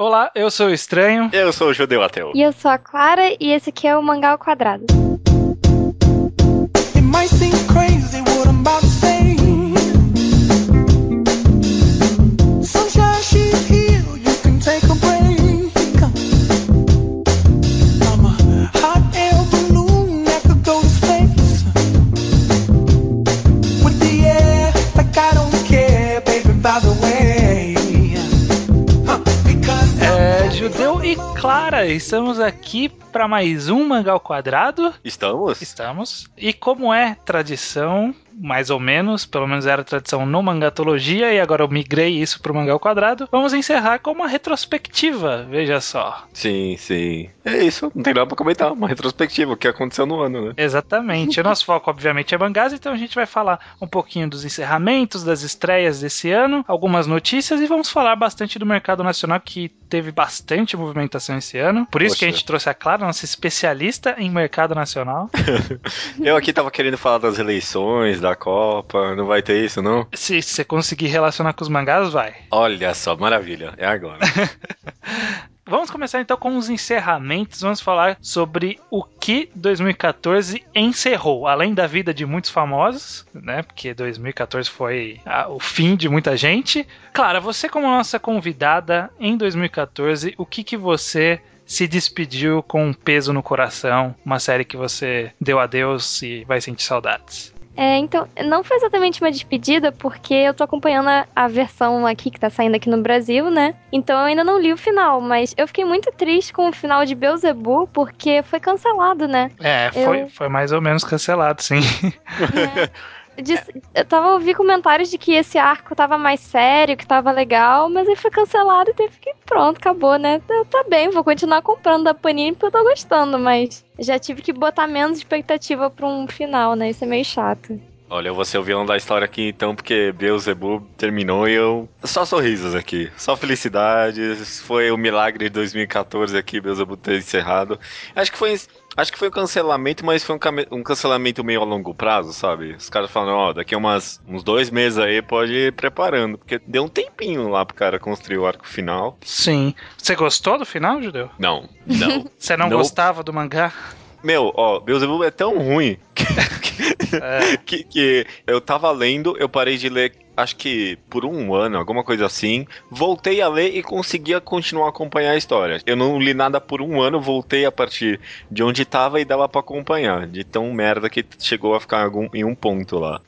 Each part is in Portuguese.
Olá, eu sou o Estranho. Eu sou o Judeu Ateu. E eu sou a Clara e esse aqui é o Mangá ao Quadrado. Estamos aqui para mais um Mangá ao Quadrado. Estamos? Estamos. E como é tradição, mais ou menos, pelo menos era tradição no Mangatologia, e agora eu migrei isso pro Mangá ao Quadrado, vamos encerrar com uma retrospectiva, veja só. Sim, sim. É isso, não tem nada pra comentar. Uma retrospectiva, o que aconteceu no ano, né? Exatamente. O nosso foco, obviamente, é mangás, então a gente vai falar um pouquinho dos encerramentos, das estreias desse ano, algumas notícias e vamos falar bastante do mercado nacional que teve bastante movimentação esse ano. Por isso que a Poxa. gente trouxe a Clara, nossa especialista em mercado nacional. Eu aqui tava querendo falar das eleições, da Copa. Não vai ter isso, não? Se você conseguir relacionar com os mangás, vai. Olha só, maravilha. É agora. Vamos começar então com os encerramentos. Vamos falar sobre o que 2014 encerrou, além da vida de muitos famosos, né? Porque 2014 foi ah, o fim de muita gente. Clara, você como nossa convidada em 2014, o que que você se despediu com um peso no coração, uma série que você deu adeus e vai sentir saudades? É, então, não foi exatamente uma despedida, porque eu tô acompanhando a, a versão aqui que tá saindo aqui no Brasil, né? Então eu ainda não li o final, mas eu fiquei muito triste com o final de Beelzebub, porque foi cancelado, né? É, foi, Eu- foi mais ou menos cancelado, sim. Diz- eu tava ouvindo comentários de que esse arco tava mais sério, que tava legal, mas aí foi cancelado e teve que pronto, acabou, né? Tá, tá bem, vou continuar comprando da Panini porque eu tô gostando, mas já tive que botar menos expectativa pra um final, né? Isso é meio chato. Olha, eu vou ser o vilão da história aqui então, porque Beelzebub terminou e eu. Só sorrisos aqui. Só felicidades. Foi o milagre de 2014 aqui, Beelzebub ter encerrado. Acho que foi. Acho que foi um cancelamento, mas foi um, um cancelamento meio a longo prazo, sabe? Os caras falam, ó, daqui a umas, uns dois meses aí pode ir preparando. Porque deu um tempinho lá pro cara construir o arco final. Sim. Você gostou do final, Judeu? Não, não. Você não Não. gostava do mangá? Meu, ó, Beelzebub é tão ruim que, É. que, que eu tava lendo, eu parei de ler, acho que por um ano, alguma coisa assim. Voltei a ler e conseguia continuar a acompanhar a história. Eu não li nada por um ano, voltei a partir de onde tava e dava pra acompanhar. De tão merda que chegou a ficar algum- em um ponto lá.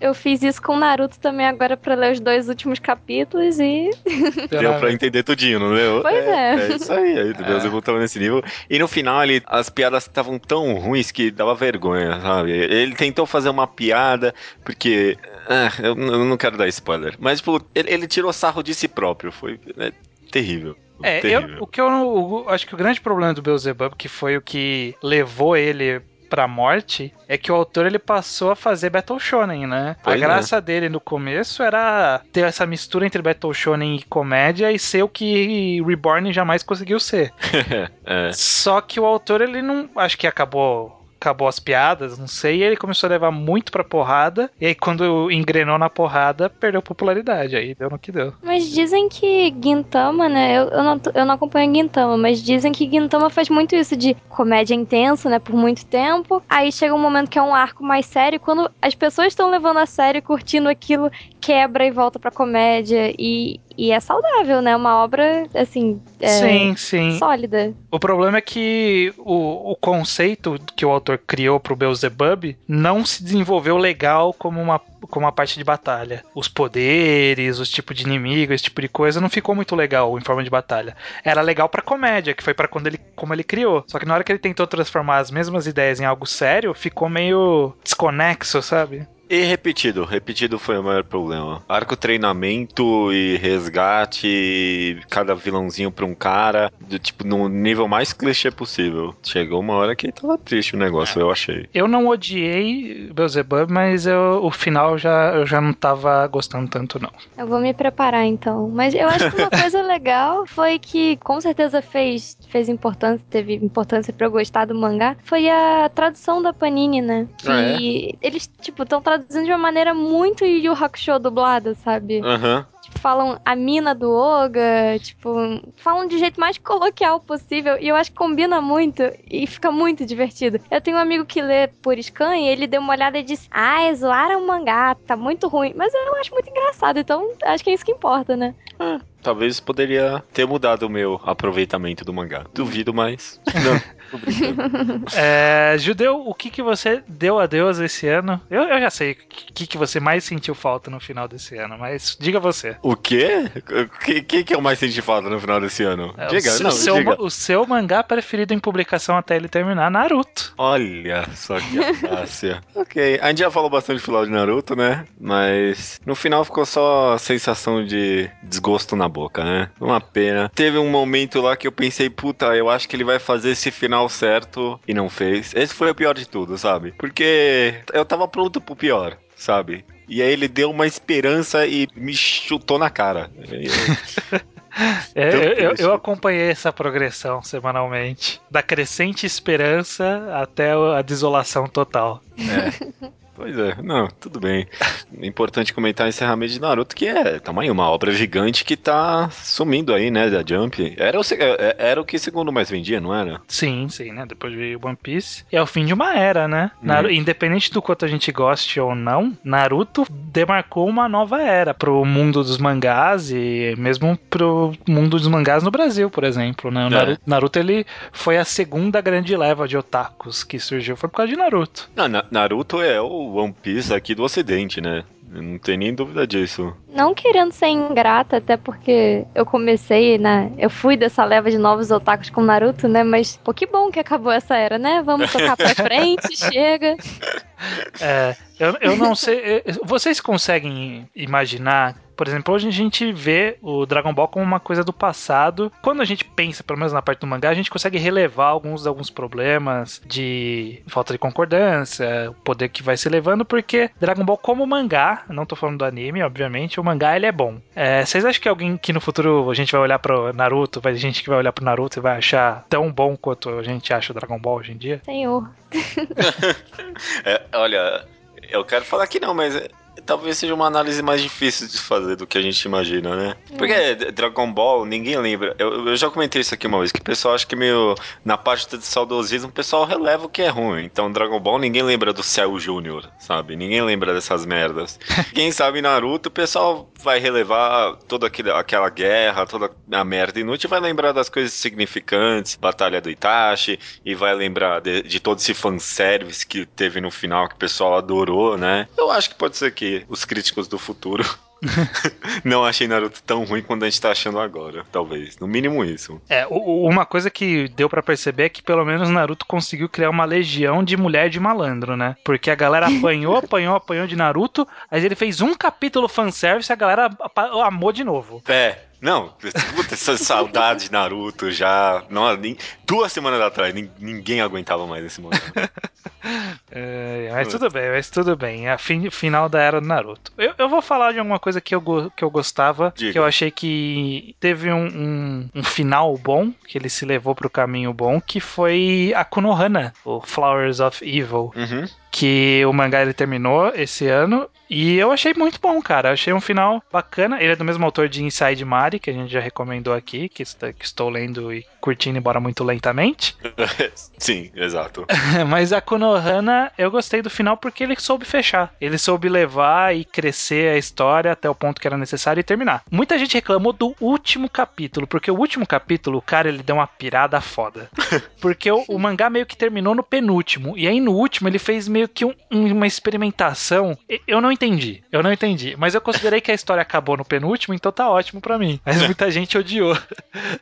Eu fiz isso com Naruto também agora pra ler os dois últimos capítulos e Deu pra entender tudinho, não deu? Pois é. É isso aí, aí É. Beelzebub tava nesse nível. E no final, ele, as piadas estavam tão ruins que dava vergonha, sabe? Ele tentou fazer uma piada, porque. Ah, eu, eu não quero dar spoiler. Mas, tipo, ele, ele tirou sarro de si próprio. Foi é, terrível. É, terrível. eu, o que eu, o- acho que o grande problema do Beelzebub, que foi o que levou ele pra morte, é que o autor ele passou a fazer Battle Shonen, né? Pois a é. graça dele no começo era ter essa mistura entre Battle Shonen e comédia e ser o que Reborn jamais conseguiu ser. é. Só que o autor ele não, acho que acabou acabou as piadas, não sei, e ele começou a levar muito pra porrada, e aí quando engrenou na porrada, perdeu popularidade, aí deu no que deu. Mas dizem que Gintama, né? Eu, eu, não, eu não acompanho Gintama, mas dizem que Gintama faz muito isso de comédia intensa, né? Por muito tempo. Aí chega um momento que é um arco mais sério. Quando as pessoas estão levando a sério, curtindo aquilo, quebra e volta pra comédia. E, e é saudável, né? Uma obra, assim, é, sim, sim. sólida. O problema é que o, o conceito que o autor criou pro Beelzebub não se desenvolveu legal como uma, como uma parte de batalha. Os poderes, os tipos de inimigo, esse tipo de coisa não ficou muito legal em forma de batalha. Era legal pra comédia, que foi pra quando ele como ele criou. Só que na hora que ele tentou transformar as mesmas ideias em algo sério, ficou meio desconexo, sabe? E repetido, repetido foi o maior problema. Arco treinamento e resgate, e cada vilãozinho pra um cara, do tipo, no nível mais clichê possível. Chegou uma hora que tava triste o negócio, eu achei. Eu não odiei Beelzebub, mas eu, o final já, eu já não tava gostando tanto, não. Eu vou me preparar então. Mas eu acho que uma coisa legal foi que com certeza fez, fez importância, teve importância pra eu gostar do mangá, foi a tradução da Panini, né? Ah, Que eles, tipo, estão traduzindo de uma maneira muito Yu Hakusho dublada, sabe? Aham. falam a mina do Oga, tipo, falam de jeito mais coloquial possível e eu acho que combina muito e fica muito divertido. Eu tenho um amigo que lê por scan e ele deu uma olhada e disse: Ah, zoaram o mangá, tá muito ruim. Mas eu acho muito engraçado, então acho que é isso que importa, né? Talvez poderia ter mudado o meu aproveitamento do mangá. Duvido, mas. Não. É, Judeu, o que, que você deu a Deus esse ano? Eu, eu já sei o que, que você mais sentiu falta no final desse ano, mas diga você. O quê? O que, que, que eu mais senti falta no final desse ano? É, diga, o, não, seu, diga. o seu mangá preferido em publicação até ele terminar, Naruto. Olha só que audácia. ok, a gente já falou bastante do final de Naruto, né? Mas no final ficou só a sensação de desgosto na boca, né? Uma pena. Teve um momento lá que eu pensei, puta, eu acho que ele vai fazer esse final certo e não fez. Esse foi o pior de tudo, sabe? Porque eu tava pronto pro pior, sabe? E aí ele deu uma esperança e me chutou na cara. É, eu, eu- eu acompanhei essa progressão semanalmente. Da crescente esperança até a desolação total. Pois é, não, tudo bem. É importante comentar o encerramento de Naruto, que é tamanho uma obra gigante que tá sumindo aí, né, da Jump. Era o, se- é- era o que segundo mais vendia, não era? Sim, sim, né? Depois veio One Piece. E é o fim de uma era, né? Naru- Independente do quanto a gente goste ou não, Naruto demarcou uma nova era pro mundo dos mangás e mesmo pro mundo dos mangás no Brasil, por exemplo, né? O É. Naruto, Naruto, ele foi a segunda grande leva de otakus que surgiu, foi por causa de Naruto. Não, Na- Naruto é o One Piece aqui do ocidente, né? Não tem nem dúvida disso. Não querendo ser ingrata, até porque eu comecei, né? Eu fui dessa leva de novos otakus com Naruto, né? Mas, pô, que bom que acabou essa era, né? Vamos tocar pra frente, chega. É, eu, eu não sei. Vocês conseguem imaginar? Por exemplo, hoje a gente vê o Dragon Ball como uma coisa do passado. Quando a gente pensa, pelo menos na parte do mangá, a gente consegue relevar alguns, alguns problemas de falta de concordância, o poder que vai se levando, porque Dragon Ball, como mangá, não tô falando do anime, obviamente, o mangá ele é bom. É, vocês acham que alguém que no futuro a gente vai olhar pro Naruto, vai ter gente que vai olhar pro Naruto e vai achar tão bom quanto a gente acha o Dragon Ball hoje em dia? Senhor. É, olha, eu quero falar que não, mas é, talvez seja uma análise mais difícil de fazer do que a gente imagina, né? Porque Dragon Ball, ninguém lembra. Eu, eu já comentei isso aqui uma vez, que o pessoal acha que meio. Na parte de saudosismo, o pessoal releva o que é ruim. Então, Dragon Ball, ninguém lembra do Cell Júnior, sabe? Ninguém lembra dessas merdas. Quem sabe Naruto, o pessoal vai relevar toda aquele- aquela guerra, toda a merda inútil, vai lembrar das coisas significantes, Batalha do Itachi, e vai lembrar de, de todo esse fanservice que teve no final, que o pessoal adorou, né? Eu acho que pode ser que os críticos do futuro não achem Naruto tão ruim quanto a gente tá achando agora, talvez. No mínimo isso. É, uma coisa que deu pra perceber é que pelo menos Naruto conseguiu criar uma legião de mulher de malandro, né? Porque a galera apanhou, apanhou, apanhou de Naruto, aí ele fez um capítulo fanservice e a galera amou de novo. É. Não, puta, essa saudade de Naruto já. Não, nem, duas semanas atrás, nin- ninguém aguentava mais esse momento. É, mas tudo bem, mas tudo bem. A fin- final da era do Naruto. Eu, eu vou falar de alguma coisa que eu, que eu gostava, Diga. que eu achei que teve um, um- um final bom, que ele se levou pro caminho bom, que foi a Konohana, o Flowers of Evil. Uhum. Que o mangá ele terminou esse ano e eu achei muito bom, cara. Eu achei um final bacana. Ele é do mesmo autor de Inside Mari, que a gente já recomendou aqui, que, está- que estou lendo e curtindo, embora muito lentamente. Sim, exato. Mas a Konohana, eu gostei do final porque ele soube fechar. Ele soube levar e crescer a história até o ponto que era necessário e terminar. Muita gente reclamou do último capítulo, porque o último capítulo, o cara, ele deu uma pirada foda. Porque o, o mangá meio que terminou no penúltimo. E aí no último ele fez meio que um- um- uma experimentação. Eu não entendi. Eu não entendi. Mas eu considerei que a história acabou no penúltimo, então tá ótimo pra mim. Mas muita gente odiou.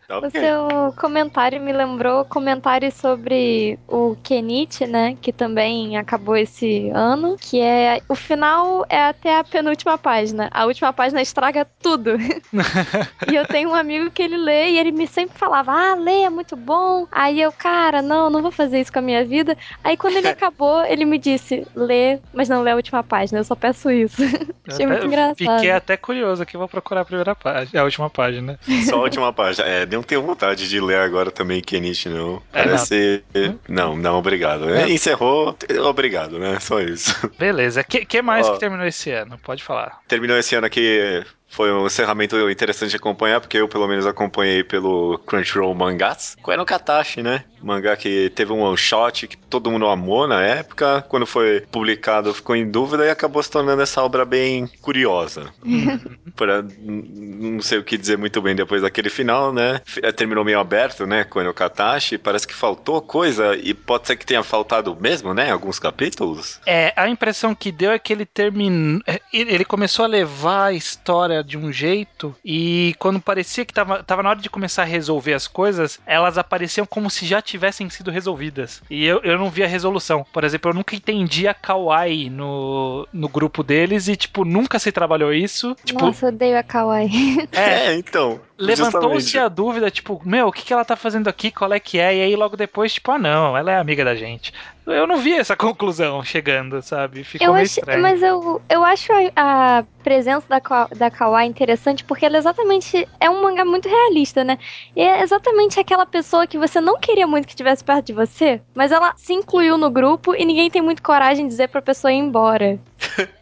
Tá seu comentário me lembrou comentários sobre o Kenichi, né? Que também acabou esse ano. Que é. O final é até a penúltima página. A última página estraga tudo. e eu tenho um amigo que ele lê e ele me sempre falava: Ah, lê, é muito bom. Aí eu, cara, não, não vou fazer isso com a minha vida. Aí quando ele acabou, ele me disse: Lê, mas não lê a última página. Eu só peço isso. Achei muito engraçado. Fiquei até curioso aqui, vou procurar a primeira página, a última página. Só a última página. É, não tenho vontade de ler agora também Kenichi, não. É, Parece. Não, não, obrigado. É, Encerrou, obrigado, né? Só isso. Beleza, que, que mais Ó. que terminou esse ano? Pode falar. Terminou esse ano aqui Foi um encerramento interessante de acompanhar, porque eu pelo menos acompanhei pelo Crunchyroll Mangás. Qual era o Katashi, né? Mangá que teve um one shot que todo mundo amou na época. Quando foi publicado ficou em dúvida e acabou se tornando essa obra bem curiosa. pra, não sei o que dizer muito bem depois daquele final, né? F- Terminou meio aberto, né? Com o Katashi. Parece que faltou coisa e pode ser que tenha faltado mesmo, né? Alguns capítulos. É, a impressão que deu é que ele terminou. Ele começou a levar a história de um jeito e quando parecia que tava, tava na hora de começar a resolver as coisas, elas apareciam como se já tivessem sido resolvidas. E eu, eu não vi a resolução. Por exemplo, eu nunca entendi a Kawaii no, no grupo deles e, tipo, nunca se trabalhou isso. Tipo, Nossa, eu odeio a Kawaii. é, então. Levantou-se a dúvida, tipo, meu, o que, que ela tá fazendo aqui? Qual é que é? E aí logo depois, tipo, ah não, ela é amiga da gente. Eu não vi essa conclusão chegando, sabe? Ficou Eu meio acho, estranho. mas eu, eu acho a, a presença da, da Kawaii interessante porque ela exatamente é um mangá muito realista, né? E é exatamente aquela pessoa que você não queria muito que estivesse perto de você, mas ela se incluiu no grupo e ninguém tem muito coragem de dizer pra pessoa ir embora.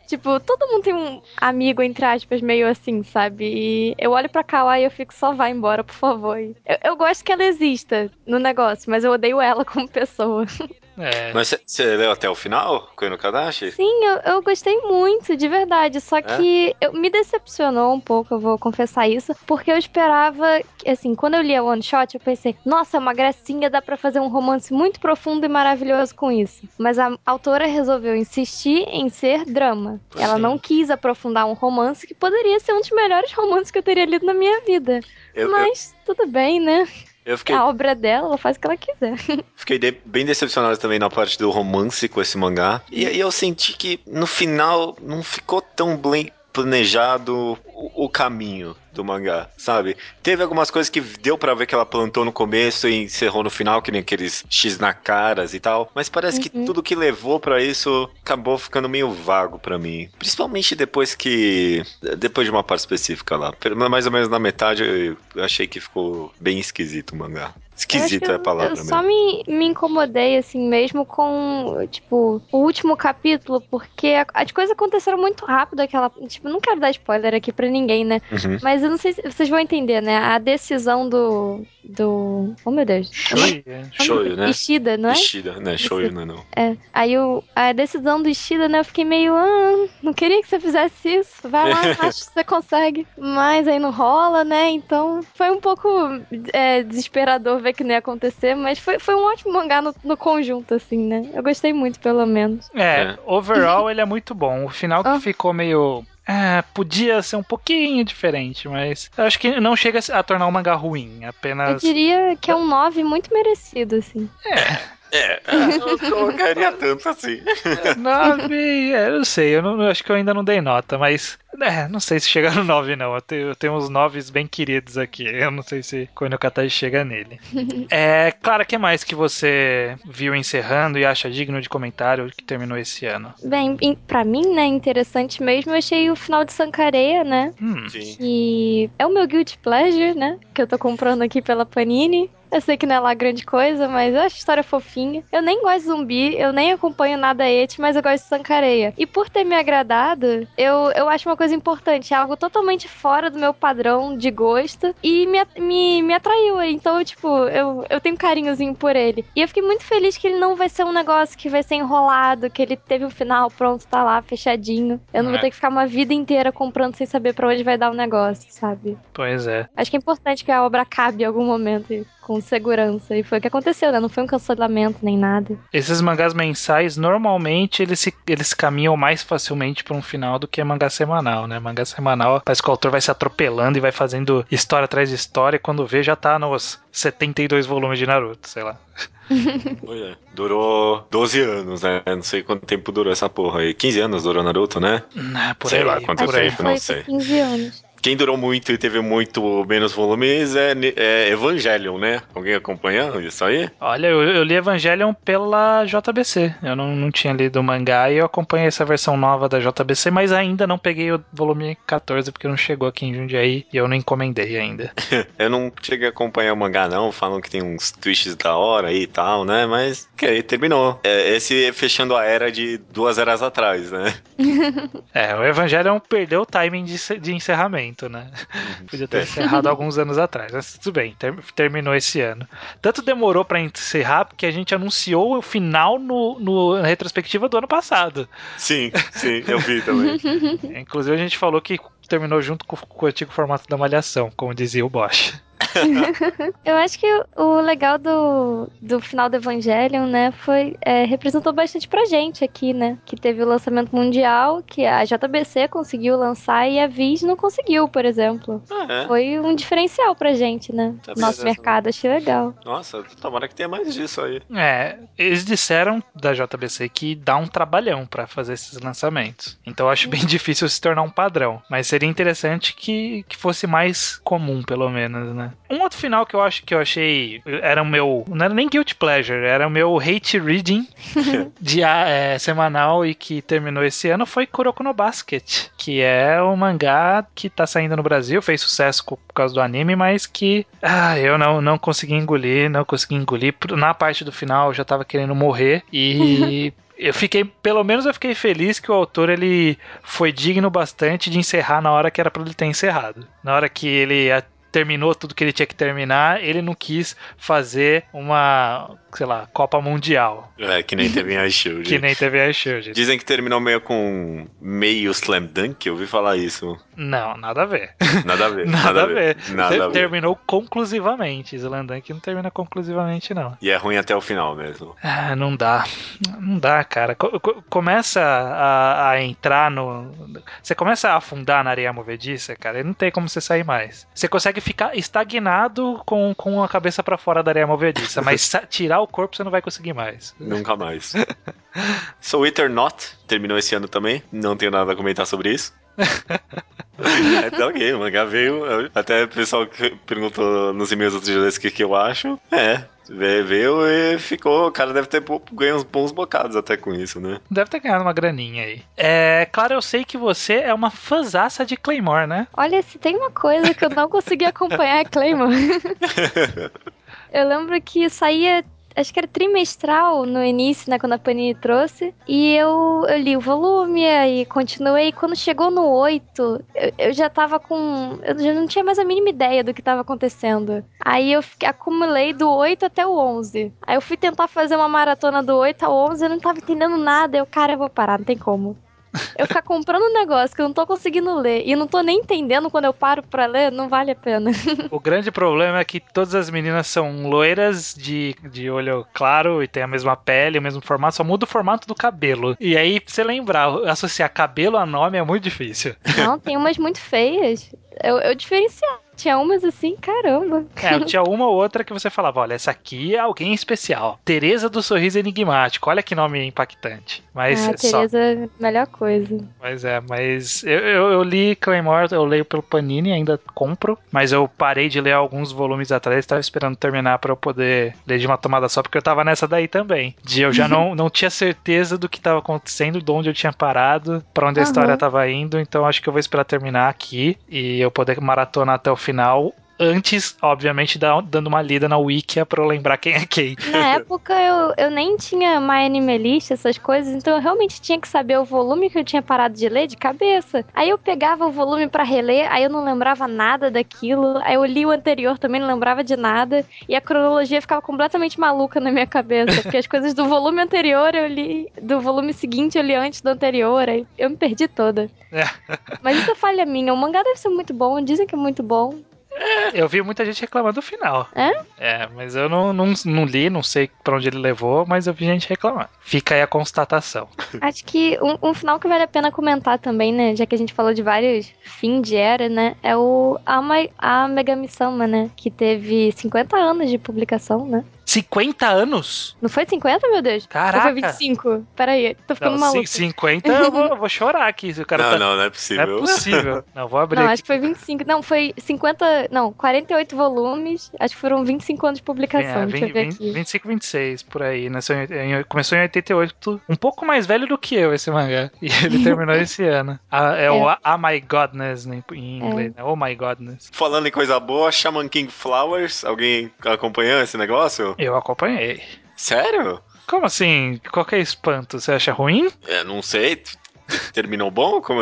Tipo, todo mundo tem um amigo, entre aspas, meio assim, sabe? E eu olho pra Kawaii e eu fico, só vai embora, por favor. Eu, eu gosto que ela exista no negócio, mas eu odeio ela como pessoa. É. Mas você leu até o final, Koino Kadashi? Sim, eu, eu gostei muito, de verdade. Só que eu, me decepcionou um pouco, eu vou confessar isso. Porque eu esperava, que, assim, quando eu li a One Shot, eu pensei, nossa, é uma gracinha, dá pra fazer um romance muito profundo e maravilhoso com isso. Mas a autora resolveu insistir em ser drama. Ela Sim. não quis aprofundar um romance que poderia ser um dos melhores romances que eu teria lido na minha vida. Eu, eu, Mas tudo bem, né? Fiquei, A obra dela, ela faz o que ela quiser. fiquei de- bem decepcionado também na parte do romance com esse mangá. E aí eu senti que no final não ficou tão bem planejado o, o caminho do mangá, sabe? Teve algumas coisas que deu pra ver que ela plantou no começo e encerrou no final, que nem aqueles X na caras e tal. Mas parece que Uhum. tudo que levou pra isso acabou ficando meio vago pra mim. Principalmente depois que. Depois de uma parte específica lá. Mais ou menos na metade eu achei que ficou bem esquisito o mangá. Esquisito é a que palavra Eu mesmo. só me, me incomodei, assim, mesmo com, tipo, o último capítulo, porque as coisas aconteceram muito rápido, aquela. Tipo, não quero dar spoiler aqui pra ninguém, né? Uhum. Mas eu não sei se vocês vão entender, né? A decisão do. Do. Oh meu Deus. Shoyu, é. Shoyu, né? Ishida, não é? Ishida, né? Shoyu, não é não. É. Aí o, a decisão do Ishida, né? Eu fiquei meio. Ah, não queria que você fizesse isso. Vai lá, acho que você consegue. Mas aí não rola, né? Então foi um pouco é, desesperador ver que não ia acontecer. Mas foi, foi um ótimo mangá no, no conjunto, assim, né? Eu gostei muito, pelo menos. É, É. overall ele é muito bom. O final que Ah. ficou meio. É, podia ser um pouquinho diferente, mas eu acho que não chega a tornar o mangá ruim. Eu Apenas. diria que é um 9 muito merecido, assim. É, eu não colocaria tanto assim. Nove, é, eu não sei, eu, não, eu acho que eu ainda não dei nota, mas é, não sei se chega no 9 não. Eu tenho, eu tenho uns 9 bem queridos aqui. Eu não sei se Koino Kataji chega nele. é, Clara, o que mais que você viu encerrando e acha digno de comentário que terminou esse ano? Bem, em- pra mim, né, interessante mesmo, eu achei o final de Sankareia, né? Hum, Sim. Que é o meu guilty pleasure, né? Que eu tô comprando aqui pela Panini. Eu sei que não é lá grande coisa, mas eu acho a história fofinha. Eu nem gosto de zumbi, eu nem acompanho nada et, mas eu gosto de Sankareia. E por ter me agradado, eu, eu acho uma coisa importante. É algo totalmente fora do meu padrão de gosto e me, me, me atraiu. Então, tipo, eu, eu tenho um carinhozinho por ele. E eu fiquei muito feliz que ele não vai ser um negócio que vai ser enrolado, que ele teve um final pronto, tá lá, fechadinho. Eu não É. vou ter que ficar uma vida inteira comprando sem saber pra onde vai dar o negócio, sabe? pois é. Acho que é importante que a obra acabe em algum momento e com segurança. E foi o que aconteceu, né? Não foi um cancelamento nem nada. Esses mangás mensais, normalmente, eles, se, eles caminham mais facilmente para um final do que mangá semanal, né? Mangá semanal, parece que o autor vai se atropelando e vai fazendo história atrás de história, e quando vê, já tá nos 72 volumes de Naruto, sei lá. É. Durou 12 anos, né? Não sei quanto tempo durou essa porra aí. 15 anos durou Naruto, né? Ah, por Sei aí, lá quanto por aí. tempo. não sei. 15 anos. Quem durou muito e teve muito menos volumes é, é Evangelion, né? Alguém acompanhando isso aí? Olha, eu, eu li Evangelion pela JBC. Eu não, não tinha lido o mangá e eu acompanhei essa versão nova da JBC, mas ainda não peguei o volume 14 porque não chegou aqui em Jundiaí e eu não encomendei ainda. Eu não cheguei a acompanhar o mangá, não. Falam que tem uns twists da hora aí e tal, né? Mas, ok, terminou. É, esse fechando a era de duas eras atrás, né? É, o Evangelion perdeu o timing de, de encerramento. Momento, né? Podia ter encerrado alguns anos atrás, mas tudo bem, ter- terminou esse ano. Tanto demorou pra encerrar porque a gente anunciou o final no, no- na retrospectiva do ano passado. Sim, sim, eu vi também. Inclusive a gente falou que terminou junto com, com o antigo formato da Malhação, como dizia o Bosch. Eu acho que o legal do, do final do Evangelion, né, foi. é, representou bastante pra gente aqui, né? Que teve o lançamento mundial, que a JBC conseguiu lançar e a Viz não conseguiu, por exemplo. Ah, é. Foi um diferencial pra gente, né? Tá Nosso beleza. mercado, achei legal. Nossa, tomara que tenha mais disso aí. É, eles disseram da JBC que dá um trabalhão pra fazer esses lançamentos. Então eu acho bem difícil se tornar um padrão. Mas seria interessante que, que fosse mais comum, pelo menos, né? Um outro final que eu acho que eu achei era o meu. Não era nem Guilty Pleasure, era o meu hate reading de, é, semanal e que terminou esse ano foi Kuroko no Basket, que é o mangá que tá saindo no Brasil, fez sucesso por causa do anime, mas que ah, eu não, não consegui engolir, não consegui engolir. Na parte do final eu já tava querendo morrer e. Eu fiquei, pelo menos eu fiquei feliz que o autor ele foi digno bastante de encerrar na hora que era pra ele ter encerrado. Na hora que ele terminou tudo que ele tinha que terminar, ele não quis fazer uma, sei lá, Copa Mundial, É, que nem teve em iShield. que nem teve a Shield. Dizem que terminou meio com meio slam dunk, eu ouvi falar isso. Não, nada a ver. Nada a ver. Nada, a ver. Nada Ter- a ver. Terminou conclusivamente. Slandunk não termina conclusivamente, não. E é ruim até o final mesmo. Ah, não dá. Não dá, cara. Co- co- começa a, a entrar no. Você começa a afundar na areia movediça, cara, e não tem como você sair mais. Você consegue ficar estagnado com, com a cabeça pra fora da areia movediça, mas tirar o corpo você não vai conseguir mais. Nunca mais. Eater Not terminou esse ano também. Não tenho nada a comentar sobre isso. é, tá ok, o mangá veio. Até o pessoal que perguntou nos e-mails outros dias o que, que eu acho. É, ve- veio e ficou. O cara deve ter ganho uns bons bocados até com isso, né? Deve ter ganhado uma graninha aí. É, claro, eu sei que você é uma fãzaça de Claymore, né? Olha, se tem uma coisa que eu não consegui acompanhar é Claymore. eu lembro que saía, acho que era trimestral no início, né, quando a Panini trouxe. E eu, eu li o volume, aí continuei. Quando chegou no 8, eu, eu já tava com. Eu já não tinha mais a mínima ideia do que tava acontecendo. Aí eu acumulei do 8 até o 11. Aí eu fui tentar fazer uma maratona do 8 ao 11, eu não tava entendendo nada. Eu, cara, eu vou parar, não tem como. Eu ficar comprando um negócio que eu não tô conseguindo ler e não tô nem entendendo quando eu paro pra ler, não vale a pena. O grande problema é que todas as meninas são loiras, de, de olho claro e tem a mesma pele, o mesmo formato, só muda o formato do cabelo. E aí, pra você lembrar, associar cabelo a nome é muito difícil. Não, tem umas muito feias. Eu, eu diferenciava. Tinha umas assim, caramba. É, tinha uma ou outra que você falava: olha, essa aqui é alguém especial. Tereza do Sorriso Enigmático, olha que nome impactante. Mas ah, é só. Tereza, melhor coisa. Mas é, mas eu, eu, eu li Claymore, eu leio pelo Panini, ainda compro, mas eu parei de ler alguns volumes atrás, estava esperando terminar pra eu poder ler de uma tomada só, porque eu tava nessa daí também. De eu já não, não tinha certeza do que tava acontecendo, de onde eu tinha parado, pra onde a Aham. história tava indo, então acho que eu vou esperar terminar aqui e eu poder maratonar até o final. Antes, obviamente, da- dando uma lida na Wikia pra eu lembrar quem é quem. Na época eu, eu nem tinha My Anime List, essas coisas, então eu realmente tinha que saber o volume que eu tinha parado de ler de cabeça. Aí eu pegava o volume pra reler, aí eu não lembrava nada daquilo, aí eu li o anterior também, não lembrava de nada, e a cronologia ficava completamente maluca na minha cabeça, porque as coisas do volume anterior eu li, do volume seguinte eu li antes do anterior, aí eu me perdi toda. É. Mas isso é falha minha, o mangá deve ser muito bom, dizem que é muito bom. Eu vi muita gente reclamando do final. É? É, mas eu não, não, não li, não sei pra onde ele levou, mas eu vi gente reclamando. Fica aí a constatação. Acho que um, um final que vale a pena comentar também, né? Já que a gente falou de vários fim de era, né? É o Ama, a Megami-sama, né? Que teve 50 anos de publicação, né? 50 anos? Não foi 50, meu Deus? Ou Caraca! foi 25? Peraí, tô ficando Não, maluco. cin- 50 eu vou, eu vou chorar aqui. Se o cara não, tá... não, não é Não é possível. possível. Não, vou abrir Não, aqui. acho que foi 25. Não, foi 50. Não, 48 volumes. Acho que foram 25 anos de publicação. É, Deixa eu ver 20, aqui. 25, 26, por aí. Nasceu em- em- começou em 88, um pouco mais velho do que eu esse mangá. E ele terminou esse ano. Ah, é, o Ah My Godness em, em inglês, né? Oh My Godness. Falando em coisa boa, Shaman King Flowers, alguém acompanhou esse negócio? Eu acompanhei. Sério? Como assim? Qual que é espanto? Você acha ruim? É, não sei. Terminou bom? Como...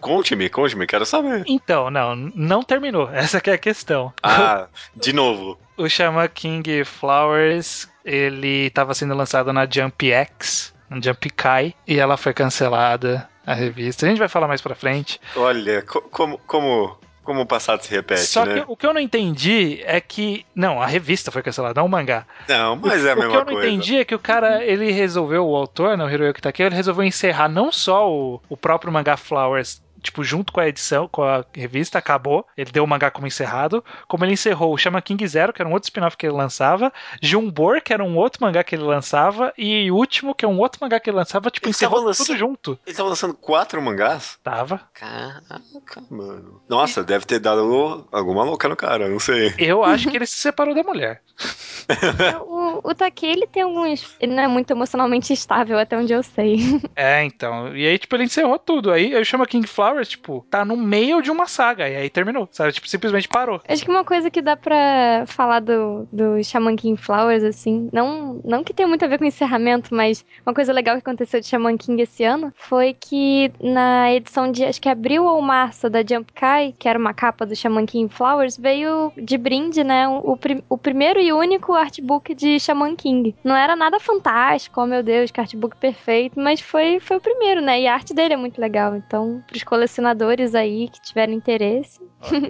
Conte-me, conte-me, quero saber. Então, não, não terminou. Essa que é a questão. Ah, de novo. O Shaman King Flowers, ele estava sendo lançado na Jump X, na Jump Kai, e ela foi cancelada, a revista. A gente vai falar mais pra frente. Olha, co- como, como, como o passado se repete, Só né? que o que eu não entendi é que. Não, a revista foi cancelada, não o mangá. Não, mas é a o que mesma eu não coisa. entendi é que o cara, ele resolveu, o autor, né, o Hiroyuki Takeo, ele resolveu encerrar não só o, o próprio mangá Flowers, tipo, junto com a edição, com a revista, acabou, ele deu o mangá como encerrado, como ele encerrou o Chama King Zero, que era um outro spin-off que ele lançava, Jumbor, que era um outro mangá que ele lançava, e o último, que é um outro mangá que ele lançava, tipo, Ele encerrou lançando- tudo junto. Ele tava lançando quatro mangás? Tava. Caraca, mano. Nossa, deve ter dado alguma louca no cara, não sei. Eu acho que ele se separou da mulher. o, o Take, ele tem alguns. Ele não é muito emocionalmente estável, até onde eu sei. É, então. E aí, tipo, ele encerrou tudo. Aí eu chamo King Tipo, tá no meio de uma saga. E aí terminou, sabe? Tipo, simplesmente parou. Acho que uma coisa que dá pra falar do, do Shaman King Flowers, assim, não, não que tenha muito a ver com encerramento, mas uma coisa legal que aconteceu de Shaman King esse ano foi que na edição de, acho que abril ou março da Jump Kai, que era uma capa do Shaman King Flowers, veio de brinde, né, o, o primeiro e único artbook de Shaman King. Não era nada fantástico, oh meu Deus, que artbook perfeito, mas foi, foi o primeiro, né, e a arte dele é muito legal, então, pros colecionadores aí que tiverem interesse,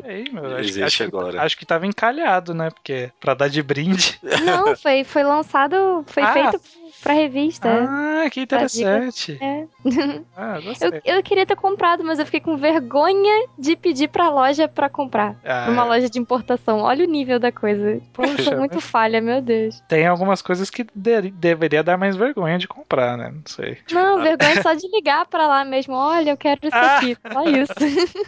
Aí, meu, acho, Existe acho, que, agora. acho que tava encalhado, né? Porque pra dar de brinde. Não, foi, foi lançado, foi Ah. feito pra revista. Ah, que interessante. É. Ah, gostei. Eu, eu queria ter comprado, mas eu fiquei com vergonha de pedir pra loja pra comprar. Ah, uma loja de importação. Olha o nível da coisa. Poxa, muito falha, meu Deus. tem algumas coisas que de- deveria dar mais vergonha de comprar, né? Não sei. Não, vergonha só de ligar pra lá mesmo. Olha, eu quero isso Ah. aqui. Só isso.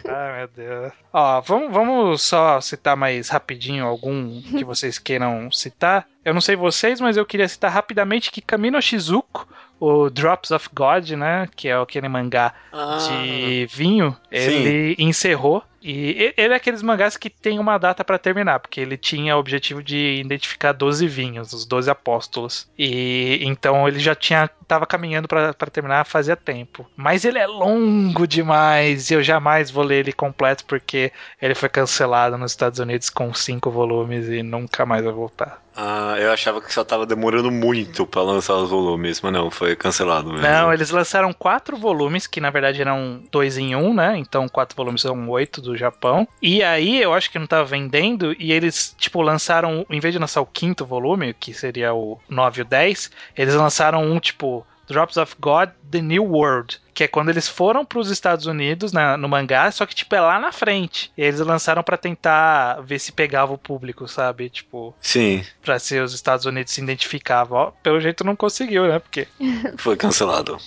Ai, meu Deus. Ó, vamos, vamos só citar mais rapidinho algum que vocês queiram citar. Eu não sei vocês, mas eu queria citar rapidamente que Kamino Shizuko, o Drops of God, né? Que é aquele mangá Ah, de vinho, ele encerrou. E ele é aqueles mangás que tem uma data pra terminar, porque ele tinha o objetivo de identificar 12 vinhos, os 12 apóstolos. E então ele já tinha tava caminhando pra terminar fazia tempo. Mas ele é longo demais e eu jamais vou ler ele completo porque ele foi cancelado nos Estados Unidos com cinco volumes e nunca mais vai voltar. Ah, eu achava que só tava demorando muito pra lançar os volumes, mas não, foi cancelado mesmo. Não, eles lançaram quatro volumes, que na verdade eram dois em um, né? Então quatro volumes são oito do Japão. E aí eu acho que não tava vendendo, e eles, tipo, lançaram, em vez de lançar o quinto volume, que seria o 9 e o 10, eles lançaram um, tipo, Drops of God, The New World. Que é quando eles foram pros Estados Unidos na- no mangá, só que, tipo, é lá na frente. E eles lançaram pra tentar ver se pegava o público, sabe? Tipo, Sim, pra se os Estados Unidos se identificavam. Ó, pelo jeito não conseguiu, né? Porque foi cancelado.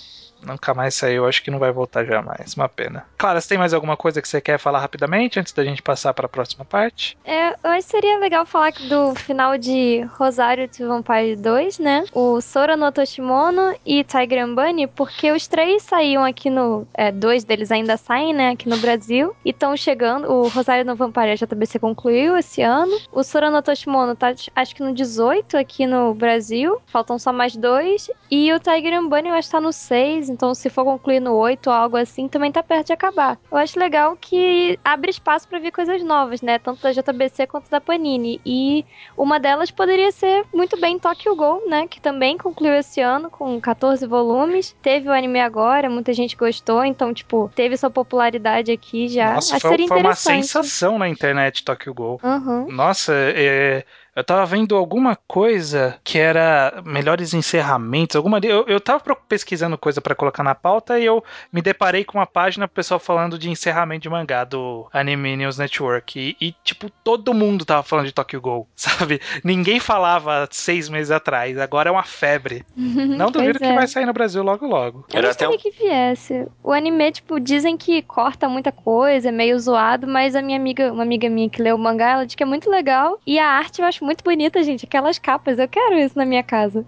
Nunca mais saiu, acho que não vai voltar jamais. Uma pena. Clara, você tem mais alguma coisa que você quer falar rapidamente antes da gente passar para a próxima parte? É, que seria legal falar do final de Rosário to Vampire 2, né? O Sora no Toshimono e Tiger and Bunny, porque os três saíam aqui no. É, dois deles ainda saem, né? Aqui no Brasil. E estão chegando. O Rosário no Vampire JBC concluiu esse ano. O Sora no Toshimono tá, acho que no 18 aqui no Brasil. Faltam só mais dois. E o Tiger and Bunny eu acho que tá no 6. Então, se for concluir no 8 ou algo assim, também tá perto de acabar. Eu acho legal que abre espaço pra ver coisas novas, né? Tanto da JBC quanto da Panini. E uma delas poderia ser muito bem Tokyo Ghoul, né? Que também concluiu esse ano com 14 volumes. Teve o anime agora, muita gente gostou. Então, tipo, teve sua popularidade aqui já. Nossa, acho foi, seria foi uma sensação na internet Tokyo Ghoul. Uhum. Nossa, é, eu tava vendo alguma coisa que era melhores encerramentos, alguma eu, eu tava pro- pesquisando coisa pra colocar na pauta e eu me deparei com uma página pessoal falando de encerramento de mangá do Anime News Network e, e, tipo todo mundo tava falando de Tokyo Ghoul, sabe? Ninguém falava seis meses atrás, agora é uma febre. Não duvido Pois que é. vai sair no Brasil logo logo. Eu Era até gostaria que viesse. O anime, tipo, dizem que corta muita coisa, é meio zoado, mas a minha amiga, uma amiga minha que leu o mangá, ela diz que é muito legal. E a arte eu acho muito bonita, gente. Aquelas capas, eu quero isso na minha casa.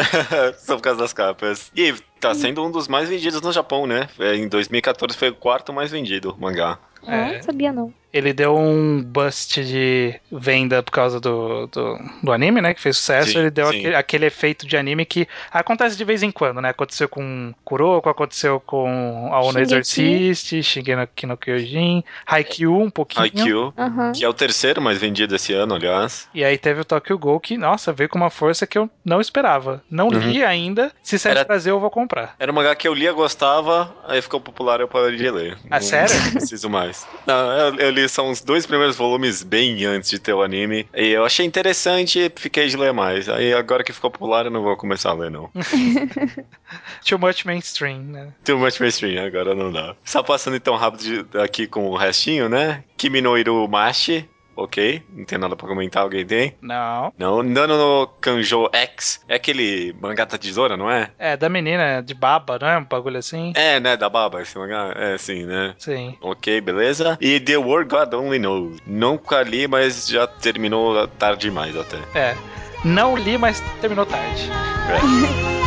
Só por causa das capas. E tá sendo um dos mais vendidos no Japão, né? É, Em 2014 foi o quarto mais vendido, o mangá. É. Não sabia, não. Ele deu um bust de venda por causa do, do, do anime, né? Que fez sucesso. Sim, ele deu aquele, aquele efeito de anime que acontece de vez em quando, né? Aconteceu com Kuroko, aconteceu com Aono Shingeki. Exorcist, Shingeki no Kyojin, Haikyuu um pouquinho. IQ, Aham. que é o terceiro mais vendido esse ano, aliás. E aí teve o Tokyo Ghoul que, nossa, veio com uma força que eu não esperava. Não li ainda. Se sair Uhum. Era- Brasil, eu vou comprar. Era um mangá que eu lia, gostava, aí ficou popular eu parei de ler. Ah, Não sério? preciso mais. Não, eu, eu li são os dois primeiros volumes bem antes de ter o anime. E eu achei interessante e fiquei de ler mais. Aí agora que ficou popular eu não vou começar a ler, não. Too much mainstream, né? Too much mainstream, agora não dá. Só passando então rápido de- aqui com o restinho, né? Kimi no Iru Mashi. Ok, não tem nada pra comentar, alguém tem? Não. Não, Nano no Kanjo X. É aquele mangá da tesoura, não é? É, da menina de baba, não é? Um bagulho assim? É, né, da baba esse mangá? É, sim, né? Sim. Ok, beleza. E The World God Only Knows. Nunca li, mas já terminou tarde demais até. É. Não li, mas terminou tarde. Let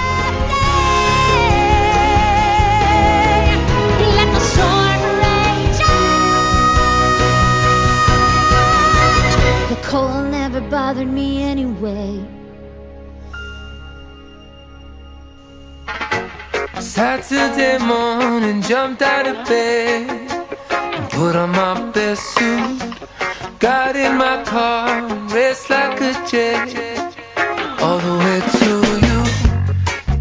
bothered me anyway. Saturday morning, jumped out of bed and put on my best suit. Got in my car, raced like a jet all the way to you.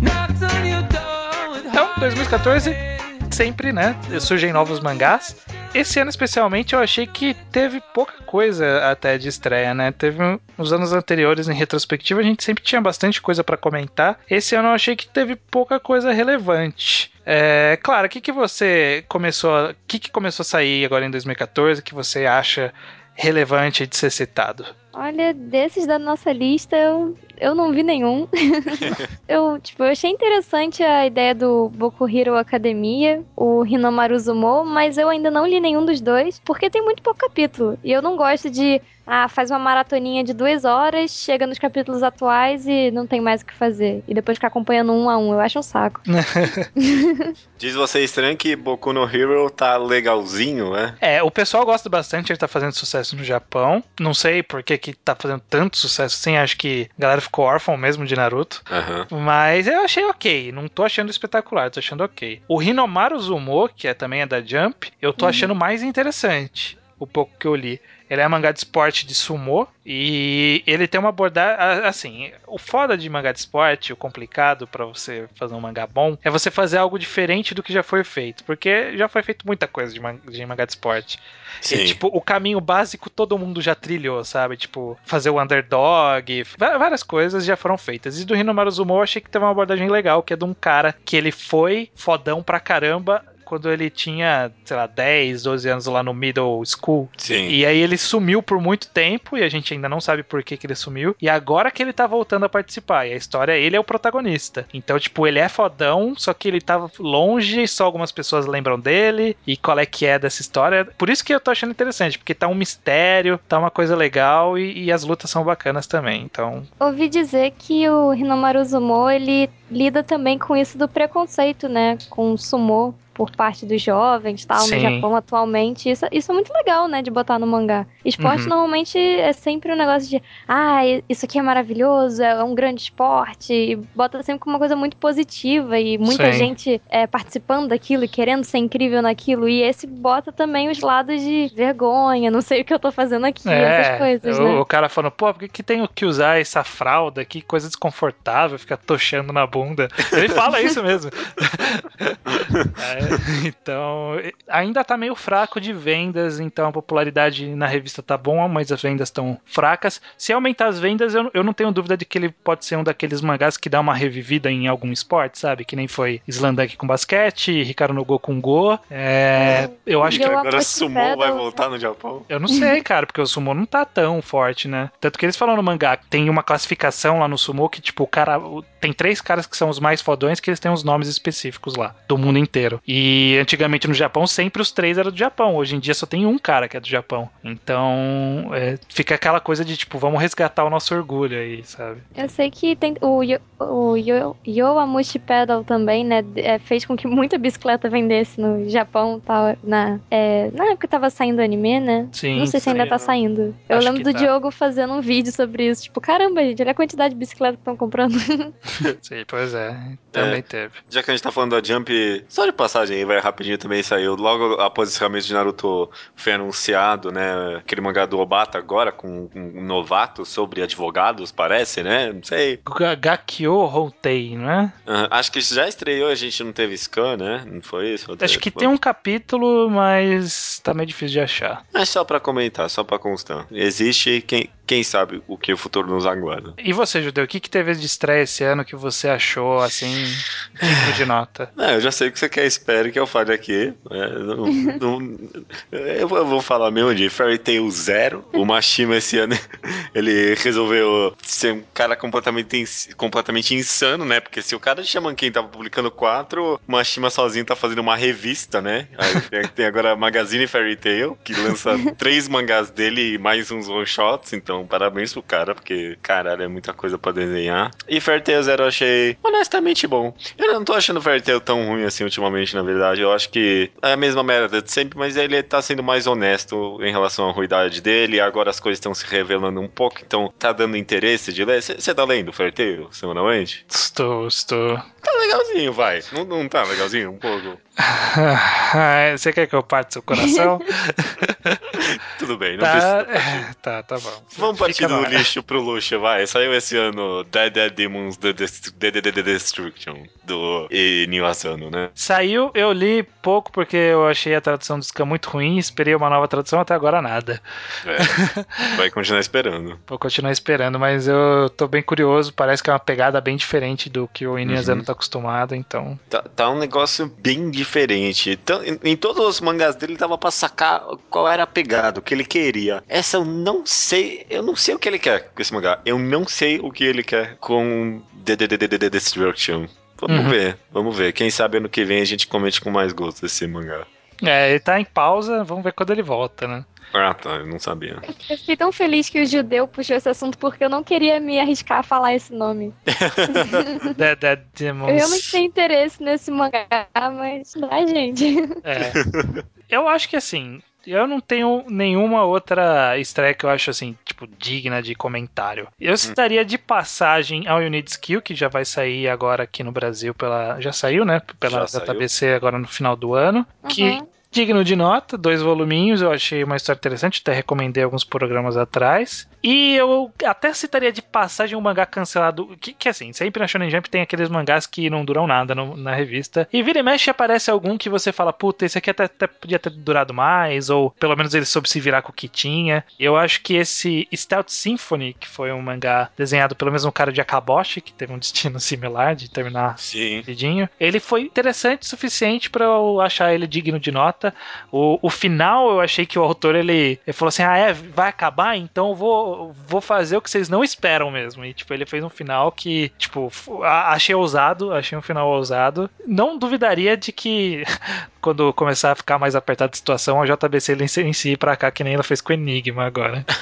Knocked on your door with Então, 2014, sempre, né? Surgem novos mangás. Esse ano, especialmente, eu achei que teve pouca coisa até de estreia, né? Teve nos anos anteriores, em retrospectiva, a gente sempre tinha bastante coisa pra comentar. Esse ano eu achei que teve pouca coisa relevante. É, claro, o que, que você começou. O que, que começou a sair agora em 2014 que você acha relevante de ser citado? Olha, desses da nossa lista, eu, eu não vi nenhum. eu, tipo, eu achei interessante a ideia do Boku Hero Academia, o Hinomaru Zumo, mas eu ainda não li nenhum dos dois, porque tem muito pouco capítulo. E eu não gosto de, ah, faz uma maratoninha de duas horas, chega nos capítulos atuais e não tem mais o que fazer. E depois ficar acompanhando um a um, eu acho um saco. Diz você estranho que Boku no Hero tá legalzinho, é? É, o pessoal gosta bastante, ele tá fazendo sucesso no Japão. Não sei por que, que tá fazendo tanto sucesso assim, acho que a galera ficou órfã mesmo de Naruto. Aham. Mas eu achei ok, não tô achando espetacular, tô achando ok. O Hinomaru Zumo, que é, também é da Jump, eu tô achando mais interessante, o pouco que eu li. Ele é mangá de esporte de sumo e ele tem uma abordagem. Assim, o foda de mangá de esporte, o complicado pra você fazer um mangá bom, é você fazer algo diferente do que já foi feito. Porque já foi feito muita coisa de, man- de mangá de esporte. Sim. E, tipo, o caminho básico todo mundo já trilhou, sabe? Tipo, fazer o underdog, várias coisas já foram feitas. E do Hinomaru Zumo eu achei que teve uma abordagem legal, que é de um cara que ele foi fodão pra caramba quando ele tinha, sei lá, 10, 12 anos lá no middle school. Sim. E aí ele sumiu por muito tempo e a gente ainda não sabe por que, que ele sumiu. E agora que ele tá voltando a participar. E a história, ele é o protagonista. Então, tipo, ele é fodão, só que ele tava longe, só algumas pessoas lembram dele. E qual é que é dessa história. Por isso que eu tô achando interessante, porque tá um mistério, tá uma coisa legal e, e as lutas são bacanas também. Então, Ouvi dizer que o Hinomaru Zumo, ele lida também com isso do preconceito, né? Com o sumo por parte dos jovens, tal, Sim. no Japão atualmente. Isso, isso é muito legal, né, de botar no mangá. Esporte Uhum. normalmente é sempre um negócio de, ah, isso aqui é maravilhoso, é um grande esporte, e bota sempre como uma coisa muito positiva e muita Sim. gente é, participando daquilo e querendo ser incrível naquilo. E esse bota também os lados de vergonha, não sei o que eu tô fazendo aqui, essas coisas, o, né? o cara falando, pô, por que, que tenho que usar essa fralda aqui? Coisa desconfortável, ficar tochando na bunda. Ele fala isso mesmo. É, então, ainda tá meio fraco de vendas, então a popularidade na revista tá bom, mas as vendas estão fracas. Se aumentar as vendas, eu, eu não tenho dúvida de que ele pode ser um daqueles mangás que dá uma revivida em algum esporte, sabe? Que nem foi Slandunk com basquete, Ricardo no Go com Go. É, eu acho que Agora Sumo vai voltar no Japão. eu não sei, cara, porque o sumo não tá tão forte, né? Tanto que eles falam no mangá que tem uma classificação lá no sumo que, tipo, o cara. Tem três caras caras que são os mais fodões, que eles têm os nomes específicos lá, do mundo inteiro. E antigamente no Japão, sempre os três eram do Japão. Hoje em dia só tem um cara que é do Japão. Então, é, fica aquela coisa de tipo, vamos resgatar o nosso orgulho aí, sabe? Eu sei que tem o, Yo- o Yo- Yoamushi Pedal também, né? é, fez com que muita bicicleta vendesse no Japão tal, na, é, na época tava saindo o anime, né? Sim. Não sei se ainda tá saindo. Eu Acho lembro do tá. Diogo fazendo um vídeo sobre isso. Tipo, caramba, gente, olha a quantidade de bicicleta que estão comprando. Sim, pois é. Também teve. Já que a gente tá falando da Jump, só de passagem aí, vai rapidinho também saiu. Logo após esse começo de Naruto foi anunciado, né? Aquele mangá do Obata agora, com um novato sobre advogados, parece, né? Não sei. Ga- Gakyo Houtei, não é? Aham, acho que já estreou, a gente não teve scan, né? Não foi isso? Acho que tem um capítulo, mas tá meio difícil de achar. É só pra comentar, só pra constar. Existe, quem, quem sabe o que o futuro nos aguarda. E você, Judeu, o que, que teve de estreia esse ano que você achou, assim, digno de nota? É, eu já sei o que você quer, espere que eu fale aqui. É, não- não- eu, vou, falar mesmo de Fairy Tail Zero. O Mashima esse ano, ele resolveu ser um cara completamente, ins- completamente insano, né? Porque se o cara de Shaman King tava publicando quatro, o Mashima sozinho tá fazendo uma revista, né? Aí tem- tem agora a Magazine Fairy Tail, que lança três mangás dele e mais uns one-shots. Então, parabéns pro cara, porque, caralho, é muita coisa pra desenhar. E Tail Zero eu achei honestamente bom. Eu não tô achando o Fairy Tail tão ruim assim ultimamente, na verdade. Eu acho que é a mesma merda de sempre, mas ele tá sendo mais honesto em relação à ruidade dele. Agora as coisas estão se revelando um pouco, então tá dando interesse de ler. Você tá lendo Tail semanalmente? Estou, estou. Tá legalzinho, vai. Não, não tá legalzinho? Um pouco. Você quer que eu parte seu coração? Tudo bem, não tá, precisa. é, tá, tá bom. Vamos partir Fica do lixo pro luxo, vai. Saiu esse ano Dead Dead Demons The, Dest- The, The, The, The Destruction do Inio Asano, né? Saiu, eu li pouco porque eu achei a tradução do Scan muito ruim, esperei uma nova tradução, até agora nada. É. Vai continuar esperando. Vou continuar esperando, mas eu tô bem curioso, parece que é uma pegada bem diferente do que o Inuyasano Uhum. tá acostumado, então... Tá, tá um negócio bem diferente. Então, em, todos os mangás dele dava pra sacar qual era a pegada, o que ele queria. Essa eu não sei, eu não sei o que ele quer com esse mangá. Eu não sei o que ele quer com The Destruction. Vamos Uhum. ver, vamos ver. Quem sabe ano que vem a gente comente com mais gosto esse mangá. É, ele tá em pausa, vamos ver quando ele volta, né? Ah, tá, eu não sabia. Eu fiquei tão feliz que o judeu puxou esse assunto porque eu não queria me arriscar a falar esse nome. Dead Dead Demons... Eu realmente tenho interesse nesse mangá, mas ai, gente. É. Eu acho que assim, eu não tenho nenhuma outra estreia que eu acho assim, tipo, digna de comentário. Eu citaria de passagem ao Unit Skill, que já vai sair agora aqui no Brasil pela. Já saiu, né? Pela Já saiu. JBC agora no final do ano. Que Uhum. Digno de nota, dois voluminhos, eu achei uma história interessante, até recomendei alguns programas atrás. E eu até citaria de passagem um mangá cancelado, que, que assim, sempre na Shonen Jump tem aqueles mangás que não duram nada no- na revista. E vira e mexe aparece algum que você fala, puta, esse aqui até, até podia ter durado mais, ou pelo menos ele soube se virar com o que tinha. Eu acho que esse Stout Symphony, que foi um mangá desenhado pelo mesmo cara de Akaboshi, que teve um destino similar de terminar Sim. rapidinho. Ele foi interessante o suficiente pra eu achar ele digno de nota. O, o final eu achei que o autor ele, ele falou assim: ah, é, vai acabar? Então eu vou, vou fazer o que vocês não esperam mesmo. E tipo, ele fez um final que, tipo, achei ousado, achei um final ousado. Não duvidaria de que quando começar a ficar mais apertada a situação, a JBC ele inicie pra cá, que nem ela fez com o Enigma agora.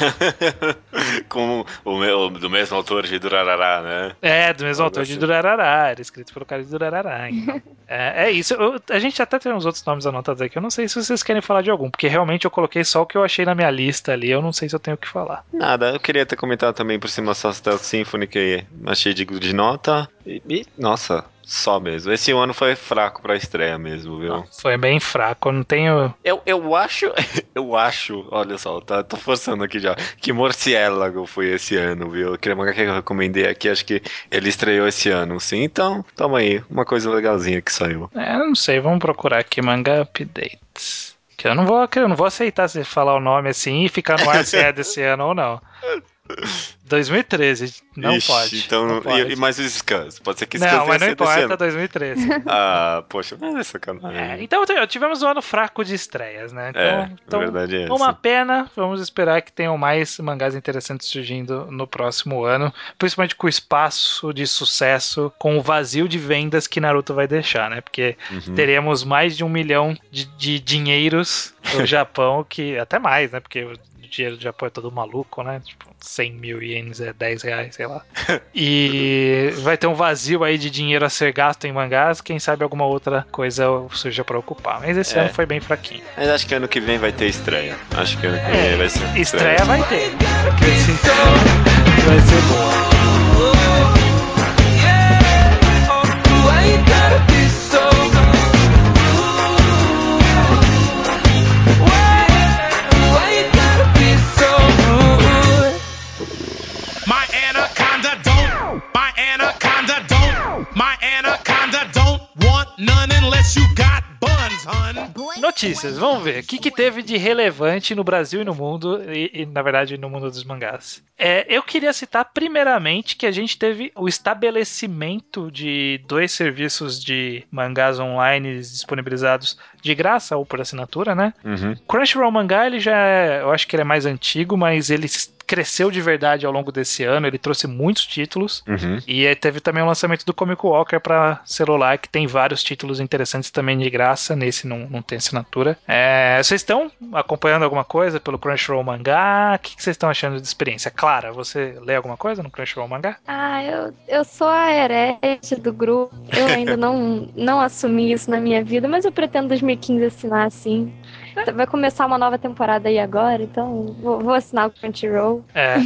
Com o, meu, do mesmo autor de Durarará, né? É, do mesmo Algo autor de assim. Durarará, era escrito pelo cara de Durarará. Então. é, é isso. Eu- a gente até tem uns outros nomes anotados aqui. Eu não sei se vocês querem falar de algum, porque realmente eu coloquei só o que eu achei na minha lista ali. Eu não sei se eu tenho o que falar. Nada, eu queria ter comentado também por cima só Stealth Symphony, que achei digno de nota. E, e, nossa, só mesmo. Esse ano foi fraco pra estreia mesmo, viu? Foi bem fraco. Eu não tenho. Eu, eu acho, eu acho, olha só, tá, tô forçando aqui já, que Morciélago foi esse ano, viu? Aquele mangá que eu recomendei aqui, acho que ele estreou esse ano, sim. Então, toma aí, uma coisa legalzinha que saiu. É, não sei. Vamos procurar aqui manga updates. Que eu não vou, eu não vou aceitar se falar o nome assim e ficar no ar se é desse ano ou não. 2013. Não Ixi, pode. Então, não e- pode. E, mais os scans. Pode ser que scans Não, mas não importa, ano. 2013. Ah, poxa, mas é sacanagem. É, então tivemos um ano fraco de estreias, né? Então, É, então verdade é essa. uma pena. Vamos esperar que tenham mais mangás interessantes surgindo no próximo ano, principalmente com o espaço de sucesso, com o vazio de vendas que Naruto vai deixar, né? Porque Uhum. teremos mais de um milhão de, de dinheiros no Japão, que até mais, né? Porque o dinheiro do Japão é todo maluco, né? Tipo, 100 mil ienes é 10 reais, sei lá. E vai ter um vazio aí de dinheiro a ser gasto em mangás, quem sabe alguma outra coisa surja pra ocupar. Mas esse É. ano foi bem fraquinho. Mas acho que ano que vem vai ter estreia. Acho que ano que É, vem vai ser Estreia vai ter. Vai ser boa. Notícias, vamos ver. O que, que teve de relevante no Brasil e no mundo, e, e, na verdade no mundo dos mangás? É, eu queria citar primeiramente que a gente teve o estabelecimento de dois serviços de mangás online disponibilizados de graça ou por assinatura, né? Uhum. Crunchyroll Mangá, ele já é, eu acho que ele é mais antigo, mas ele cresceu de verdade ao longo desse ano, ele trouxe muitos títulos. Uhum. E teve também o lançamento do Comic Walker para celular, que tem vários títulos interessantes também de graça. Nesse não, não tem assinatura. É, vocês estão acompanhando alguma coisa pelo Crunchyroll Mangá? O que, que vocês estão achando de experiência? Clara, você lê alguma coisa no Crunchyroll Mangá? Ah, eu, eu sou a herege do grupo. Eu ainda não, não assumi isso na minha vida, mas eu pretendo 2015 assinar assim. Vai começar uma nova temporada aí agora, então vou, vou assinar o Crunchyroll. É.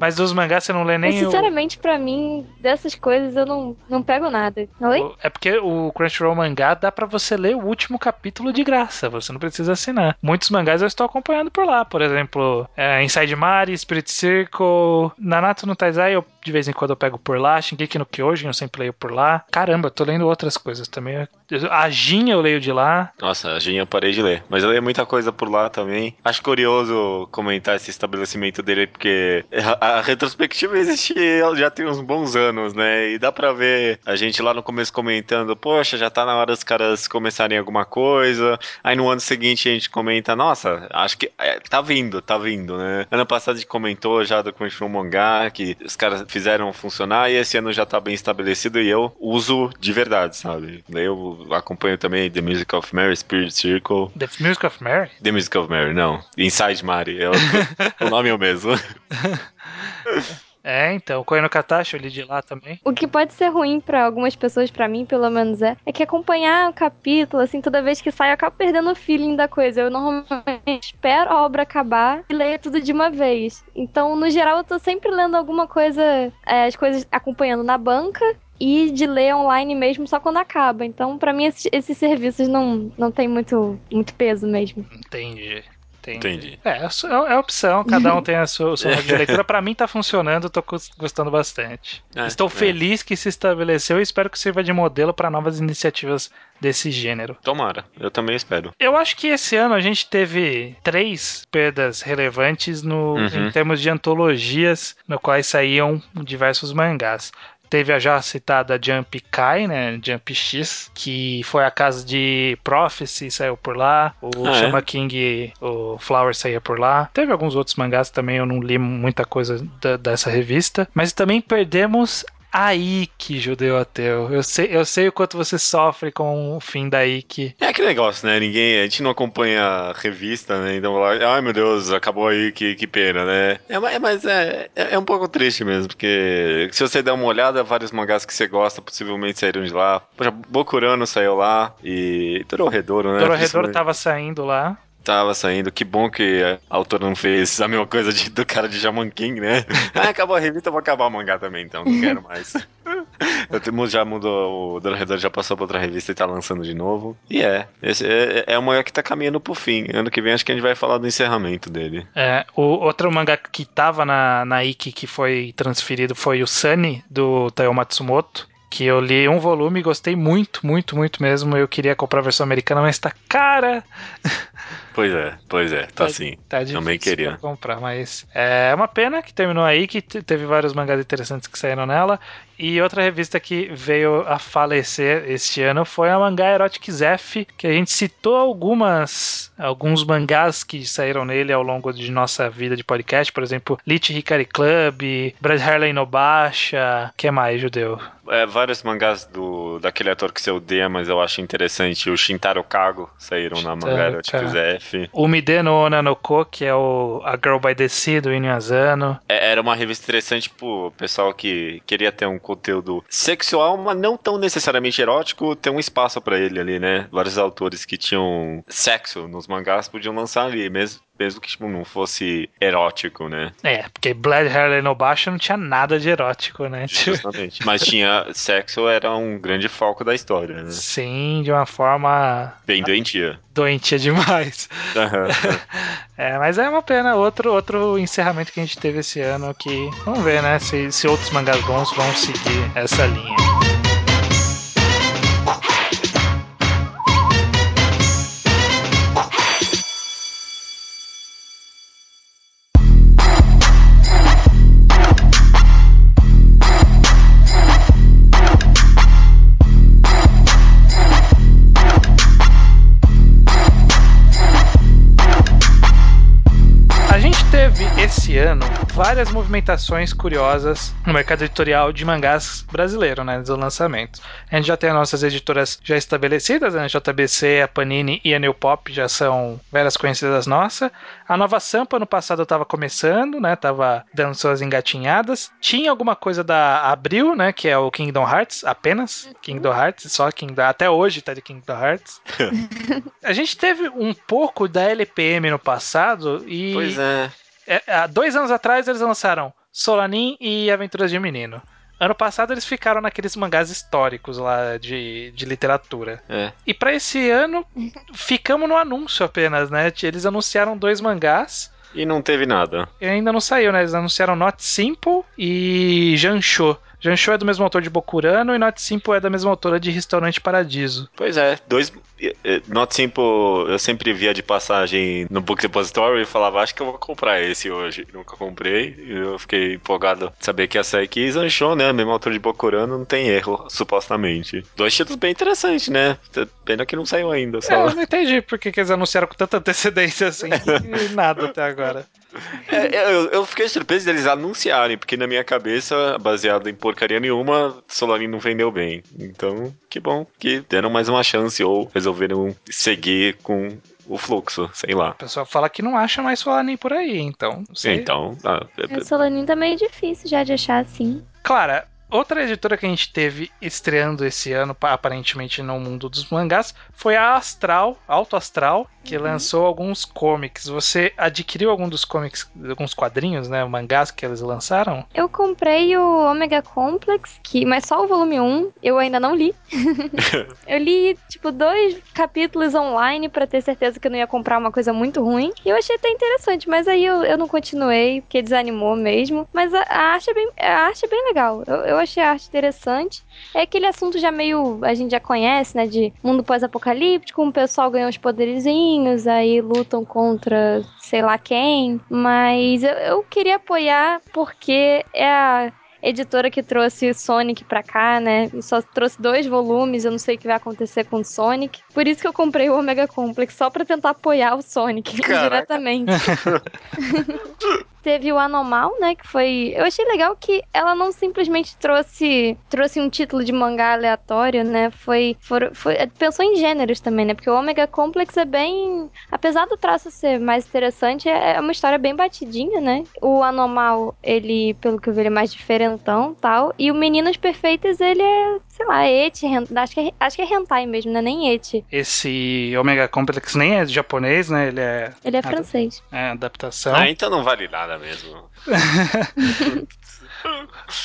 Mas dos mangás você não lê Mas nem o. sinceramente, pra mim, dessas coisas eu não, não pego nada. Oi? o- É porque o Crunchyroll Mangá dá pra você ler o último capítulo de graça, você não precisa assinar. Muitos mangás eu estou acompanhando por lá, por exemplo, é, Inside Mari, Spirit Circle, Nanatsu no Taizai, eu de vez em quando eu pego por lá, Shingeki no Kyojin eu sempre leio por lá. Caramba, tô lendo outras coisas também. A Jin eu leio de lá. Nossa, a Ginha eu parei de ler. Mas eu leio muita coisa por lá também. Acho curioso comentar esse estabelecimento dele, porque a, a retrospectiva existe já tem uns bons anos, né? E dá pra ver a gente lá no começo comentando, poxa, já tá na hora dos caras começarem alguma coisa. Aí no ano seguinte a gente comenta, nossa, acho que é, tá vindo, tá vindo, né? Ano passado a gente comentou já do Crunchyroll Mangá, que os caras fizeram funcionar e esse ano já tá bem estabelecido e eu uso de verdade, sabe? Eu acompanho também The Music of Mary, Spirit Circle. The Music of Mary. The Music of Mary, não. Inside Mari. É o nome é o mesmo. É, então, Koe no Katashi eu li de lá também. O que pode ser ruim pra algumas pessoas, pra mim pelo menos é, é que acompanhar o capítulo, assim, toda vez que sai, eu acabo perdendo o feeling da coisa. Eu normalmente espero a obra acabar e leio tudo de uma vez. Então, no geral, eu tô sempre lendo alguma coisa, é, as coisas acompanhando na banca e de ler online mesmo só quando acaba. Então, pra mim, esses, esses serviços não, não tem muito, muito peso mesmo. Entendi. Entendi. Entendi. É, é su- é opção, cada um tem a sua, seu modo de leitura. Pra mim tá funcionando, tô gostando bastante. É, Estou é. feliz que se estabeleceu e espero que sirva de modelo para novas iniciativas desse gênero. Tomara, eu também espero. Eu acho que esse ano a gente teve três perdas relevantes no, Uhum. em termos de antologias, no quais saíam diversos mangás. Teve a já citada Jump Kai, né? Jump X, que foi a casa de Prophecy, saiu por lá. O Ah, é? Chama King, o Flower saía por lá. Teve alguns outros mangás também, eu não li muita coisa da- dessa revista. Mas também perdemos a Ike, judeu ateu. Eu sei, eu sei o quanto você sofre com o fim da Ike. É aquele negócio, né? Ninguém. A gente não acompanha a revista, né? Então, lá, ai meu Deus, acabou aí, que, que pena, né? É, é, mas é, é, é um pouco triste mesmo, porque se você der uma olhada, vários mangás que você gosta possivelmente saíram de lá. Poxa, Bokurano saiu lá e Dororedoro, né? Principalmente- tava saindo lá. Tava saindo, que bom que a autora não fez a mesma coisa de- do cara de Shaman King, né? Ah, acabou a revista, eu vou acabar o mangá também, então, não quero mais. Eu já mudou, o Dororedor já passou pra outra revista e tá lançando de novo. E é, esse é, é um mangá que tá caminhando pro fim. Ano que vem acho que a gente vai falar do encerramento dele. É, o outro mangá que tava na, na Ike que foi transferido foi o Sunny, do Taiyo Matsumoto. que eu li um volume e gostei muito, muito, muito mesmo. Eu queria comprar a versão americana, mas tá cara. Pois é, pois é, tá sim. Tá difícil Também queria. pra comprar, mas é uma pena que terminou aí, que te- teve vários mangás interessantes que saíram nela. E outra revista que veio a falecer este ano foi a Mangá Erotic Zef, que a gente citou algumas alguns mangás que saíram nele ao longo de nossa vida de podcast, por exemplo, Lich Hikari Club, Brad Harley Nobasha, que mais, judeu? É, vários mangás do, daquele ator que você odeia, mas eu acho interessante. O Shintaro Kago saíram na mangá Shintaro Erotic Kago. O Mide no Onanoko, que é o A Girl by the Sea, do Inyo Asano. É, Era uma revista interessante pro pessoal que queria ter um conteúdo sexual, mas não tão necessariamente erótico, ter um espaço pra ele ali, né? Vários autores que tinham sexo nos mangás podiam lançar ali, mesmo, mesmo que tipo, não fosse erótico, né? É, porque Blood Harley Nobasha não tinha nada de erótico, né? Justamente. Mas tinha sexo, era um grande foco da história, né? Sim, de uma forma Bem doentia. doentia demais. Aham. É, mas é uma pena, outro, outro encerramento que a gente teve esse ano que vamos ver, né, se, se outros mangás bons vão seguir essa linha. Várias movimentações curiosas no mercado editorial de mangás brasileiro, né, dos lançamentos. A gente já tem as nossas editoras já estabelecidas, né, a JBC, a Panini e a New Pop já são velhas conhecidas nossas. A Nova Sampa no passado estava começando, né, tava dando suas engatinhadas. Tinha alguma coisa da Abril, né, que é o Kingdom Hearts, apenas Kingdom Hearts, só Kingdom, até hoje tá de Kingdom Hearts. a gente teve um pouco da LPM no passado e Pois é. É, há dois anos atrás eles lançaram Solanin e Aventuras de Menino. Ano passado eles ficaram naqueles mangás históricos lá de, de literatura. É. E pra esse ano, ficamos no anúncio apenas, né? Eles anunciaram dois mangás E não teve nada. e ainda não saiu, né? Eles anunciaram Not Simple e Jancho. Jancho é do mesmo autor de Bokurano e Not Simple é da mesma autora de Restaurante Paradiso. Pois é, dois. Not Simple, eu sempre via de passagem no Book Depository e falava, acho que eu vou comprar esse hoje. Nunca comprei, e eu fiquei empolgado de saber que ia sair aqui. E Zanchou, né? Mesmo autor de Bokurano, não tem erro, supostamente. Dois títulos bem interessantes, né? Pena que não saiu ainda, É, só. eu não entendi por que que eles anunciaram com tanta antecedência assim e nada até agora. É, eu, eu fiquei surpreso deles anunciarem, porque na minha cabeça, baseado em porcaria nenhuma, Solanin não vendeu bem. Então, que bom que deram mais uma chance ou resolveram seguir com o fluxo, sei lá. O pessoal fala que não acha mais Solanin por aí, então. Sei. Então, ah, é- O Solanin tá meio difícil já de achar assim. Clara, outra editora que a gente teve estreando esse ano, pa- aparentemente no mundo dos mangás, foi a Astral, Alto Astral, que lançou alguns comics. Você adquiriu algum dos comics, alguns quadrinhos, né, mangás que eles lançaram? Eu comprei o Omega Complex, que, mas só o volume 1, eu ainda não li. eu li, tipo, dois capítulos online pra ter certeza que eu não ia comprar uma coisa muito ruim. E eu achei até interessante, mas aí eu, eu não continuei, porque desanimou mesmo. Mas a, a arte, é bem, a arte é bem legal. Eu, eu achei a arte interessante. É aquele assunto já meio. A gente já conhece, né? De mundo pós-apocalíptico, um pessoal ganha uns poderizinhos, aí lutam contra sei lá quem. Mas eu, eu queria apoiar porque é a editora que trouxe Sonic pra cá, né? E só trouxe dois volumes, eu não sei o que vai acontecer com o Sonic. Por isso que eu comprei o Omega Complex, só pra tentar apoiar o Sonic Caraca. diretamente. Teve o Anomal, né? Que foi. Eu achei legal que ela não simplesmente trouxe trouxe um título de mangá aleatório, né? Foi, foi. Pensou em gêneros também, né? Porque o Omega Complex é bem. Apesar do traço ser mais interessante, é é uma história bem batidinha, né? O Anomal, ele, pelo que eu vi, ele é mais diferentão tal. E o Meninas Perfeitas, ele é, sei lá, eti, acho que é, acho que é hentai mesmo, né? Nem eti. Esse Omega Complex nem é japonês, né? Ele é, Ele é francês. é adaptação. Ah, então não vale nada mesmo.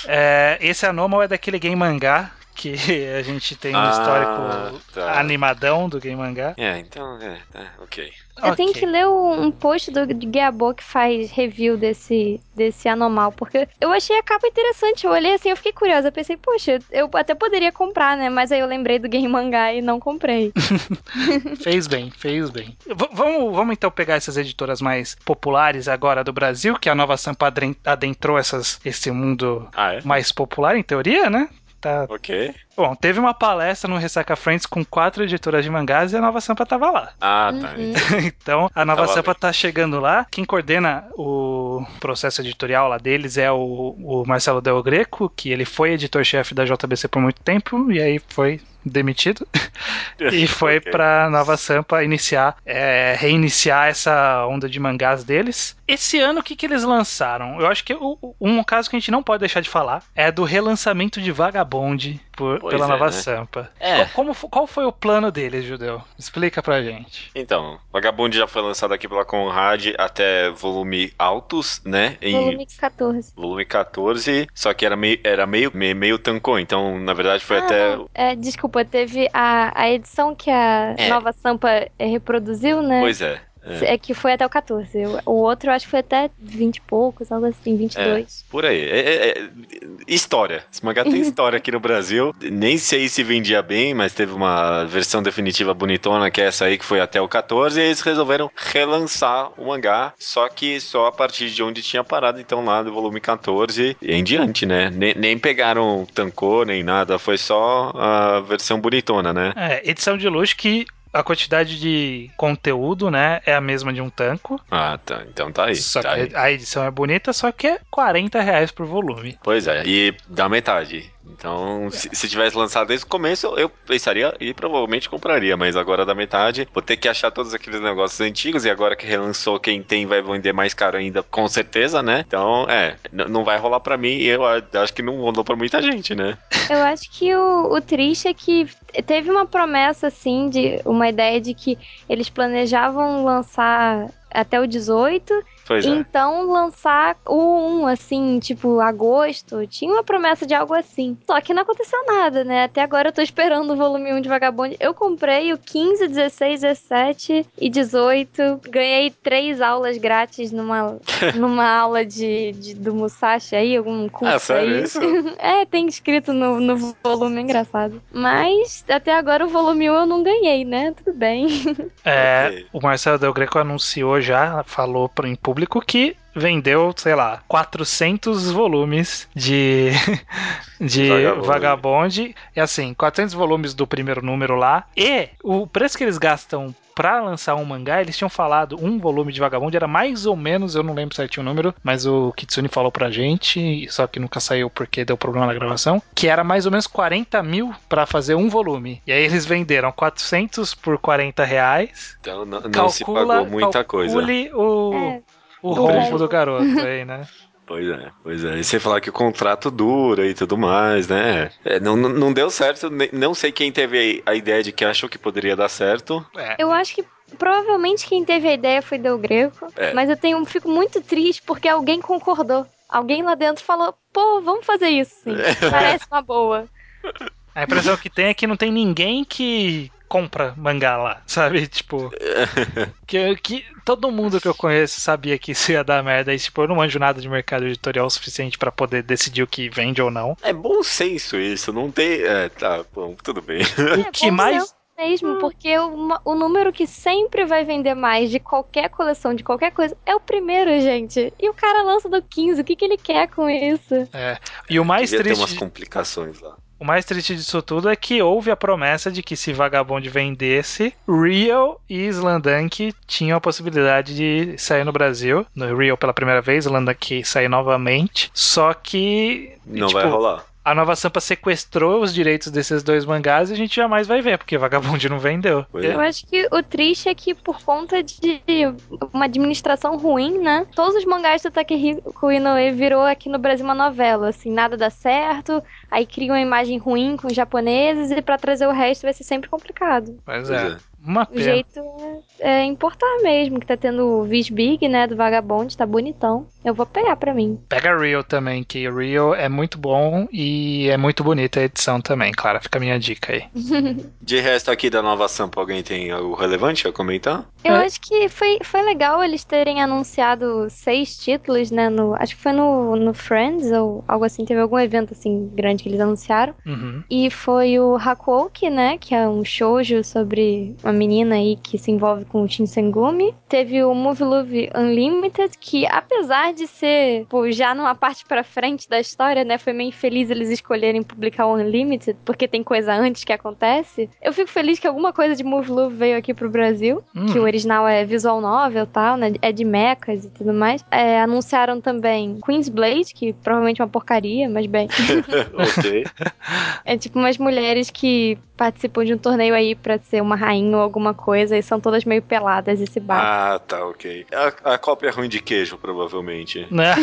É, esse Anomal é daquele game mangá que a gente tem um Ah, histórico tá. animadão do Game Mangá. É, então, é, tá, ok. Eu tenho que ler um, post do Geabo que faz review desse, desse anormal, porque eu achei a capa interessante. Eu olhei assim, eu fiquei curiosa. Eu pensei, poxa, eu até poderia comprar, né? Mas aí eu lembrei do Game Mangá e não comprei. Fez bem, fez bem. V- vamos, vamos então pegar essas editoras mais populares agora do Brasil, que a Nova Sampa adentrou essas, esse mundo Ah, é? mais popular, em teoria, né? Tá. Ok. Bom, teve uma palestra no Ressaca Friends com quatro editoras de mangás e a Nova Sampa tava lá. Ah, tá. Uhum. Então, a Nova Tava Sampa bem. tá chegando lá. Quem coordena o processo editorial lá deles é o, o Marcelo Del Greco, que ele foi editor-chefe da JBC por muito tempo e aí foi demitido e foi Ok. pra Nova Sampa iniciar, é, reiniciar essa onda de mangás deles. Esse ano, o que, que eles lançaram? Eu acho que o- um caso que a gente não pode deixar de falar é do relançamento de Vagabond por- pela é, Nova né? Sampa. É. Qual, como qual foi o plano deles, Judeu? Explica pra gente. Então, Vagabond já foi lançado aqui pela Conrad até volume altos, né? Em Volume 14. volume 14, só que era meio, era meio, meio, meio tancou, então na verdade foi Ah, até. É, desculpa, teve a, a edição que a É. Nova Sampa eh, reproduziu, né? Pois é. É. É que foi até o 14. O- outro eu acho que foi até 20 e poucos, algo assim, 22. Por aí. É, é- é- história. Esse mangá tem história aqui no Brasil. Nem sei se vendia bem, mas teve uma versão definitiva bonitona, que é essa aí, que foi até o 14, e eles resolveram relançar o mangá, só que só a partir de onde tinha parado, então lá do volume 14 e em diante, né? Nem, nem pegaram tancô, nem nada, foi só a versão bonitona, né? É, edição de luxo que a quantidade de conteúdo, né, é a mesma de um tanco. Ah, tá. Então tá aí. Só tá aí. que a edição é bonita, só que é 40 reais por volume. Pois é, e da metade. Então, se, se tivesse lançado desde o começo, eu pensaria e provavelmente compraria, mas agora da metade, vou ter que achar todos aqueles negócios antigos e agora que relançou, quem tem vai vender mais caro ainda, com certeza, né? Então, é, não vai rolar pra mim e eu acho que não rolou pra muita gente, né? Eu acho que o, o triste é que teve uma promessa, assim, de uma ideia de que eles planejavam lançar até o 18, Pois é. então lançar o 1, assim, tipo, agosto. Tinha uma promessa de algo assim. Só que não aconteceu nada, né? Até agora eu tô esperando o volume 1 de Vagabond. Eu comprei o 15, 16, 17 e 18. Ganhei três aulas grátis numa, numa aula de, de- do Musashi aí, algum curso Ah, sério aí. isso? É, tem escrito no, no volume, é engraçado. Mas até agora o volume 1 eu não ganhei, né? Tudo bem. É, Ok. O Marcelo Del Greco anunciou já, falou pro, em público que vendeu, sei lá, 400 volumes de, de Vagabond. Vagabond. E assim, 400 volumes do primeiro número lá. E o preço que eles gastam pra lançar um mangá, eles tinham falado, um volume de Vagabond era mais ou menos, eu não lembro certinho o número, mas o Kitsune falou pra gente, só que nunca saiu porque deu problema na gravação, que era mais ou menos 40 mil pra fazer um volume. E aí eles venderam 400 por 40 reais. Então não, não se Calcula, pagou muita coisa. calcule o, É. o O ronco ronco. do garoto aí, né? Pois é, pois é. E você falar que o contrato dura e tudo mais, né? É, não, não deu certo, não sei quem teve a ideia de que achou que poderia dar certo. É. Eu acho que provavelmente quem teve a ideia foi Del Greco. É. Mas eu tenho, fico muito triste porque alguém concordou. Alguém lá dentro falou, pô, vamos fazer isso sim. Parece uma boa. A impressão que tem é que não tem ninguém que compra mangá lá, sabe? Tipo, que, que todo mundo que eu conheço sabia que isso ia dar merda. E, tipo, eu não manjo nada de mercado editorial o suficiente pra poder decidir o que vende ou não. É bom senso isso, não tem. É, tá, bom, tudo bem. O É que bom mais. senso mesmo, porque o, o número que sempre vai vender mais de qualquer coleção, de qualquer coisa, é o primeiro, gente. E o cara lança do 15, o que, que ele quer com isso? É, e o mais Devia ter triste. umas complicações lá. O mais triste disso tudo é que houve a promessa de que se Vagabond vendesse, Real e Slandunk tinham a possibilidade de sair no Brasil. No Real pela primeira vez, Slandunk sair novamente. Só que. Não tipo, vai rolar. A Nova Sampa sequestrou os direitos desses dois mangás e a gente jamais vai ver, porque Vagabond não vendeu. Pois Eu acho que o triste é que por conta de uma administração ruim, né? Todos os mangás do Takehiko Inoue virou aqui no Brasil uma novela, assim, nada dá certo, aí cria uma imagem ruim com os japoneses e pra trazer o resto vai ser sempre complicado. Pois Pois é. Uma O pena. jeito é, é importar mesmo, que tá tendo o Vis Big, né, do Vagabond, tá bonitão. Eu vou pegar pra mim. Pega Real também, que Real é muito bom e é muito bonita a edição também, claro. Fica a minha dica aí. De resto aqui da nova sampa, alguém tem algo relevante a comentar? Eu É. acho que foi, foi legal eles terem anunciado seis títulos, né? No, acho que foi no, no Friends ou algo assim. Teve algum evento assim grande que eles anunciaram. Uhum. E foi o Hakuoki, né? Que é um shoujo sobre uma menina aí que se envolve com o Shinsengumi. Teve o Movie Love Unlimited, que apesar de ser pô, já numa parte pra frente da história, né? Foi meio infeliz eles escolherem publicar o Unlimited, porque tem coisa antes que acontece. Eu fico feliz que alguma coisa de Movie Love veio aqui pro Brasil Hum. que o original é visual novel e tal, né? É de mechas e tudo mais. É, anunciaram também Queen's Blade, que provavelmente é uma porcaria, mas bem. ok. é tipo umas mulheres que participam de um torneio aí pra ser uma rainha ou alguma coisa e são todas meio peladas e se batem. Ah, tá, ok. A, a cópia é ruim de queijo, provavelmente. Né?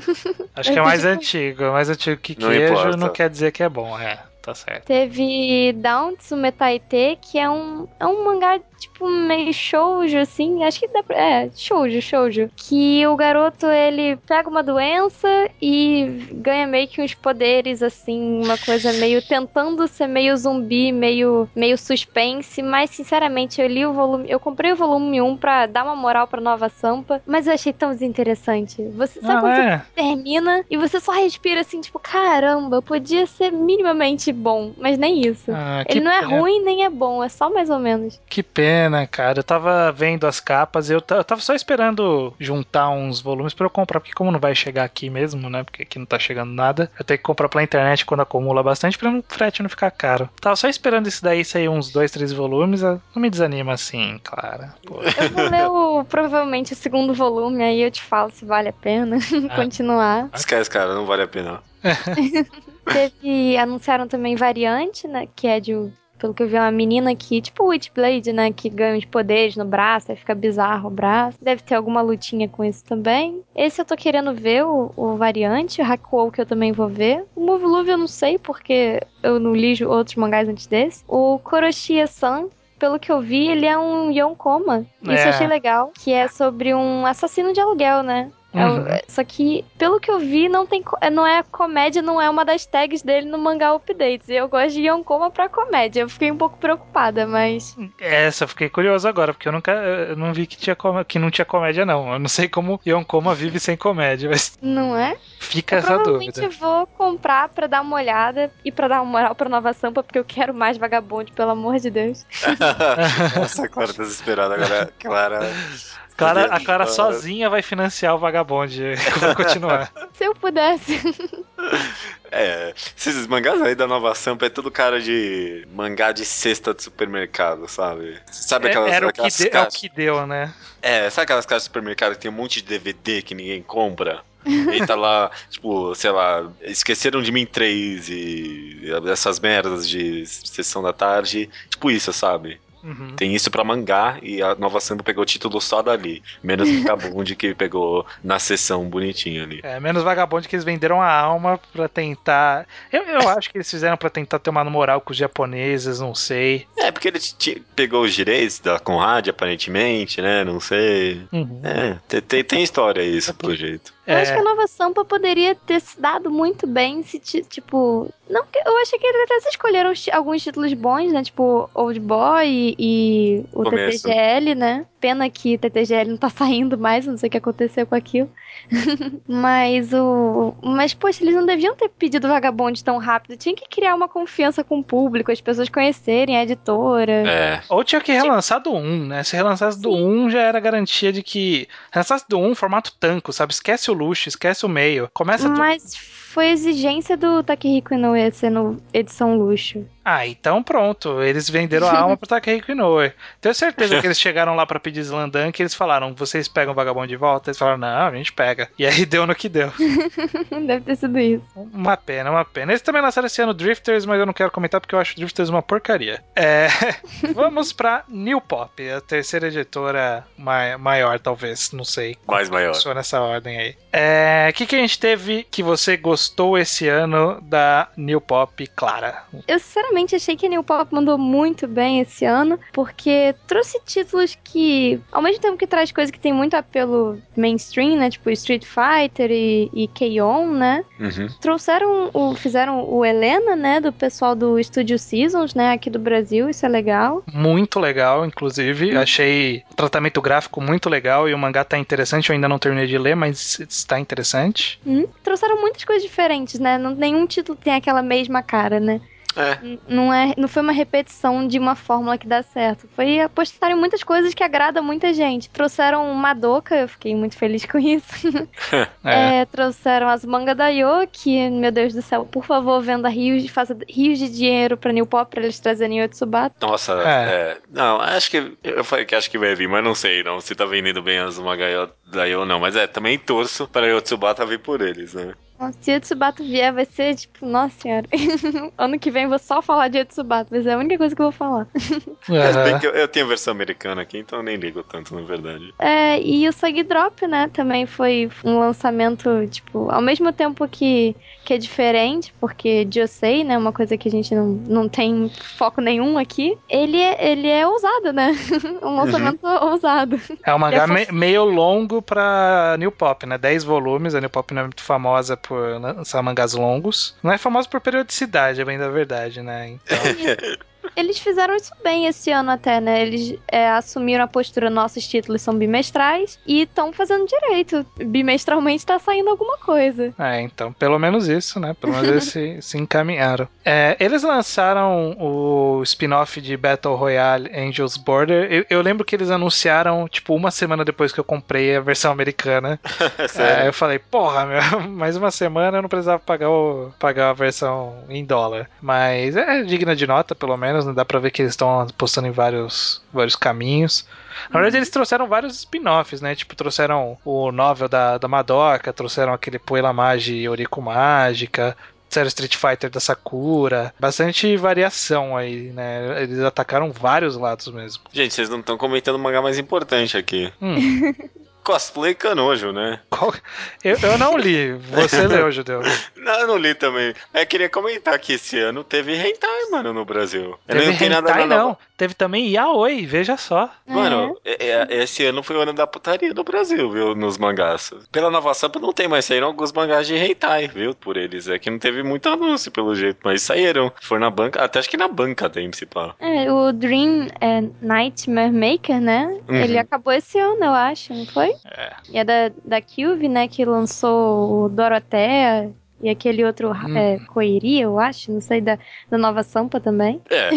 Acho que é mais antigo. É mais antigo que Não queijo importa. não quer dizer que é bom, é. Tá certo. Teve Down Tsumetaite, que é um, é um mangá, tipo, meio shoujo, assim. Acho que dá pra... É, shoujo, shoujo. Que o garoto, ele pega uma doença e ganha meio que uns poderes, assim. Uma coisa meio... Tentando ser meio zumbi, meio, meio suspense. Mas, sinceramente, eu li o volume... Eu comprei o volume 1 pra dar uma moral pra Nova Sampa. Mas eu achei tão desinteressante. Você sabe Ah, quando você é. termina e você só respira assim, tipo, caramba, podia ser minimamente bom, mas nem isso. Ah, Ele não é pena. ruim nem é bom, é só mais ou menos. Que pena, cara. Eu tava vendo as capas, eu, eu tava só esperando juntar uns volumes pra eu comprar, porque como não vai chegar aqui mesmo, né? Porque aqui não tá chegando nada, eu tenho que comprar pela internet quando acumula bastante pra o frete não ficar caro. Tava só esperando isso daí sair uns dois, três volumes, não me desanima assim, cara. Pô. Eu vou ler o, provavelmente o segundo volume, aí eu te falo se vale a pena Ah. continuar. Esquece, cara, não vale a pena. Teve. Anunciaram também Variante, né? Que é de. Pelo que eu vi, é uma menina que, tipo Witchblade, né? Que ganha os poderes no braço, aí fica bizarro o braço. Deve ter alguma lutinha com isso também. Esse eu tô querendo ver, o, o Variante. O Hakuou que eu também vou ver. O Move Love eu não sei, porque eu não li outros mangás antes desse. O Koroshia-san, pelo que eu vi, ele é um Yonkoma. Isso É. eu achei legal. Que é sobre um assassino de aluguel, né? É Uhum. Só que, pelo que eu vi, não tem é, não é comédia, não é uma das tags dele no mangá Updates. E eu gosto de Yonkoma pra comédia. Eu fiquei um pouco preocupada, mas. Essa, eu fiquei curioso agora, porque eu nunca eu não vi que, tinha com- que não tinha comédia, não. Eu não sei como Yonkoma vive sem comédia, mas Não é? fica Eu essa provavelmente dúvida. vou comprar pra dar uma olhada e pra dar uma moral pra Nova Sampa, porque eu quero mais vagabonde, pelo amor de Deus. Nossa, Clara desesperada agora. Clara. Clara, a Clara sozinha vai financiar o vagabonde. Vai continuar. Se eu pudesse. É, esses mangás aí da Nova Sampa é tudo cara de mangá de cesta de supermercado, sabe? Sabe aquelas, É- Era o que, aquelas de- é o caixas- que deu, né? É, sabe aquelas caixas de supermercado que tem um monte de DVD que ninguém compra? E tá lá, tipo, sei lá, esqueceram de mim três e essas merdas de sessão da tarde. Tipo isso, sabe? Uhum. Tem isso pra mangá e a Nova Samba pegou o título só dali. Menos Vagabond que pegou na sessão bonitinha ali. É, menos vagabonde que eles venderam a alma pra tentar. Eu, eu acho que eles fizeram pra tentar ter uma moral com os japoneses, não sei. É, porque ele pegou os direitos da Conrad, aparentemente, né? Não sei. Uhum. É, tem, tem, tem história isso, pelo jeito. Eu acho É. que a Nova Sampa poderia ter se dado muito bem se, ti- tipo. Não, que- eu achei que eles até se escolheram alguns títulos bons, né? Tipo, Old Boy e, e o Começo. TTGL, né? Pena que TTGL não tá saindo mais, não sei o que aconteceu com aquilo. mas o. Mas, poxa, eles não deviam ter pedido Vagabond tão rápido. Tinha que criar uma confiança com o público, as pessoas conhecerem a editora. É. Ou tinha que relançar do 1, né? Se relançasse do 1, já era garantia de que. Relançasse do 1, formato tanco, sabe? Esquece o luxo, esquece o meio. Começa do. Mas foi exigência do Takehiko Inoue sendo edição luxo. Ah, então pronto. Eles venderam a alma pro Takehiko Inoue. Tenho certeza que eles chegaram lá pra de Slandan que eles falaram: vocês pegam o vagabundo de volta? Eles falaram: não, a gente pega. E aí deu no que deu. Deve ter sido isso. Uma pena, uma pena. Eles também lançaram esse ano Drifters, mas eu não quero comentar porque eu acho Drifters uma porcaria. É, vamos pra New Pop, a terceira editora mai- maior, talvez, não sei. Mais maior. Só nessa ordem aí. É, O que, que a gente teve que você gostou esse ano da New Pop, Clara? Eu sinceramente achei que a New Pop mandou muito bem esse ano, porque trouxe títulos que, ao mesmo tempo que traz coisas que tem muito apelo mainstream, né? Tipo Street Fighter e, e K-On, né? Uhum. Trouxeram o. fizeram o Helena, né? Do pessoal do Studio Seasons, né? Aqui do Brasil, isso é legal. Muito legal, inclusive. Achei o tratamento gráfico muito legal e o mangá tá interessante. Eu ainda não terminei de ler, mas está interessante. Hum, Trouxeram muitas coisas diferentes, né? Não, nenhum título tem aquela mesma cara, né? É. Não, é, não foi uma repetição de uma fórmula que dá certo. Foi apostar em muitas coisas que agradam muita gente. Trouxeram Madoka, eu fiquei muito feliz com isso. É. É, trouxeram as mangas da Yo, que, meu Deus do céu, por favor, venda rios, faça rios de dinheiro pra New Pop pra eles trazerem o Tsubata. Nossa, É. é. Não, acho que. Eu falei que acho que vai vir, mas não sei não se tá vendendo bem as Magayo daí ou não. Mas é, também torço para o Tsubata vir por eles, né? Se o Tsubata vier, vai ser tipo, nossa senhora. ano que vem eu vou só falar de Tsubata, vai ser a única coisa que eu vou falar. Mas que eu, eu tenho a versão americana aqui, então eu nem ligo tanto, na verdade. É, e o Sug Drop, né, também foi um lançamento, tipo, ao mesmo tempo que, que é diferente, porque Josei, né, uma coisa que a gente não, não tem foco nenhum aqui, ele é, ele é ousado, né? um lançamento ousado. É um mangá me- meio longo pra New Pop, né? 10 volumes. A New Pop não é muito famosa por lançar mangás longos. Não é famosa por periodicidade, é bem da verdade, né? Então, Eles fizeram isso bem esse ano até, né? Eles é, assumiram a postura, nossos títulos são bimestrais e estão fazendo direito. Bimestralmente tá saindo alguma coisa. é, então, pelo menos isso, né? Pelo menos eles se, se encaminharam. É, eles lançaram o spin-off de Battle Royale Angels Border. Eu, eu lembro que eles anunciaram, tipo, uma semana depois que eu comprei a versão americana. É, eu falei, porra, meu, mais uma semana eu não precisava pagar, o, pagar a versão em dólar. Mas é digna de nota, pelo menos, né? Dá pra ver que eles estão apostando em vários, vários caminhos. Na verdade, eles trouxeram vários spin-offs, né? Tipo, trouxeram o novel da, da Madoka, trouxeram aquele Poela Magi Oriko Mágica, trouxeram Street Fighter da Sakura. Bastante variação aí, né? Eles atacaram vários lados mesmo. Gente, vocês não estão comentando o mangá mais importante aqui. Hum. Cosplay Canojo, né? Eu, eu não li, você leu, Judeu. Não, eu não li também. Eu queria comentar que esse ano teve hentai, mano, no Brasil. Teve não tem nada hentai, não. nova- Teve também Yaoi, veja só. Mano, é- é- esse ano foi o ano da putaria no Brasil, viu? Nos mangás. Pela Nova Sampa não tem, mas saíram alguns mangás de hentai, viu? Por eles. É que não teve muito anúncio, pelo jeito. Mas saíram. Foi na banca, até acho que na banca tem, se pá. É, o Dream é, Nightmare Maker, né? Uhum. Ele acabou esse ano, eu acho, não foi? É. E é da, da Cube, né? Que lançou o Dorothea e aquele outro Hum. é, Coiria, eu acho, não sei, da, da Nova Sampa também. É.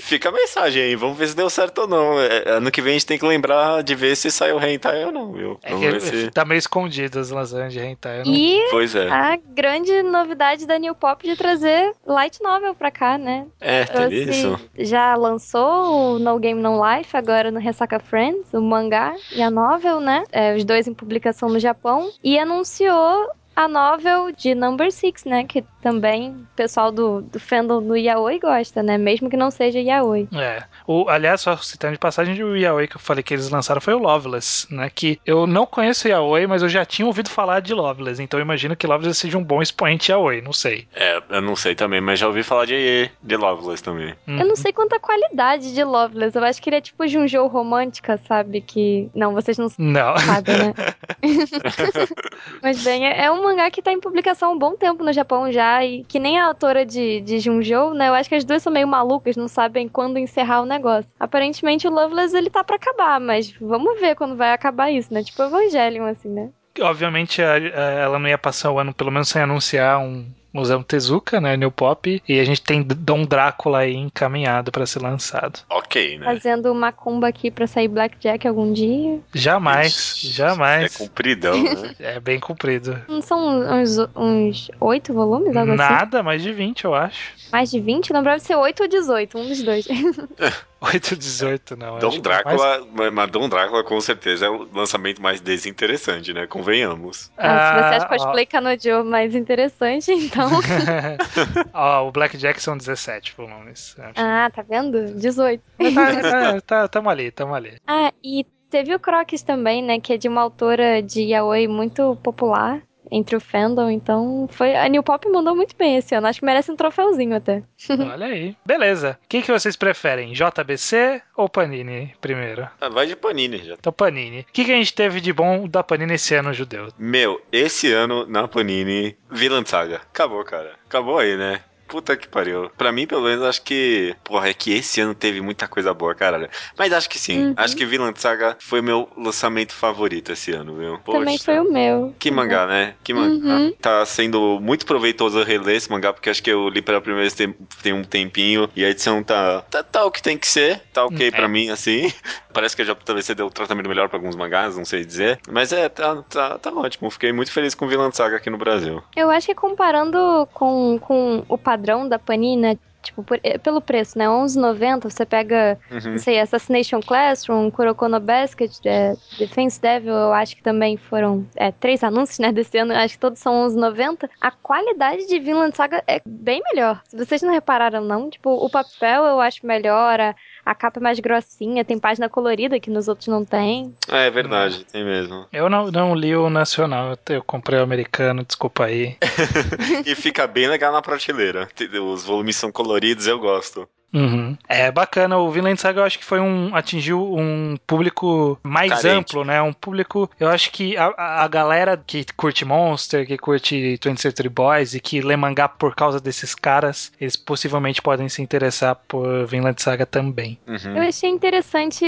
Fica a mensagem aí. Vamos ver se deu certo ou não. É, ano que vem a gente tem que lembrar de ver se saiu hentai ou não, viu? É Vamos que se... tá meio escondido as lasanhas de hentai. eu não- E Pois é. a grande novidade da New Pop de trazer Light Novel pra cá, né? É, teve Trouxe- isso. Já lançou o No Game No Life, agora no Ressaca Friends, o mangá e a novel, né? É, os dois em publicação no Japão. E anunciou a novel de Number Six, né? Que também o pessoal do, do fandom do Yaoi gosta, né? Mesmo que não seja Yaoi. É. O, aliás, só citando de passagem o Yaoi que eu falei que eles lançaram foi o Loveless, né? Que eu não conheço Yaoi, mas eu já tinha ouvido falar de Loveless, então eu imagino que Loveless seja um bom expoente Yaoi, não sei. É, eu não sei também, mas já ouvi falar de, de Loveless também. Hum. Eu não sei quanta qualidade de Loveless. Eu acho que ele é tipo Junjou romântica, sabe? Que. Não, vocês não Não. sabem, né? Mas bem, é é um mangá que tá em publicação há um bom tempo no Japão já, e que nem a autora de, de Junjou, né? Eu acho que as duas são meio malucas, não sabem quando encerrar o negócio. Aparentemente o Loveless ele tá pra acabar, mas vamos ver quando vai acabar isso, né? Tipo Evangelion, assim, né? Obviamente ela não ia passar o ano, pelo menos sem anunciar um Museu Tezuka, né? New Pop. E a gente tem Dom Drácula aí encaminhado pra ser lançado. Ok, né? Fazendo macumba aqui pra sair Blackjack algum dia. Jamais, Ixi, jamais. É compridão, né? É bem comprido. Não são uns, 8 volumes, algo assim? Nada, mais de 20, eu acho. Mais de 20? Lembrava de ser 8 ou 18, um dos dois. 818 não. Dom é mais- Drácula, mas- Dom Drácula com certeza é o lançamento mais desinteressante, né? Convenhamos. Ah, se você acha cosplay Kanojo mais interessante, então. Ó, o Black Jackson 17 volumes. Acho. ah, tá vendo? 18. Mas tá, tá, tá, tamo ali, tamo ali. Ah, e teve o Crocs também, né? Que é de uma autora de yaoi muito popular entre o fandom. Então, foi a New Pop mandou muito bem esse ano. Acho que merece um troféuzinho até. Olha aí. Beleza. O que, que vocês preferem? JBC ou Panini primeiro? Ah, vai de Panini já. Então, Panini. O que, que a gente teve de bom da Panini esse ano, judeu? Meu, esse ano na Panini, Vinland Saga. Acabou, cara. Acabou aí, né? Puta que pariu. Pra mim, pelo menos, acho que. Porra, é que esse ano teve muita coisa boa, caralho. Mas acho que sim. Uhum. Acho que Vinland Saga foi meu lançamento favorito esse ano, viu? Também Poxa. foi o meu. Que mangá, né? Que mangá. Uhum. Tá sendo muito proveitoso reler esse mangá, porque acho que eu li pela primeira vez tem, tem um tempinho e a edição tá, tá, tá o que tem que ser, tá ok Hum, pra é. mim, assim. Parece que a JBC deu um tratamento melhor pra alguns mangás, não sei dizer. Mas é, tá, tá, tá ótimo. Fiquei muito feliz com Vinland Saga aqui no Brasil. Eu acho que comparando com, com o padrão da Panini, né? Tipo, por- eh, pelo preço, né? 11,90 você pega, Uhum. não sei, Assassination Classroom, Kuroko no Basket, é, Defense Devil, eu acho que também foram é, três anúncios, né, desse ano, eu acho que todos são 11,90. A qualidade de Vinland Saga é bem melhor. Se vocês não repararam, não, tipo, o papel eu acho melhor, a, a capa é mais grossinha, tem página colorida que nos outros não tem. É, é verdade, tem mesmo. Eu não, não li o nacional, eu, eu comprei o americano, desculpa aí. e fica bem legal na prateleira. Os volumes são coloridos, eu gosto. Uhum. É bacana, o Vinland Saga eu acho que foi um atingiu um público mais Carente. amplo, né? Um público, eu acho que a, a- galera que curte Monster, que curte 20th Century Boys e que lê mangá por causa desses caras, eles possivelmente podem se interessar por Vinland Saga também. Uhum. Eu achei interessante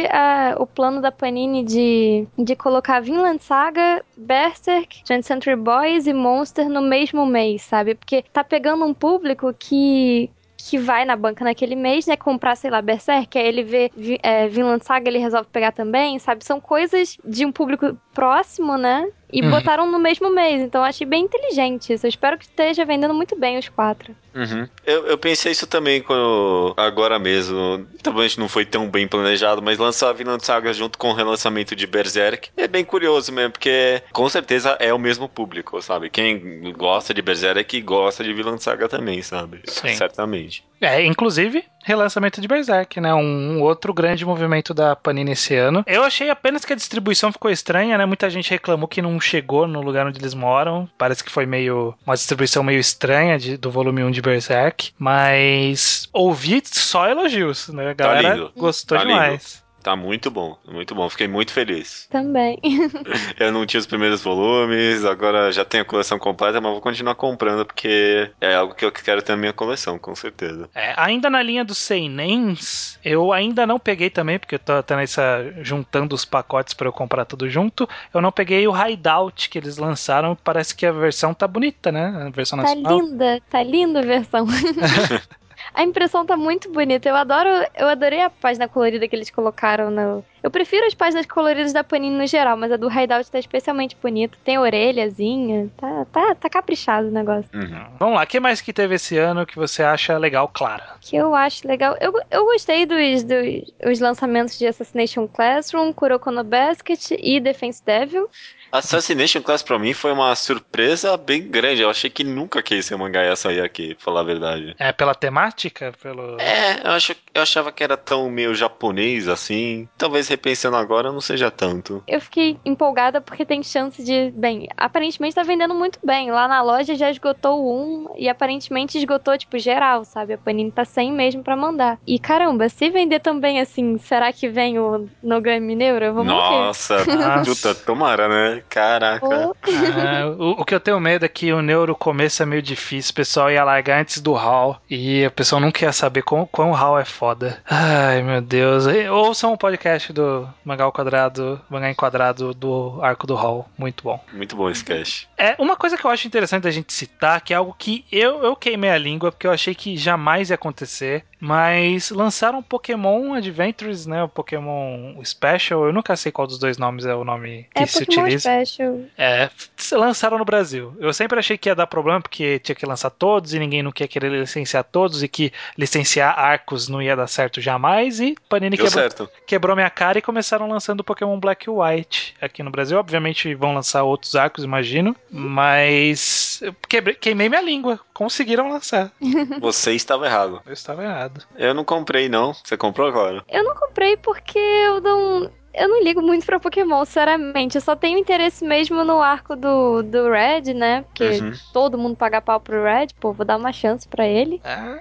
o plano da Panini de, de colocar Vinland Saga, Berserk, 20th Century Boys e Monster no mesmo mês, sabe? Porque tá pegando um público que que vai na banca naquele mês, né, comprar, sei lá, Berserk, aí ele vê é, Vinland Saga, ele resolve pegar também, sabe? São coisas de um público próximo, né? E Uhum. botaram no mesmo mês, então eu achei bem inteligente isso. Eu espero que esteja vendendo muito bem os quatro. Uhum. Eu, eu pensei isso também quando, agora mesmo. Talvez não foi tão bem planejado, mas lançar a Vinland Saga junto com o relançamento de Berserk é bem curioso mesmo, porque com certeza é o mesmo público, sabe? Quem gosta de Berserk gosta de Vinland Saga também, sabe? Sim. Certamente. É, inclusive, relançamento de Berserk, né? Um, um outro grande movimento da Panini esse ano. Eu achei apenas que a distribuição ficou estranha, né? Muita gente reclamou que não chegou no lugar onde eles moram. Parece que foi meio. uma distribuição meio estranha de- do volume 1 de Berserk. Mas ouvi só elogios, né? A galera lindo. gostou Tá demais. Tá muito bom, muito bom. Fiquei muito feliz. Também. Eu não tinha os primeiros volumes, agora já tenho a coleção completa, mas vou continuar comprando porque é algo que eu quero ter na minha coleção, com certeza. É, ainda na linha dos Seinens, eu ainda não peguei também, porque eu tô até nessa juntando os pacotes pra eu comprar tudo junto. Eu não peguei o Hideout que eles lançaram, parece que a versão tá bonita, né? A versão Tá nacional. linda, tá linda a versão. a impressão tá muito bonita. Eu adoro, eu adorei a página colorida que eles colocaram no. Eu prefiro as páginas coloridas da Panini no geral, mas a do Hideout tá especialmente bonita. Tem orelhazinha, tá, tá, tá caprichado o negócio. Uhum. Vamos lá, o que mais que teve esse ano que você acha legal, Clara? Que eu acho legal. Eu, eu gostei dos, dos os lançamentos de Assassination Classroom, Kuroko no Basket e Defense Devil. Assassination Class pra mim foi uma surpresa bem grande. Eu achei que nunca que esse mangá ia sair aqui, pra falar a verdade. É pela temática? Pelo... É, eu, acho, eu achava que era tão meio japonês assim. Talvez repensando agora não seja tanto. Eu fiquei empolgada porque tem chance de. Bem, aparentemente tá vendendo muito bem. Lá na loja já esgotou um e aparentemente esgotou, tipo, geral, sabe? A Panini tá sem mesmo pra mandar. E caramba, se vender também assim, será que vem o Nogami Neuro? Eu vou morrer. Nossa, Nossa. puta, tomara, né? Caraca. Ou- Ah, o, o que eu tenho medo é que o neuro começo é meio difícil, o pessoal ia largar antes do hall e o pessoal não quer saber quão, quão o hall é foda. Ai meu Deus. Ouçam o podcast do Mangá ao Quadrado, Mangá Enquadrado do Arco do Hall, muito bom. Muito bom esse cast. É, uma coisa que eu acho interessante a gente citar, que é algo que eu, eu queimei a língua, porque eu achei que jamais ia acontecer, mas lançaram Pokémon Adventures, né, o Pokémon Special, eu nunca sei qual dos dois nomes é o nome que É se Pokémon utiliza. Special. É, se lançaram no Brasil. Eu sempre achei que ia dar problema porque tinha que lançar todos e ninguém não quer querer licenciar todos e que licenciar arcos não ia dar certo jamais. E Panini Deu quebrou, certo. quebrou minha cara e começaram lançando Pokémon Black e White aqui no Brasil. Obviamente vão lançar outros arcos, imagino. Mas eu quebrei- queimei minha língua. Conseguiram lançar. Você estava errado. Eu estava errado. Eu não comprei, não. Você comprou agora? Eu não comprei porque eu não. Eu não ligo muito pra Pokémon, sinceramente. Eu só tenho interesse mesmo no arco do, do Red, né? Porque Uhum. todo mundo paga pau pro Red, pô, vou dar uma chance pra ele. Ah,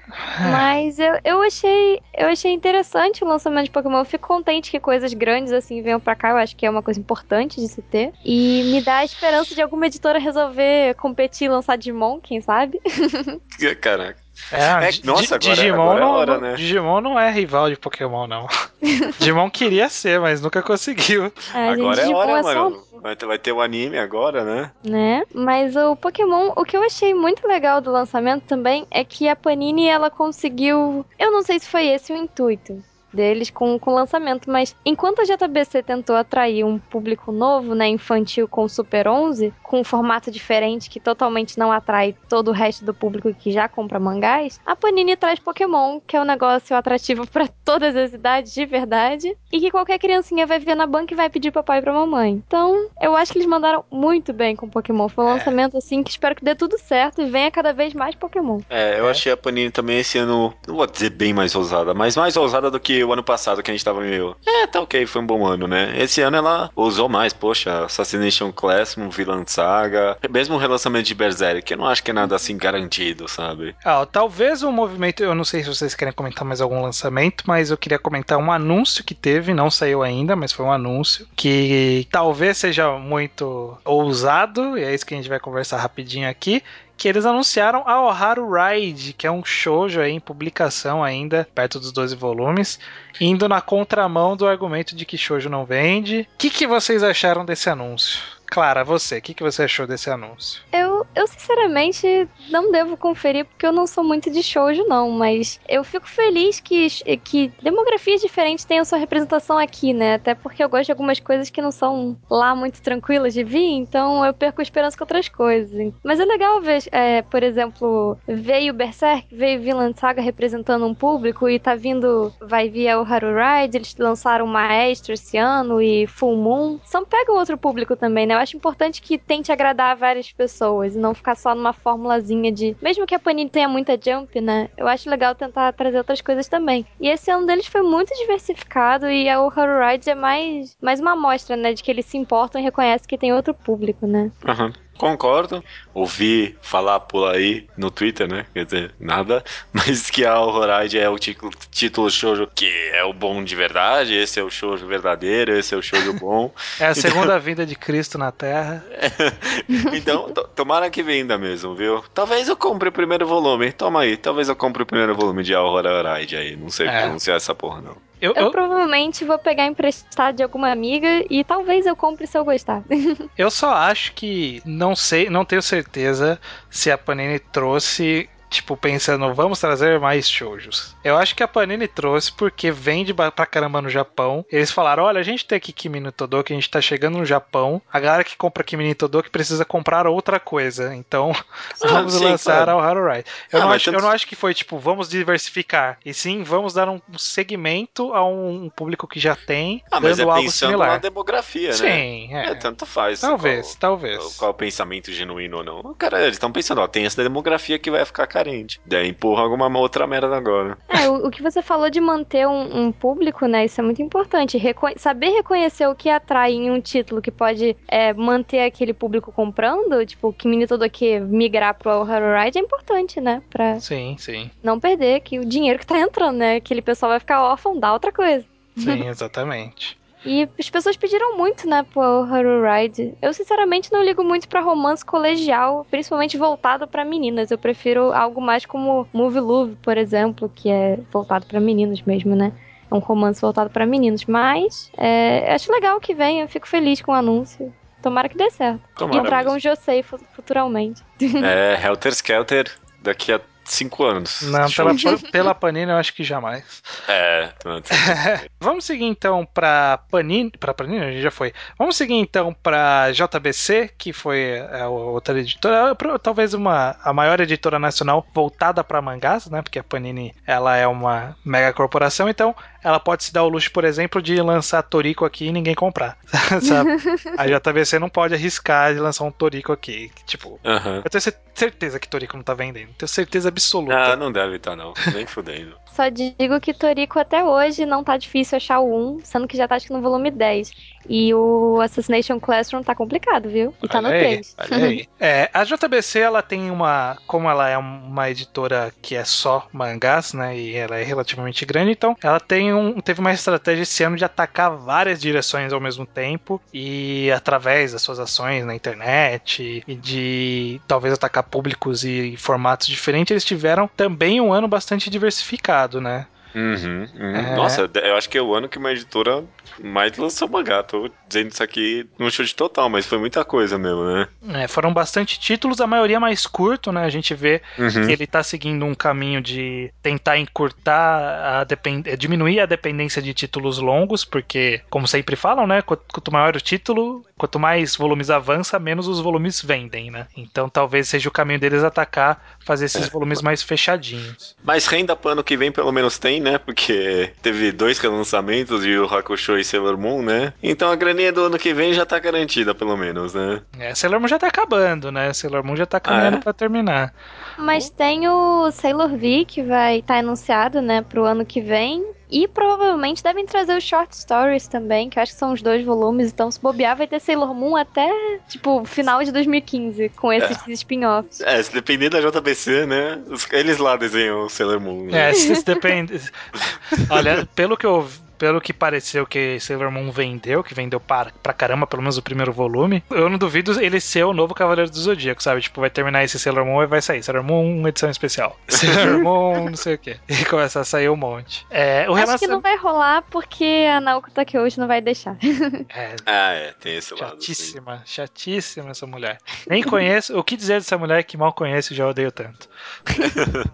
Mas eu, eu achei eu achei interessante o lançamento de Pokémon. Eu fico contente que coisas grandes assim venham pra cá. Eu acho que é uma coisa importante de se ter. E me dá a esperança de alguma editora resolver competir e lançar Digimon, quem sabe? Caraca. É, É, nossa, Di- agora- Digimon, agora é não, hora, não- né? Digimon não é rival de Pokémon, não. Digimon queria ser, mas nunca conseguiu. É, gente, agora é Digimon hora, é só mano. Vai ter, vai ter o anime agora, né? né? Mas o Pokémon, o que eu achei muito legal do lançamento também é que a Panini ela conseguiu, eu não sei se foi esse o intuito deles com, com o lançamento, mas enquanto a JBC tentou atrair um público novo, né, infantil com Super 11, com um formato diferente que totalmente não atrai todo o resto do público que já compra mangás, a Panini traz Pokémon, que é um negócio atrativo pra todas as idades de verdade, e que qualquer criancinha vai ver na banca e vai pedir papai pra mamãe. Então, eu acho que eles mandaram muito bem com Pokémon. Foi um lançamento assim que espero que dê tudo certo e venha cada vez mais Pokémon. É, eu achei a Panini também esse ano, não vou dizer bem mais ousada, mas mais ousada do que o ano passado, que a gente tava meio. É, tá ok, foi um bom ano, né? Esse ano ela ousou mais, poxa, Assassination Classroom, Villain Saga, mesmo o relançamento de Berserk, eu não acho que é nada assim garantido, sabe? Ah, talvez um movimento, eu não sei se vocês querem comentar mais algum lançamento, mas eu queria comentar um anúncio que teve, não saiu ainda, mas foi um anúncio, que talvez seja muito ousado, e é isso que a gente vai conversar rapidinho aqui, que eles anunciaram a Oharu Ride, que é um shoujo aí em publicação ainda, perto dos 12 volumes, indo na contramão do argumento de que shoujo não vende. O que, que vocês acharam desse anúncio? Clara, você, o que, que você achou desse anúncio? Eu, eu sinceramente não devo conferir porque eu não sou muito de shoujo não, mas eu fico feliz que, que demografias diferentes tenham sua representação aqui, né? Até porque eu gosto de algumas coisas que não são lá muito tranquilas de vir, então eu perco esperança com outras coisas. Mas é legal ver, é, por exemplo, veio Berserk, veio Vinland Saga representando um público e tá vindo, vai vir o Haru Ride, eles lançaram Maestro esse ano e Full Moon. São pegam outro público também, né? Eu acho importante que tente agradar várias pessoas e não ficar só numa formulazinha de. Mesmo que a Panini tenha muita jump, né? Eu acho legal tentar trazer outras coisas também. E esse ano deles foi muito diversificado e a Haru Ride é mais, mais uma amostra, né? De que eles se importam e reconhecem que tem outro público, né? Aham. Concordo. Ouvi falar por aí no Twitter, né? Quer dizer, nada. Mas que a Horroride é o título, título shoujo que é o bom de verdade. Esse é o shoujo verdadeiro, esse é o shoujo bom. É a segunda vinda de Cristo na Terra. então, to- tomara que venda mesmo, viu? Talvez eu compre o primeiro volume. Toma aí. Talvez eu compre o primeiro volume de Horroride aí. Não sei É. pronunciar essa porra, não. Eu, Eu eu, provavelmente vou pegar emprestado de alguma amiga e talvez eu compre se eu gostar. eu só acho que não sei, não tenho certeza se a Panini trouxe tipo, pensando, vamos trazer mais shoujos. Eu acho que a Panini trouxe porque vende pra caramba no Japão. Eles falaram, olha, a gente tem aqui Kimi no Todoki, a gente tá chegando no Japão. A galera que compra Kimi no Todoki precisa comprar outra coisa. Então, vamos sim, lançar claro. a Haru Ride. Eu, Ah, não acho, eu tanto- não acho que foi, tipo, vamos diversificar. E sim, vamos dar um segmento a um público que já tem, Ah, mas é dando algo pensando similar. na demografia, né? Sim, é. É, tanto faz. Talvez, qual- talvez. Qual é o pensamento genuíno ou não. Cara, eles estão pensando, ó, tem essa demografia que vai ficar carente. Daí empurra alguma outra merda agora. É, o, o que você falou de manter um, um público, né? Isso é muito importante. Reco- saber reconhecer o que atrai em um título que pode é, manter aquele público comprando, tipo, que menino todo aqui migrar pro Horror Ride é importante, né? Pra Sim, sim. não perder que o dinheiro que tá entrando, né? Aquele pessoal vai ficar órfão, dá outra coisa. Sim, exatamente. E as pessoas pediram muito, né, pro Haru Ride. Eu, sinceramente, não ligo muito pra romance colegial, principalmente voltado pra meninas. Eu prefiro algo mais como Movie Love, por exemplo, que é voltado pra meninos mesmo, né? É um romance voltado pra meninos. Mas, é, acho legal que venha, eu fico feliz com o anúncio. Tomara que dê certo. Tomara e tragam mesmo. Josei fu- futuramente. É, Helter Skelter, daqui a cinco anos. Não, pela, pela Panini eu acho que jamais. É, pronto. Vamos seguir então pra Panini. Pra Panini, a gente já foi. Vamos seguir então pra JBC, que foi é, a outra editora, pro- talvez uma a maior editora nacional voltada pra mangás, né? Porque a Panini ela é uma mega corporação, então ela pode se dar o luxo, por exemplo, de lançar Toriko aqui e ninguém comprar. sabe? A JBC não pode arriscar de lançar um Toriko aqui. Tipo, Aham. eu tenho cer- certeza que Toriko não tá vendendo. Tenho certeza absoluta. Ah, não deve estar, não. Nem fudendo. Só digo que Toriko até hoje não tá difícil achar o 1, sendo que já tá acho que no volume 10. E o Assassination Classroom tá complicado, viu? E tá no Olha aí, 3. olha aí. É, a JBC ela tem uma, como ela é uma editora que é só mangás, né, e ela é relativamente grande, então ela tem um, teve uma estratégia esse ano de atacar várias direções ao mesmo tempo e através das suas ações na internet e de talvez atacar públicos e formatos diferentes, eles tiveram também um ano bastante diversificado, né? Uhum, uhum. É. Nossa, eu acho que é o ano que uma editora mais lançou mangá. Tô dizendo isso aqui num chute total, mas foi muita coisa mesmo, né? É, foram bastante títulos, a maioria mais curto, né? A gente vê Uhum. que ele tá seguindo um caminho de tentar encurtar, a depen- eh, diminuir a dependência de títulos longos, porque, como sempre falam, né? Quanto quanto maior o título, quanto mais volumes avança, menos os volumes vendem, né? Então talvez seja o caminho deles atacar, fazer esses volumes mais fechadinhos. Mas renda pro ano que vem pelo menos tem, né? Porque teve dois relançamentos de Yu Hakusho e Sailor Moon, né? Então a graninha do ano que vem já tá garantida, pelo menos, né? É, Sailor Moon já tá acabando, né? Sailor Moon já tá caminhando Ah, é? pra terminar. Mas tem o Sailor V que vai estar anunciado, né, pro ano que vem. E provavelmente devem trazer os short stories também, que eu acho que são os dois volumes. Então, se bobear, vai ter Sailor Moon até, tipo, final de 2015, com esses spin-offs. É, se depender da JBC, né? Eles lá desenham o Sailor Moon. né? É, se isso depende. Olha, pelo que eu. Pelo que pareceu que Sailor Moon vendeu, que vendeu pra, pra caramba, pelo menos o primeiro volume, eu não duvido ele ser o novo Cavaleiro do Zodíaco, sabe? Tipo, vai terminar esse Sailor Moon e vai sair Sailor Moon, uma edição especial. Sailor Moon, não sei o quê. E começa a sair um monte. É, o Acho que não vai rolar porque a Naoko Takeuchi não vai deixar. É, Ah, é, tem esse lado. sim. chatíssima, chatíssima essa mulher. Nem conheço. O que dizer dessa mulher que mal conheço e já odeio tanto?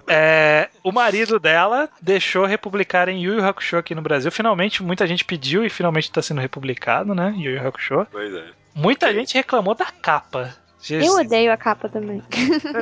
É, o marido dela deixou republicarem Yu Yu Hakusho aqui no Brasil. Finalmente, muita gente pediu e finalmente tá sendo republicado, né? Yu Yu Hakusho. Pois é. Muita gente reclamou da capa. Eu odeio a capa também.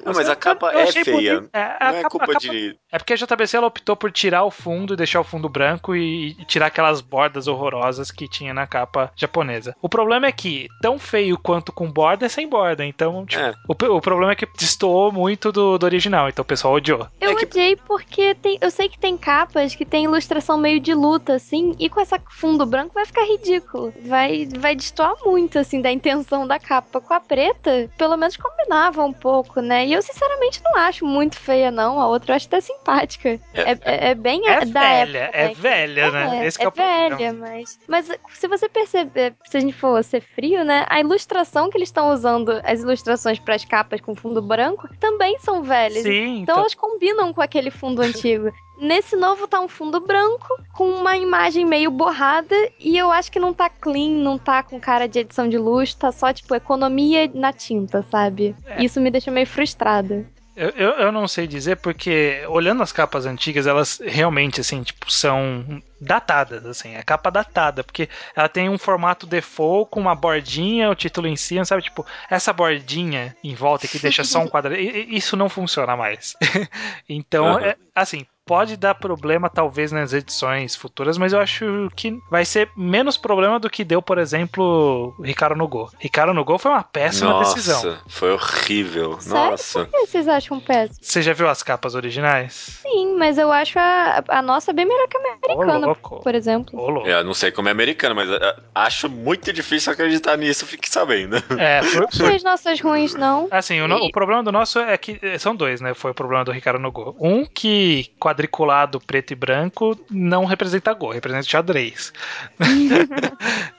Não, mas a capa Eu é feia. bonito. É, a Não é capa- culpa a capa- de. É porque a JBC ela optou por tirar o fundo e deixar o fundo branco e, e tirar aquelas bordas horrorosas que tinha na capa japonesa. O problema é que, tão feio quanto com borda é sem borda. Então, tipo, É. o, o problema é que destoou muito do, do original. Então o pessoal odiou. Eu É que- odiei porque tem, eu sei que tem capas que tem ilustração meio de luta, assim, e com essa fundo branco vai ficar ridículo. Vai, vai destoar muito, assim, da intenção da capa. Com a preta, pelo menos combinava um pouco, né? E eu, sinceramente, não acho muito feia, não. A outra eu acho até simpática. É, é- é bem É da velha, época, é né? velha, né? É, Esse é é velha, mas. Mas se você perceber, se a gente for ser frio, né? A ilustração que eles estão usando, as ilustrações para as capas com fundo branco, também são velhas. Sim, Então então, elas combinam com aquele fundo antigo. Nesse novo tá um fundo branco, com uma imagem meio borrada, e eu acho que não tá clean, não tá com cara de edição de luxo, tá só, tipo, economia na tinta, sabe? É. Isso me deixa meio frustrada. Eu, eu, eu não sei dizer porque, olhando as capas antigas, elas realmente, assim, tipo, são datadas, assim, é capa datada, porque ela tem um formato default com uma bordinha, o título em si, sabe? Tipo, essa bordinha em volta que deixa só um quadrado, isso não funciona mais. então, Aham. é, assim, pode dar problema talvez nas edições futuras, mas eu acho que vai ser menos problema do que deu, por exemplo, Ricardo no Go. Ricardo no Go foi uma péssima Nossa, decisão. foi horrível. Sério? Nossa. Por que vocês acham péssimo? Você já viu as capas originais? Sim, mas eu acho a, a nossa bem melhor que a americana, louco. por exemplo. Louco. Eu não sei como é americano, mas ah, acho muito difícil acreditar nisso, fique sabendo. É, Não achei as nossas ruins, não. assim, o, no- o problema do nosso é que são dois, né? Foi o problema do Ricardo Nogô. Um que quadrinhos quadriculado preto e branco não representa Go, representa xadrez.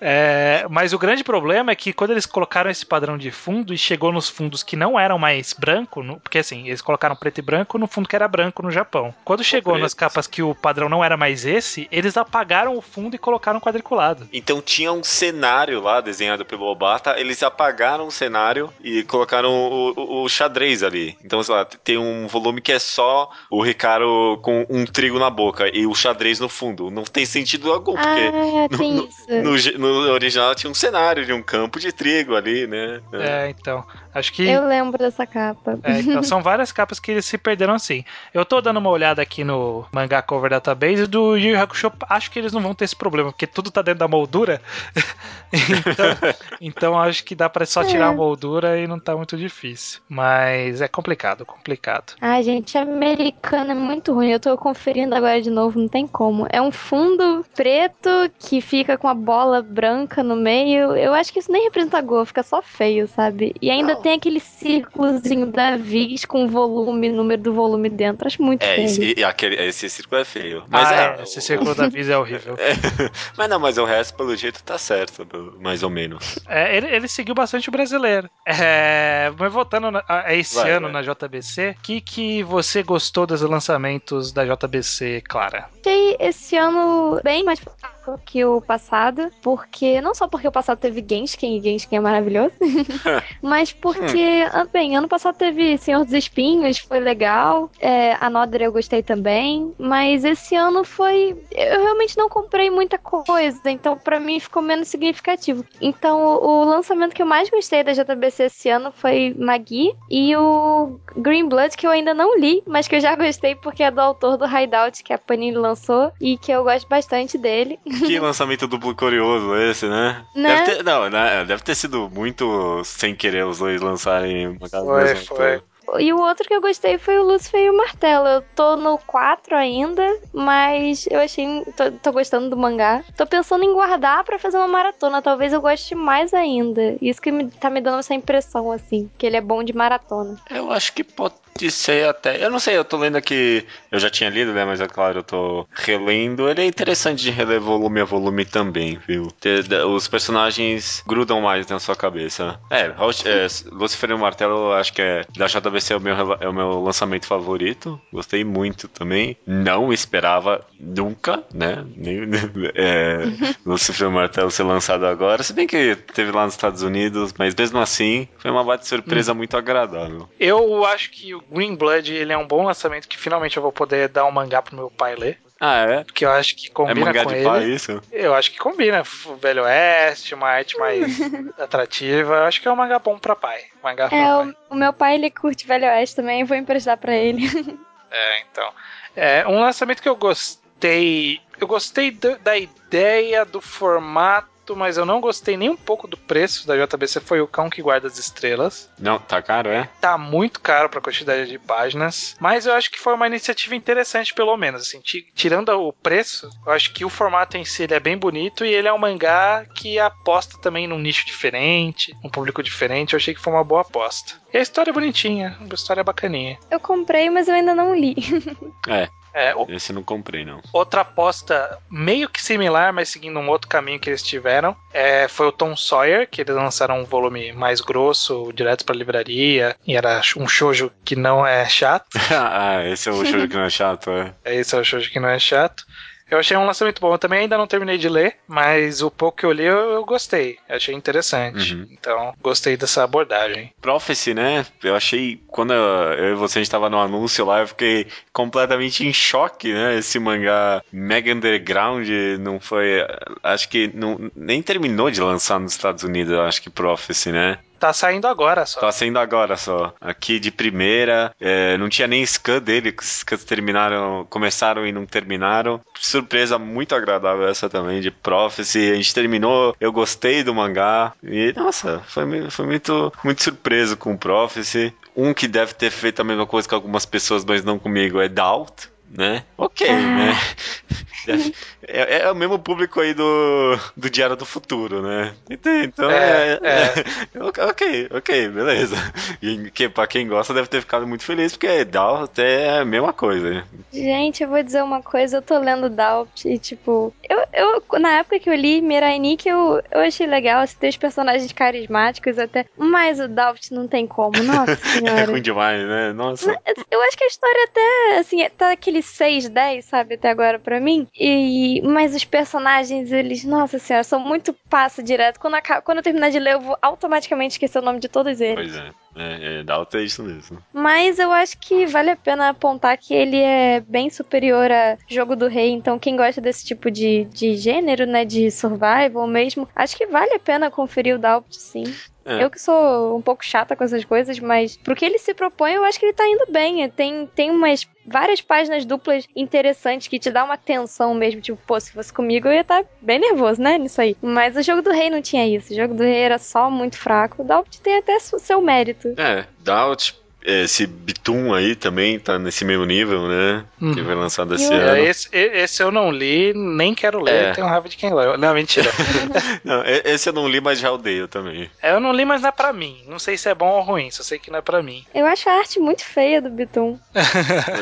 É, mas o grande problema é que quando eles colocaram esse padrão de fundo e chegou nos fundos que não eram mais branco, no- porque assim, eles colocaram preto e branco no fundo que era branco no Japão. Quando chegou nas capas que o padrão não era mais esse, eles apagaram o fundo e colocaram quadriculado. Então tinha um cenário lá desenhado pelo Obata, eles apagaram o cenário e colocaram o, o- o xadrez ali. Então, sei lá, tem um volume que é só o Ricardo com um trigo na boca e o xadrez no fundo. Não tem sentido algum, porque Ah, no- tem no- isso. no, no original tinha um cenário de um campo de trigo ali, né? É, então. Acho que. Eu lembro dessa capa. É, então são várias capas que eles se perderam assim. Eu tô dando uma olhada aqui no Manga Cover Database do Yu Yu Hakusho. Acho que eles não vão ter esse problema, porque tudo tá dentro da moldura. então, então acho que dá pra só tirar a moldura e não tá muito difícil. Mas é complicado, complicado. Ai, gente, americano é muito ruim. Eu tô conferindo agora de novo, não tem como. É um fundo preto que fica com a bola branca no meio. Eu acho que isso nem representa gol, fica só feio, sabe? E ainda tem aquele círculozinho da Viz com o volume, número do volume dentro. Acho muito É, feio. esse, e aquele, esse círculo é feio. Mas ah, é, é, esse círculo da Visa é horrível. mas não, mas o resto, pelo jeito, tá certo, mais ou menos. É, ele, ele seguiu bastante o brasileiro. É, mas voltando a, a esse Vai, ano vai. na JBC, o que, que você gostou dos lançamentos da JBC, Clara? achei esse ano bem mais que o passado, porque não só porque o passado teve Genshin, e Genshin é maravilhoso, mas porque, ah, bem, ano passado teve Senhor dos Espinhos, foi legal, é, a Nodder eu gostei também, mas esse ano foi, eu realmente não comprei muita coisa, então pra mim ficou menos significativo. Então o, o lançamento que eu mais gostei da JBC esse ano foi Magi e o Green Blood que eu ainda não li, mas que eu já gostei porque é do autor do Hideout que a Panini lançou e que eu gosto bastante dele. Que lançamento duplo curioso esse, né? Né? Deve ter, não, né, deve ter sido muito sem querer os dois lançarem uma casa Foi, mesma, foi. então. E o outro que eu gostei foi o Lúcifer e o Martelo. Eu tô no 4 ainda, mas eu achei. Tô, tô gostando do mangá. Tô pensando em guardar pra fazer uma maratona. Talvez eu goste mais ainda. Isso que me, tá me dando essa impressão, assim. Que ele é bom de maratona. Eu acho que pode ser até. Eu não sei, eu tô lendo aqui. Eu já tinha lido, né? Mas é claro, eu tô relendo. Ele é interessante de reler volume a volume também, viu? Os personagens grudam mais na sua cabeça. É, é, Lucifer e o Martelo, eu acho que é da JBC é o, meu, é o meu lançamento favorito. Gostei muito também. Não esperava nunca, né? Nem, é, Lucifer e o Martelo ser lançado agora. Se bem que teve lá nos Estados Unidos, mas mesmo assim, foi uma bate surpresa muito agradável. Eu acho que o Green Blood ele é um bom lançamento que finalmente eu vou poder dar um mangá pro meu pai ler. Ah, é? Porque eu acho que É combina mangá com de ele. pai isso? Eu acho que combina. O Velho Oeste, uma arte mais atrativa. Eu acho que é um mangá bom pra pai. Mangá pra É, pai. o, o meu pai ele curte Velho Oeste também. Eu vou emprestar pra ele. É, então. É, um lançamento que eu gostei. Eu gostei do- da ideia, do formato, mas eu não gostei nem um pouco do preço da JBC. Foi o Cão que Guarda as Estrelas. Não, tá caro, é? Tá muito caro pra quantidade de páginas, mas eu acho que foi uma iniciativa interessante, pelo menos. Assim, ti- tirando o preço, eu acho que o formato em si ele é bem bonito e ele é um mangá que aposta também num nicho diferente, um público diferente. Eu achei que foi uma boa aposta. E a história é bonitinha, uma história bacaninha. Eu comprei, mas eu ainda não li. É, É, o- esse não comprei, não. outra aposta meio que similar, mas seguindo um outro caminho que eles tiveram, é, foi o Tom Sawyer, que eles lançaram um volume mais grosso, direto pra livraria, e era um shoujo que não é chato. ah, esse é o jogo que não é chato, é. Esse é o shoujo que não é chato. Eu achei um lançamento bom. Eu também ainda não terminei de ler, mas o pouco que eu li eu, eu gostei. Achei interessante. Uhum. Então, gostei dessa abordagem. Prophecy, né? Eu achei. Quando eu, e você a gente tava no anúncio lá, eu fiquei completamente em choque, né? Esse mangá mega underground não foi. Acho que não, nem terminou de lançar nos Estados Unidos, acho que Prophecy, né? Tá saindo agora só. Tá saindo agora só. Aqui de primeira. é, não tinha nem scan dele. Os scans terminaram. Começaram e não terminaram. Surpresa muito agradável essa também de Prophecy. A gente terminou. Eu gostei do mangá. E, nossa, foi, foi muito, muito surpreso com Prophecy. Um que deve ter feito a mesma coisa que algumas pessoas, mas não comigo, é Doubt. Né? Ok, né? Deve- é, é o mesmo público aí do, do Diário do Futuro, né? Então, É, é, é. Ok, ok, beleza. E que, pra quem gosta deve ter ficado muito feliz, porque Doubt é a mesma coisa. Gente, eu vou dizer uma coisa, eu tô lendo Doubt e, tipo, eu, eu na época que eu li Mirai Nikki, eu, eu achei legal, assim, tem os personagens carismáticos até, mas o Doubt não tem como, nossa É senhora. ruim demais, né? Nossa. Eu acho que a história até, assim, tá aquele 6, 10, sabe, até agora pra mim. E, mas os personagens, eles, nossa senhora, são muito passo direto. Quando, quando eu terminar de ler, eu vou automaticamente esquecer o nome de todos eles. Pois é. É, é Doubt é isso mesmo. Mas eu acho que vale a pena apontar que ele é bem superior a Jogo do Rei. Então, quem gosta desse tipo de, de gênero, né, de survival mesmo, acho que vale a pena conferir o Doubt, sim. É. Eu que sou um pouco chata com essas coisas, mas pro que ele se propõe, eu acho que ele tá indo bem. Tem, tem umas várias páginas duplas interessantes que te dá uma tensão mesmo. Tipo, pô, se fosse comigo, eu ia estar bem nervoso, né? Nisso aí. Mas o jogo do rei não tinha isso. O jogo do rei era só muito fraco. O Doubt tem até seu mérito. É, Doubt, esse Bitum aí também tá nesse mesmo nível, né? Uhum. Que foi lançado esse E o- ano. É, esse, esse eu não li, nem quero ler, É. tenho raiva de quem leu. Não, mentira. Não, esse eu não li, mas já odeio também. É, eu não li, mas não é pra mim. Não sei se é bom ou ruim, só sei que não é pra mim. Eu acho a arte muito feia do Bitum.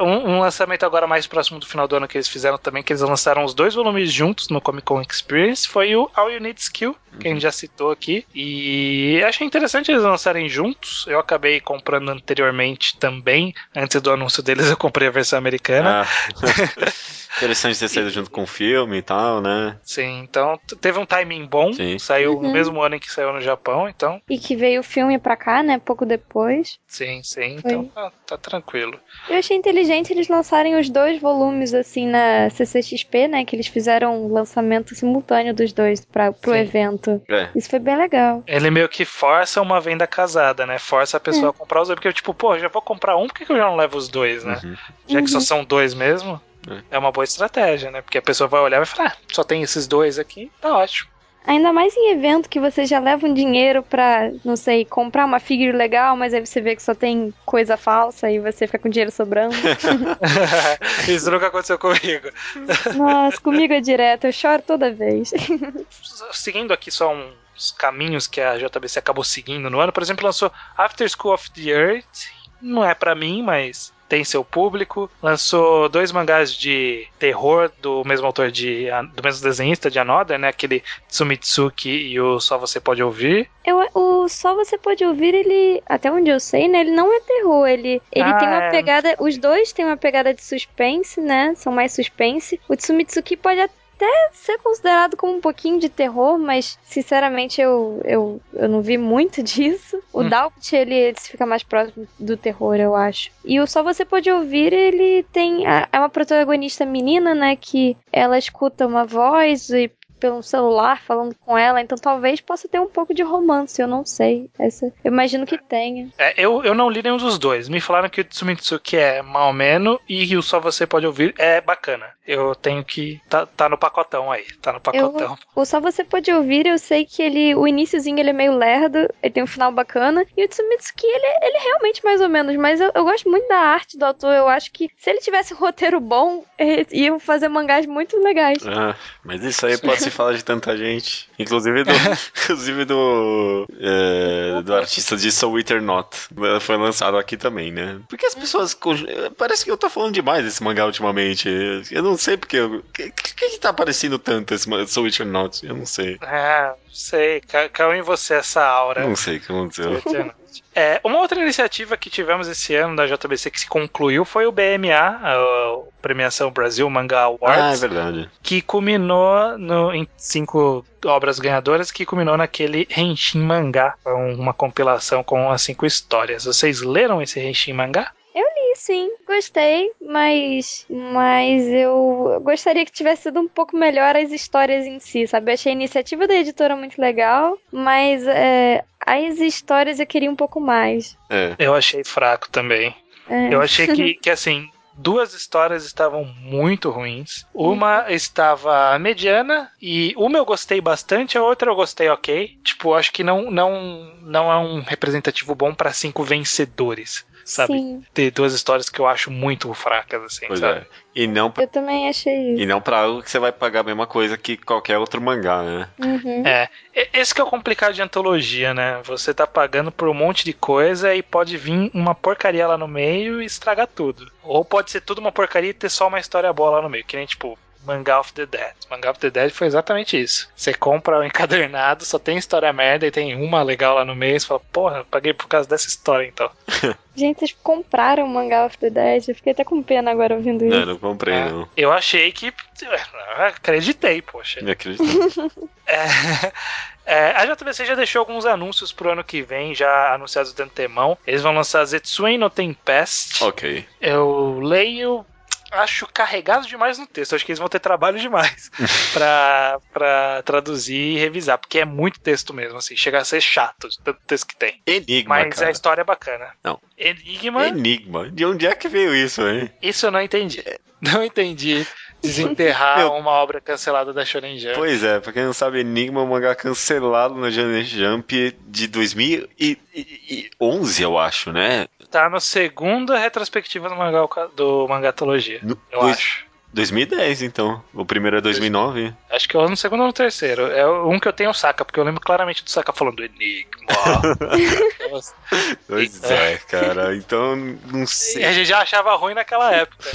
Um, um lançamento agora mais próximo do final do ano que eles fizeram também, que eles lançaram os dois volumes juntos no Comic Con Experience, foi o All You Need Skill, que a gente já citou aqui. E achei interessante eles lançarem juntos. Eu acabei comprando anteriormente também. Antes do anúncio deles, eu comprei a versão americana. Ah, interessante ter saído junto com o filme e tal, né? Sim, então teve um timing bom. Sim. Saiu no Uhum. mesmo ano em que saiu no Japão, então. E que veio o filme pra cá, né? Pouco depois. Sim, sim. Foi. Então tá, tá tranquilo. Eu achei inteligente eles lançarem os dois volumes, assim, na CCXP, né? Que eles fizeram um lançamento simultâneo dos dois pra, pro Sim. evento. É. Isso foi bem legal. Ele meio que força uma venda casada, né? Força a pessoa a comprar os dois. Porque, tipo, pô, já vou comprar um, por que que eu já não levo os dois, né? Uhum. Já que só Uhum. são dois mesmo, É. é uma boa estratégia, né? Porque a pessoa vai olhar e vai falar, ah, só tem esses dois aqui, tá ótimo. Ainda mais em evento que você já leva um dinheiro pra, não sei, comprar uma figure legal, mas aí você vê que só tem coisa falsa e você fica com dinheiro sobrando. Isso nunca aconteceu comigo. Nossa, comigo é direto, eu choro toda vez. Seguindo aqui só uns caminhos que a JBC acabou seguindo no ano, por exemplo, lançou After School of the Earth. Não é pra mim, mas tem seu público. Lançou dois mangás de terror do mesmo autor de do mesmo desenhista de Another, né? Aquele Tsumitsuki e o Só Você Pode Ouvir. Eu, o Só Você Pode Ouvir, ele, até onde eu sei, né, ele não é terror, ele, ele Ah, tem uma é. pegada, os dois têm uma pegada de suspense, né, são mais suspense. O Tsumitsuki pode até ser considerado como um pouquinho de terror, mas, sinceramente, eu, eu, eu não vi muito disso. O Hum. Doubt, ele, ele fica mais próximo do terror, eu acho. E o Só Você Pode Ouvir, ele tem, é uma protagonista menina, né, que ela escuta uma voz e pelo celular falando com ela, então talvez possa ter um pouco de romance, eu não sei. Essa, eu imagino que tenha. É, eu, eu não li nenhum dos dois. Me falaram que o Tsumitsuki é mal menos e o Só Você Pode Ouvir é bacana. Eu tenho que. Tá, tá no pacotão aí. Tá no pacotão. O Só Você Pode Ouvir, eu sei que ele, o iníciozinho ele é meio lerdo, ele tem um final bacana, e o Tsumitsuki, ele, ele é realmente mais ou menos, mas eu, eu gosto muito da arte do autor, eu acho que se ele tivesse um roteiro bom, eh, iam fazer mangás muito legais. Ah, mas isso aí pode se falar de tanta gente. Inclusive do. inclusive do. é, do artista de Soul Wither Not. Foi lançado aqui também, né? Porque as pessoas. Parece que eu tô falando demais desse mangá ultimamente. Eu não sei porque. O que, que, que tá aparecendo tanto esse Soul Wither Not? Eu não sei. É, sei. ca- Caiu em você essa aura. Não sei o que aconteceu. É, uma outra iniciativa que tivemos esse ano da JBC que se concluiu foi o BMA, a Premiação Brasil Manga Ah, é Awards, verdade. que culminou no- em cinco obras ganhadoras, que culminou naquele Henshin Mangá, uma compilação com as cinco histórias. Vocês leram esse Henshin Mangá? Sim, gostei, mas, mas eu gostaria que tivesse sido um pouco melhor as histórias em si, sabe? Eu achei a iniciativa da editora muito legal, mas é, as histórias eu queria um pouco mais. É. Eu achei fraco também. É. Eu achei que, que assim, duas histórias estavam muito ruins. Uma estava mediana e uma eu gostei bastante, a outra eu gostei ok. Tipo, acho que não não não é um representativo bom para cinco vencedores. Sabe? Sim, Tem duas histórias que eu acho muito fracas, assim, Pois sabe? é. E não, pra- eu também achei isso. e não pra algo que você vai pagar a mesma coisa que qualquer outro mangá, né? Uhum. É, esse que é o complicado de antologia, né? Você tá pagando por um monte de coisa e pode vir uma porcaria lá no meio e estragar tudo. Ou pode ser tudo uma porcaria e ter só uma história boa lá no meio, que nem tipo Manga of the Dead. Manga of the Dead foi exatamente isso. Você compra o encadernado, só tem história merda e tem uma legal lá no meio, e você fala, porra, paguei por causa dessa história então. Gente, vocês compraram o Manga of the Dead? Eu fiquei até com pena agora ouvindo Não, isso. não comprei, É. não. Eu achei que. eu acreditei, poxa. Me acredito. É, é, a JBC já deixou alguns anúncios pro ano que vem, já anunciados de antemão. Eles vão lançar Zetsuen no Tempest. ok. Eu leio. Acho carregado demais no texto. Acho que eles vão ter trabalho demais pra, pra traduzir e revisar, porque é muito texto mesmo, assim. Chega a ser chato de tanto texto que tem. Enigma, Mas a cara. história é bacana. Não. Enigma, Enigma. De onde é que veio isso, hein? isso eu não entendi. Não entendi desenterrar Meu- uma obra cancelada da Shonen Jump. Pois é, pra quem não sabe, Enigma é um mangá cancelado na Shonen Jump de 2011, eu acho, né? Tá na segunda retrospectiva do, mangá, do Mangatologia, No- eu dois- acho. 2010, então. O primeiro é 2009. Acho que é no segundo ou no terceiro. É um que eu tenho o Saka, porque eu lembro claramente do Saka falando Enigma. Pois É. cara. Então, não e sei, a gente já achava ruim naquela época.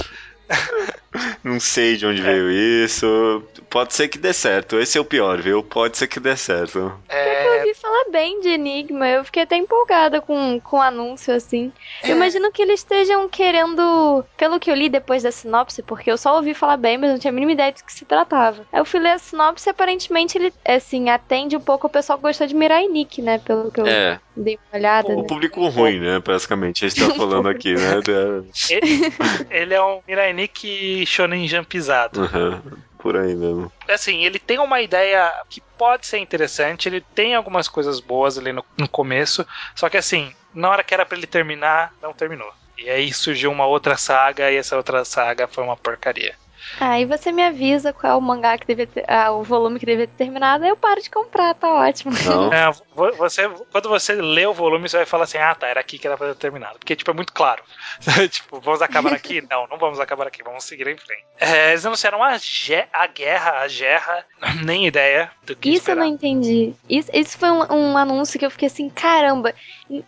Não sei de onde veio isso. Pode ser que dê certo. Esse é o pior, viu? Pode ser que dê certo. Eu É, ouvi falar bem de Enigma, eu fiquei até empolgada com, com o anúncio, assim. É. Eu imagino que eles estejam querendo, pelo que eu li depois da sinopse, porque eu só ouvi falar bem, mas não tinha a mínima ideia do que se tratava. Aí eu fui ler a sinopse e aparentemente ele, assim, atende um pouco o pessoal que gostou de Mirai Nikki, né? Pelo que eu É, dei uma olhada. o né? público ruim, né? Basicamente, a gente tá falando aqui, né? É, ele, ele é um Mirainik Shonen Jumpizado. aham, Por aí mesmo. Assim, ele tem uma ideia que pode ser interessante, ele tem algumas coisas boas ali no, no começo, só que assim, na hora que era pra ele terminar, não terminou. E aí surgiu uma outra saga e essa outra saga foi uma porcaria. Aí você me avisa qual é o mangá que devia ter, ah, o volume que devia ter terminado, aí eu paro de comprar, tá ótimo. É, vo- você, quando você lê o volume, você vai falar assim: ah, tá, era aqui que era pra ter terminado. Porque, tipo, é muito claro. tipo, vamos acabar aqui? Não, não vamos acabar aqui, vamos seguir em frente. É, eles anunciaram a, ge- a guerra, a guerra, nem ideia do que Isso eu não esperar. entendi. Isso, isso foi um, um anúncio que eu fiquei assim, caramba.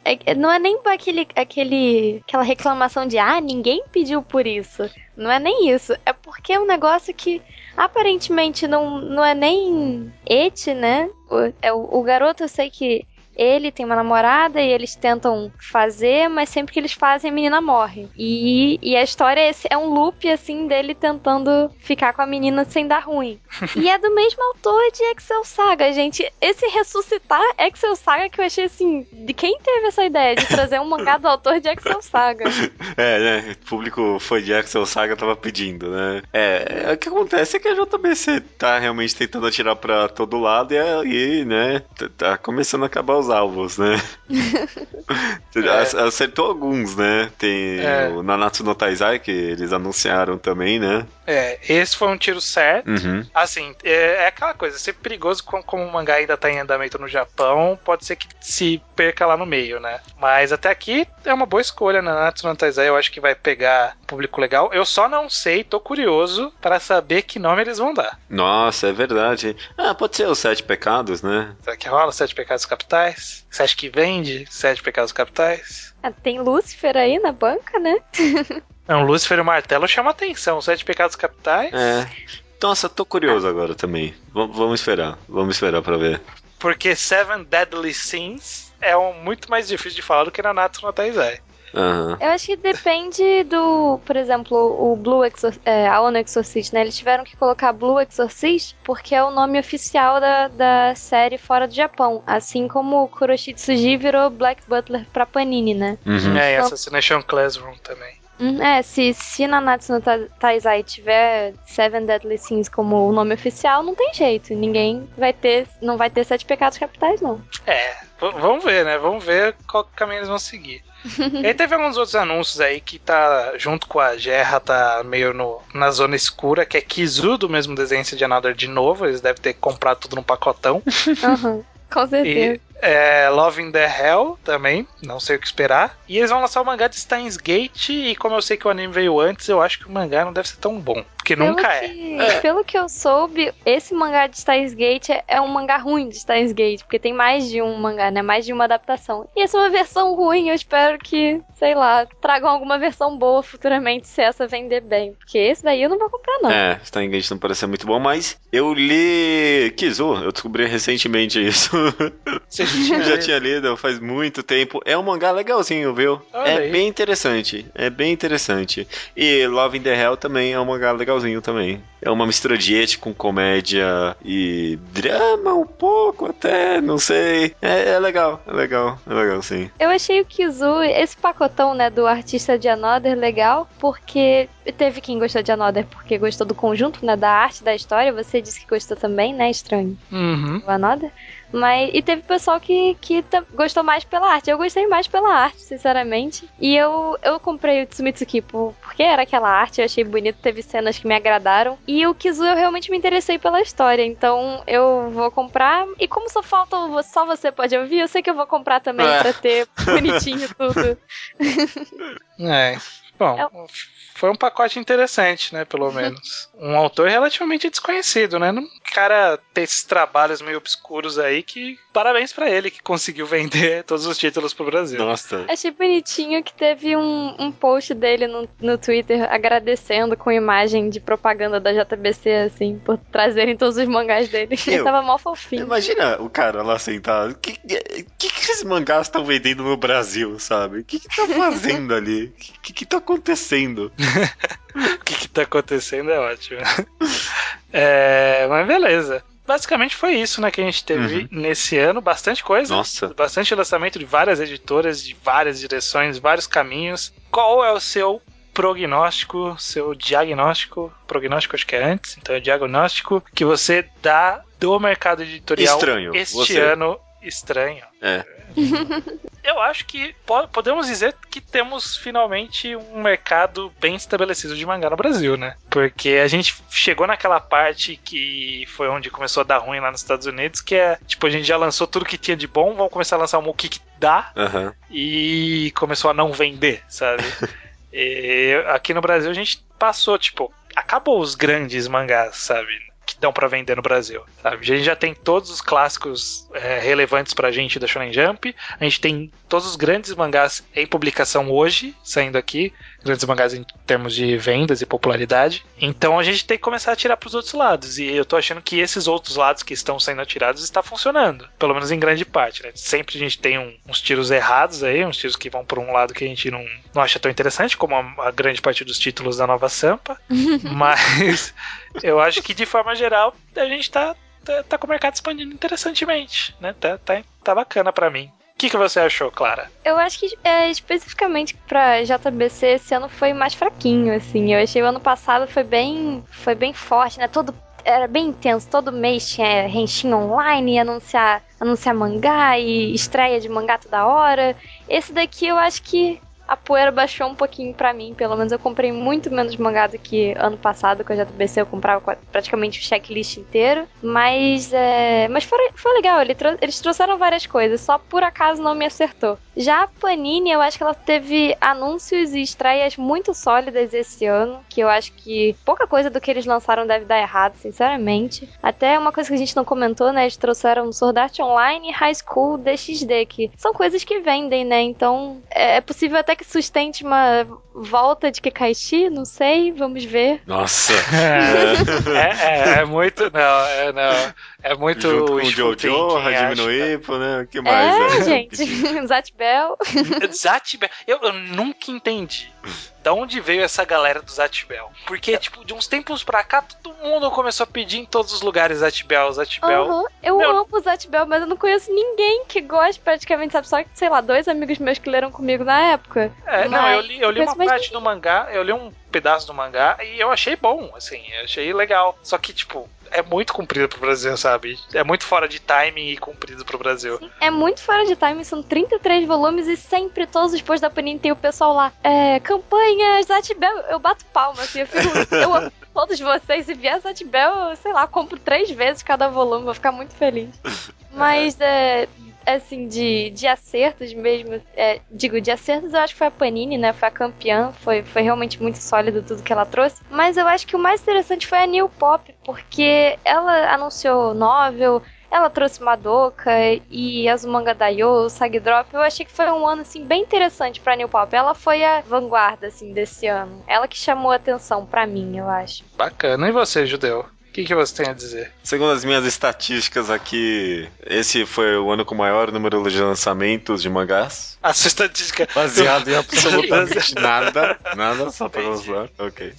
é- é- Não é nem aquele, aquele, aquela reclamação de, ah, ninguém pediu por isso. Não é nem isso. É porque é um negócio que aparentemente não, não é nem et, né? O, é, o, o garoto, eu sei que ele tem uma namorada e eles tentam fazer, mas sempre que eles fazem a menina morre. E, e a história é, é um loop, assim, dele tentando ficar com a menina sem dar ruim. e é do mesmo autor de Excel Saga, gente. Esse ressuscitar Excel Saga que eu achei assim. De quem teve essa ideia de trazer um mangá do autor de Excel Saga? É, né? O público foi de Axel Saga tava pedindo, né? É, é, o que acontece é que a JBC tá realmente tentando atirar pra todo lado e aí, né? Tá começando a acabar os alvos, né? Ac- Acertou alguns, né? Tem É. o Nanatsu no Taizai, que eles anunciaram também, né? É, esse foi um tiro certo. Uhum. Assim, é, é aquela coisa, é sempre perigoso com- como o mangá ainda tá em andamento no Japão, pode ser que se perca lá no meio, né? Mas até aqui é uma boa escolha na Natsu no Taizai, eu acho que vai pegar público legal. Eu só não sei, tô curioso para saber que nome eles vão dar. Nossa, é verdade. Ah, pode ser os Sete Pecados, né? Será que rola Sete Pecados Capitais? Você acha que vende Sete Pecados Capitais? Ah, tem Lúcifer aí na banca, né? Não, Lúcifer e o Martelo chama atenção. Sete Pecados Capitais? É. Nossa, tô curioso agora também. V- vamos esperar, vamos esperar pra ver. Porque Seven Deadly Sins é um muito mais difícil de falar do que Nanatsu no Taizai. Aham. Eu acho que depende do, por exemplo, o Blue Exor é, a Ono Exorcist, né? Eles tiveram que colocar Blue Exorcist porque é o nome oficial da, da série fora do Japão. Assim como o Kuroshi Tsuji virou Black Butler pra Panini, né? Uhum. É, e Então- Assassination Classroom também. Hum, É, se, se Nanatsu no Ta- Taizai tiver Seven Deadly Sins como o nome oficial, não tem jeito. Ninguém vai ter, não vai ter Sete Pecados Capitais, não. É, vamos ver, né? Vamos ver qual caminho eles vão seguir. e aí teve alguns outros anúncios aí que tá junto com a Gerra, tá meio no, na zona escura, que é Kizu do mesmo desenho de Another de novo. Eles devem ter comprado tudo num pacotão. Aham, com certeza. E É, Love in the Hell também, não sei o que esperar. E eles vão lançar o mangá de Steins Gate, e como eu sei que o anime veio antes, eu acho que o mangá não deve ser tão bom. Porque nunca é. que, Pelo que eu soube, esse mangá de Steins Gate é, é um mangá ruim de Steins Gate, porque tem mais de um mangá, né? Mais de uma adaptação. E essa é uma versão ruim, eu espero que, sei lá, tragam alguma versão boa futuramente se essa vender bem. Porque esse daí eu não vou comprar, não. É, Steins Gate não parece ser muito bom, mas eu li Kizu, eu descobri recentemente isso. Você Eu já tinha lido faz muito tempo. É um mangá legalzinho, viu? Olha é aí. bem interessante. É bem interessante. E Love in the Hell também é um mangá legalzinho também. É uma mistura de ete com comédia e drama um pouco até, não sei. É, é legal, é legal, é legal sim. Eu achei o Kizu, esse pacotão, né, do artista de Another legal, porque teve quem gostou de Another porque gostou do conjunto, né, da arte, da história. Você disse que gostou também, né, estranho, Uhum. do Another. Mas, e teve pessoal que, que gostou mais pela arte. Eu gostei mais pela arte, sinceramente. E eu, eu comprei o Tsumitsuki por, porque era aquela arte, eu achei bonito, teve cenas que me agradaram. E o Kizu eu realmente me interessei pela história. Então eu vou comprar. E como só falta o- só você pode ouvir, eu sei que eu vou comprar também É. pra ter bonitinho tudo. É. Bom, É foi um pacote interessante, né? Pelo menos. Um autor relativamente desconhecido, né? Um cara ter esses trabalhos meio obscuros aí que. Parabéns pra ele que conseguiu vender todos os títulos pro Brasil. Nossa. Achei bonitinho que teve um, um post dele no, no Twitter agradecendo com imagem de propaganda da JBC, assim, por trazerem todos os mangás dele. Ele Eu- tava mal fofinho. Imagina o cara lá sentado. O que, que, que esses mangás estão vendendo no Brasil, sabe? O que, que tá fazendo ali? O que, que tá acontecendo? O que, que tá acontecendo é ótimo. É, mas beleza. Basicamente foi isso, né, que a gente teve Uhum. nesse ano. Bastante coisa. Nossa. Bastante lançamento de várias editoras, de várias direções, vários caminhos. Qual é o seu prognóstico, seu diagnóstico? Prognóstico acho que é antes, então é diagnóstico que você dá do mercado editorial Estranho, este você. ano estranho. É. Eu acho que po- podemos dizer que temos finalmente um mercado bem estabelecido de mangá no Brasil, né? Porque a gente chegou naquela parte que foi onde começou a dar ruim lá nos Estados Unidos, que é, tipo, a gente já lançou tudo que tinha de bom, vamos começar a lançar um o que, que dá Aham. e começou a não vender, sabe? E aqui no Brasil a gente passou, tipo, acabou os grandes mangás, sabe? Dão pra vender no Brasil, sabe? A gente já tem todos os clássicos é, relevantes pra gente da Shonen Jump, a gente tem todos os grandes mangás em publicação hoje, saindo aqui, grandes mangás em termos de vendas e popularidade. Então a gente tem que começar a atirar pros outros lados, e eu tô achando que esses outros lados que estão sendo atirados está funcionando, pelo menos em grande parte, né? Sempre a gente tem um- uns tiros errados aí, uns tiros que vão por um lado que a gente não, não acha tão interessante, como a, a grande parte dos títulos da nova Sampa, mas eu acho que de forma geral a gente tá, tá, tá com o mercado expandindo interessantemente, né? Tá, tá, tá bacana pra mim. O que, que você achou, Clara? Eu acho que é, especificamente pra JBC esse ano foi mais fraquinho, assim. Eu achei o ano passado foi bem, foi bem forte, né? Todo era bem intenso, todo mês tinha Henshin online, anunciar, anunciar mangá e estreia de mangá toda hora. Esse daqui eu acho que a poeira baixou um pouquinho pra mim, pelo menos eu comprei muito menos mangá do que ano passado, com a JBC eu comprava praticamente o checklist inteiro, mas é, mas foi, foi legal, eles trouxeram várias coisas, só por acaso não me acertou. Já a Panini, eu acho que ela teve anúncios e estreias muito sólidas esse ano, que eu acho que pouca coisa do que eles lançaram deve dar errado, sinceramente. Até uma coisa que a gente não comentou, né, eles trouxeram Sword Art Online e High School DxD, que são coisas que vendem, né, então é é possível até que sustente uma volta de Kekaishi, não sei, vamos ver. Nossa. É, é, é muito. Não, é, não, é muito. Junto com o Jojo, Hajime no Ippo, né? O que mais? é, né? gente, Zat Bell. Zatibel. Eu, eu nunca entendi. Da onde veio essa galera do Zatibel? Porque, tipo, de uns tempos pra cá, todo mundo começou a pedir em todos os lugares Zatibel, Zatibel. Aham, Eu Meu- amo o Zat Bell, mas eu não conheço ninguém que goste praticamente, sabe? Só, sei lá, dois amigos meus que leram comigo na época. É, não, Mas eu li, eu li uma parte do mangá, eu li um pedaço do mangá e eu achei bom, assim, eu achei legal. Só que, tipo, é muito comprido pro Brasil, sabe? É muito fora de timing e comprido pro Brasil. É muito fora de time, são 33 volumes e sempre todos os posts da Panini tem o pessoal lá. É, campanha Zat Bell. Eu bato palma, assim, eu fico. eu amo todos vocês. Se vier Zat Bell, eu, sei lá, compro três vezes cada volume, vou ficar muito feliz. Mas é. Assim, de, de acertos mesmo, é, digo, de acertos eu acho que foi a Panini, né? Foi a campeã, foi, foi realmente muito sólido tudo que ela trouxe. Mas eu acho que o mais interessante foi a New Pop, porque ela anunciou novel, ela trouxe Madoka e Azumanga Daioh, Sag Drop. Eu achei que foi um ano assim bem interessante para New Pop. Ela foi a vanguarda assim desse ano. Ela que chamou atenção para mim, eu acho. Bacana. E você, Judeu? O que, que você tem a dizer? Segundo as minhas estatísticas aqui, esse foi o ano com o maior número de lançamentos de mangás. A sua estatística. Baseado em absolutamente nada. Nada, só pra usar. Ok.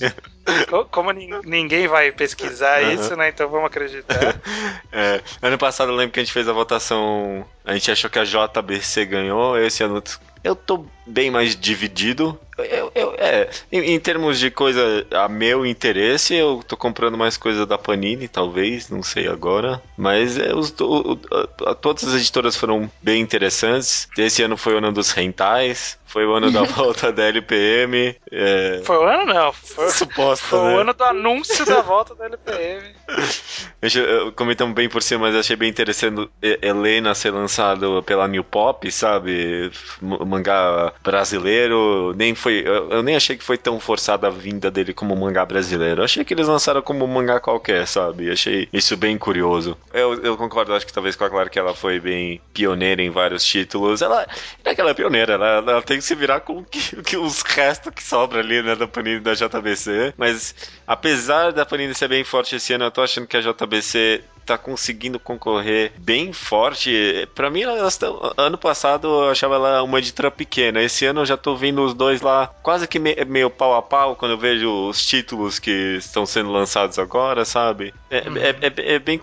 Co- Como nin- ninguém vai pesquisar Aham. isso, né? Então vamos acreditar. É, ano passado eu lembro que a gente fez a votação. A gente achou que a JBC ganhou. Esse ano eu tô bem mais dividido. Eu, eu- é, em, em termos de coisa a meu interesse, eu tô comprando mais coisa da Panini, talvez, não sei agora. Mas é, os, o- a- todas as editoras foram bem interessantes. Esse ano foi o ano dos rentais. Foi o ano da volta da LPM. É, Foi o ano, não. Foi, suposta, foi né? o ano do anúncio da volta da LPM. Deixa eu- Comentamos bem por cima, mas eu achei bem interessante Helena ser lançado pela New Pop, sabe? Mangá brasileiro. Nem foi. Eu, nem achei que foi tão forçada a vinda dele como mangá brasileiro. Eu achei que eles lançaram como mangá qualquer, sabe? Achei isso bem curioso. Eu, eu concordo, acho que talvez com a Clara que ela foi bem pioneira em vários títulos. Ela não é que ela é pioneira, ela, ela tem que se virar com o que, que os restos que sobra ali, né, da Panini da JBC. Mas apesar da Panini ser bem forte esse ano, eu tô achando que a JBC tá conseguindo concorrer bem forte. Pra mim, tão, ano passado eu achava ela uma editora pequena. Esse ano eu já tô vendo os dois lá quase que me- meio pau a pau quando eu vejo os títulos que estão sendo lançados agora, sabe? É, é- é- é bem,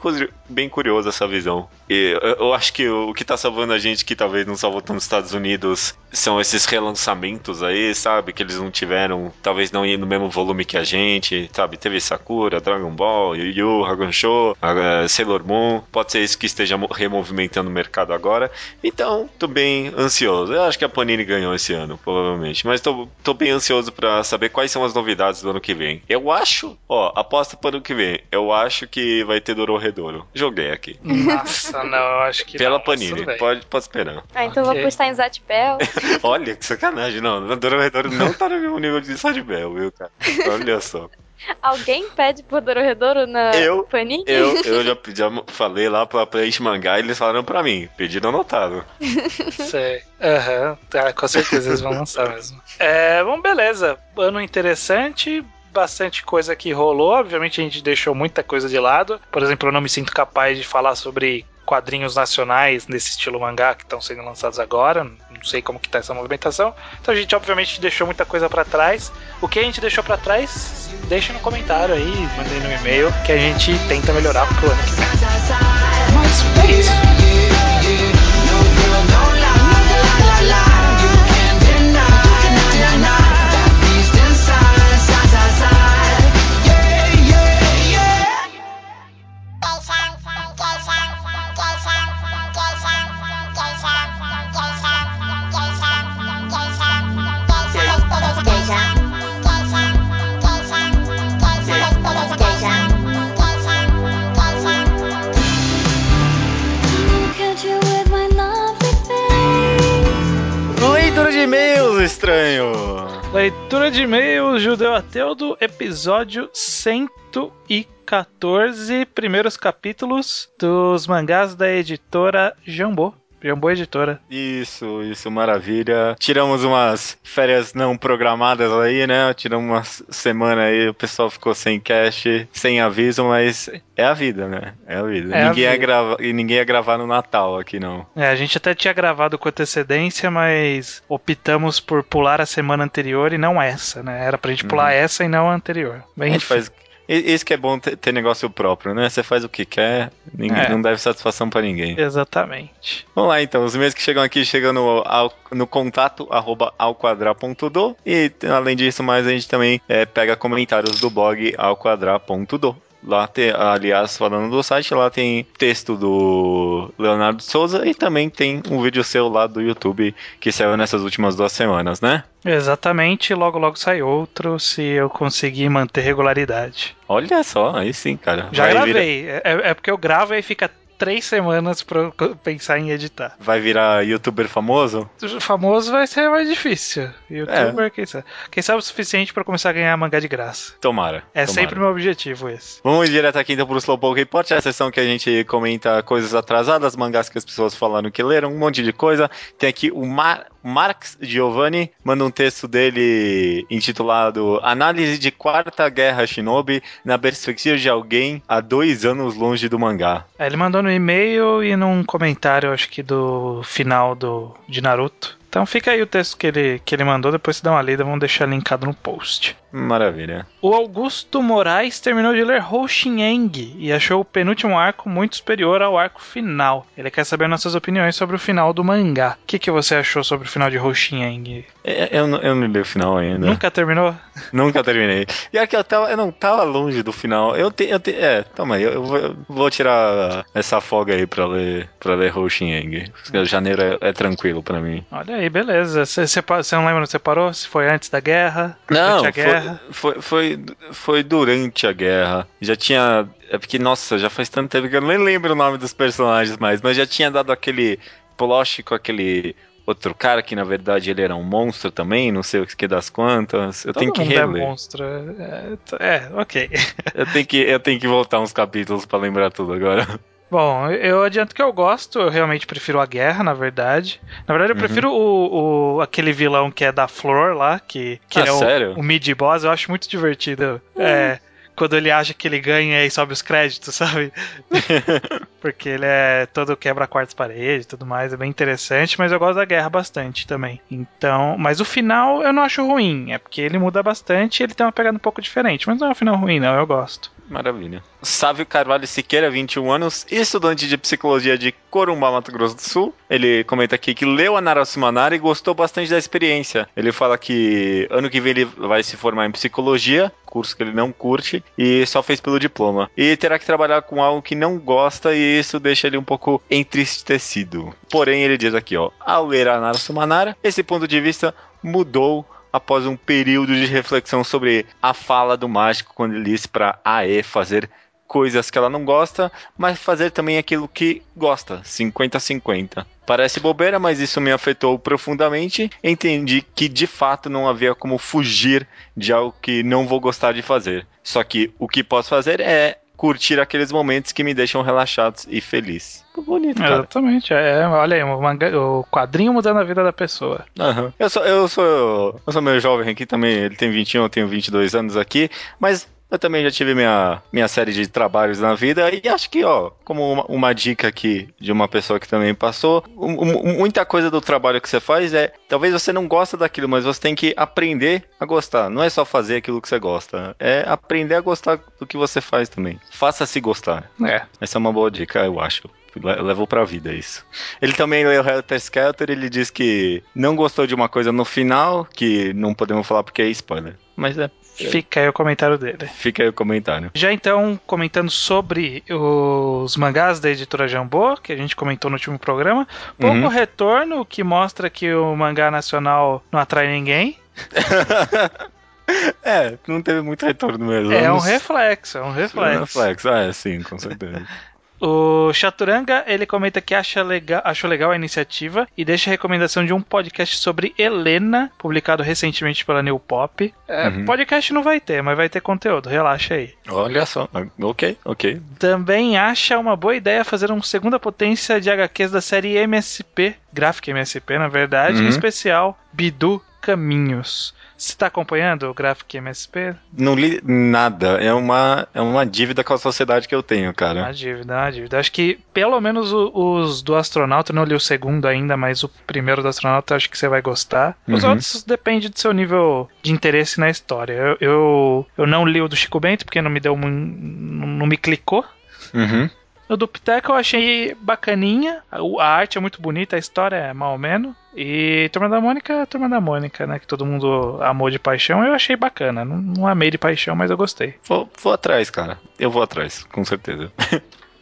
bem curioso essa visão. E eu, eu acho que o, que tá salvando a gente, que talvez não salvou tanto os Estados Unidos, são esses relançamentos aí, sabe? Que eles não tiveram, talvez não no mesmo volume que a gente, sabe? Teve Sakura, Dragon Ball, Yu Yu, Hakusho, ah, Sailor Moon. Pode ser isso que esteja mo- removimentando o mercado agora. Então, tô bem ansioso. Eu acho que a Panini ganhou esse ano, provavelmente. Mas tô, tô bem ansioso pra saber quais são as novidades do ano que vem. Eu acho, ó, aposta para o ano que vem. Eu acho que vai ter Dororedoro. Joguei aqui. Nossa, não, eu acho que. Pela não, Panini. Pode, pode esperar. Ah, então eu Ok. vou postar em Zatpel. Olha, que sacanagem. Não, Dororedoro não tá no mesmo nível de Sadbel, viu, cara? Olha só. Alguém pede por Dororedoro na Eu- Panini? Eu, eu já, já falei lá pra Play Mangá e eles falaram pra mim. Pedido anotado. Sei. Aham, tá, com certeza eles vão lançar mesmo. É, bom, beleza. Ano interessante. Bastante coisa que rolou. Obviamente a gente deixou muita coisa de lado. Por exemplo, eu não me sinto capaz de falar sobre quadrinhos nacionais nesse estilo mangá que estão sendo lançados agora. Não sei como que tá essa movimentação. Então a gente obviamente deixou muita coisa pra trás. O que a gente deixou pra trás, deixa no comentário aí, mandei no e-mail que a gente tenta melhorar pro ano que vem. Mas é isso. De e-mails, Judeu Ateu do episódio 114, primeiros capítulos dos mangás da editora Jambô. Jambô Editora. Isso, isso, maravilha. Tiramos umas férias não programadas aí, né? Tiramos uma semana aí, o pessoal ficou sem cash, sem aviso, mas é a vida, né? É a vida. É a ninguém, Ia vida. grava... e ninguém ia gravar no Natal aqui, não. É, a gente até tinha gravado com antecedência, mas optamos por pular a semana anterior e não essa, né? Era pra gente pular essa e não a anterior. A Bem, gente faz. Isso que é bom ter, ter negócio próprio, né? Você faz o que quer, ninguém, É. não deve satisfação pra ninguém. Exatamente. Vamos lá então, os e-mails que chegam aqui chegam no, ao- no contato arroba e além disso mais a gente também é, pega comentários do blog alquadra.do. Lá tem, aliás, falando do site, lá tem texto do Leonardo Souza e também tem um vídeo seu lá do YouTube que saiu nessas últimas duas semanas, né? Exatamente, logo logo sai outro se eu conseguir manter regularidade. Olha só, aí sim, cara. Já Vai virar- gravei. É, é porque eu gravo e aí fica três semanas pra pensar em editar. Vai virar youtuber famoso? Famoso vai ser mais difícil. Youtuber, quem sabe? Quem sabe o suficiente pra começar a ganhar mangá de graça. Tomara. É tomara. sempre meu objetivo esse. Vamos direto aqui então pro Slowpoke Report, é a sessão que a gente comenta coisas atrasadas, mangás que as pessoas falaram que leram, um monte de coisa. Tem aqui o Mar Marx Giovanni, manda um texto dele intitulado Análise de Quarta Guerra Shinobi na perspectiva de alguém há dois anos longe do mangá. É, ele mandou no e-mail e num comentário, acho que do final do, de Naruto. Então fica aí o texto que ele, que ele mandou, depois você dá uma lida, vamos deixar linkado no post. Maravilha. O Augusto Moraes terminou de ler Hoshineng e achou o penúltimo arco muito superior ao arco final. Ele quer saber nossas opiniões sobre o final do mangá. O que, que você achou sobre o final de Hoshineng? É, Eu, não- eu não li o final ainda. Nunca terminou? Nunca terminei. E aqui eu, tava, eu não tava longe do final. Eu tenho. Eu te, é, toma aí, eu, eu vou, eu vou tirar essa folga aí pra ler, pra ler Hoshineng. Janeiro é, é tranquilo pra mim. Olha aí, beleza. Você, não lembra onde você parou? Se foi antes da guerra? Não, a guerra? foi, foi, foi, foi durante a guerra. Já tinha. É porque, nossa, já faz tanto tempo que eu nem lembro o nome dos personagens mais, mas já tinha dado aquele plot com aquele outro cara que na verdade ele era um monstro também, não sei o que das quantas. Eu Todo tenho que é reler. monstro. É, t- é, ok. eu, tenho que, eu tenho que voltar uns capítulos pra lembrar tudo agora. Bom, eu adianto que eu gosto, eu realmente prefiro a guerra, na verdade. Na verdade, eu Uhum. prefiro o, o- aquele vilão que é da Flor lá, que, que Ah, é o, sério? o mid-boss, eu acho muito divertido. É, quando ele acha que ele ganha e sobe os créditos, sabe? Porque ele é todo quebra quartas paredes e tudo mais, é bem interessante, mas eu gosto da guerra bastante também. Então, mas o final eu não acho ruim, é porque ele muda bastante e ele tem uma pegada um pouco diferente, mas não é um final ruim, não, eu gosto. Maravilha. Sávio Carvalho Siqueira, 21 anos, estudante de psicologia de Corumbá, Mato Grosso do Sul. Ele comenta aqui que leu a Narasimana e gostou bastante da experiência. Ele fala que ano que vem ele vai se formar em psicologia, curso que ele não curte, e só fez pelo diploma. E terá que trabalhar com algo que não gosta e isso deixa ele um pouco entristecido. Porém, ele diz aqui, ó, ao ler a Narasimana, esse ponto de vista mudou após um período de reflexão sobre a fala do mágico quando ele disse para Ae fazer coisas que ela não gosta, mas fazer também aquilo que gosta, 50-50. Parece bobeira, mas isso me afetou profundamente. Entendi que de fato não havia como fugir de algo que não vou gostar de fazer. Só que o que posso fazer é curtir aqueles momentos que me deixam relaxados e feliz. Bonito, cara. Exatamente, é, olha aí, o, manga- o quadrinho mudando a vida da pessoa. Aham. Eu sou, eu sou. Eu sou meio jovem aqui também. Ele tem 21, eu tenho 22 anos aqui. Mas eu também já tive minha, minha série de trabalhos na vida. E acho que, ó, como uma, uma dica aqui de uma pessoa que também passou, um- muita coisa do trabalho que você faz é. Talvez você não gosta daquilo, mas você tem que aprender a gostar. Não é só fazer aquilo que você gosta. É aprender a gostar do que você faz também. Faça-se gostar. É. Essa é uma boa dica, eu acho. Le- Levou pra vida isso. Ele também leu Helter Skelter, ele diz que não gostou de uma coisa no final, que não podemos falar porque é spoiler. Mas é, Fica aí o comentário dele. fica aí o comentário. Já então, comentando sobre os mangás da editora Jambô, que a gente comentou no último programa, pouco Uhum. retorno, que mostra que o mangá nacional não atrai ninguém. É, não teve muito retorno mesmo. É um reflexo, é um É um reflexo. reflexo, ah, é, sim, com certeza. O Chaturanga, ele comenta que acha legal, achou legal a iniciativa e deixa a recomendação de um podcast sobre Helena, publicado recentemente pela New Pop. É, Uhum. Podcast não vai ter, mas vai ter conteúdo, relaxa aí. Olha só, ok, ok. Também acha uma boa ideia fazer uma segunda potência de HQs da série MSP, gráfica MSP na verdade, em Uhum. especial Bidu Caminhos. Você tá acompanhando o gráfico MSP? Não li nada, é uma, é uma dívida com a sociedade que eu tenho, cara. Uma dívida, uma dívida. Acho que pelo menos o- os do astronauta, não li o segundo ainda, mas o primeiro do astronauta acho que você vai gostar. Os Uhum. outros depende do seu nível de interesse na história. Eu, eu, eu não li o do Chico Bento porque não me deu não me clicou. Uhum. O do Piteco eu achei bacaninha. A, a arte é muito bonita, a história é mal ou menos. E Turma da Mônica é Turma da Mônica, né? Que todo mundo amou de paixão. Eu achei bacana. Não, não amei de paixão, mas eu gostei. Vou, vou atrás, cara. Eu vou atrás, com certeza.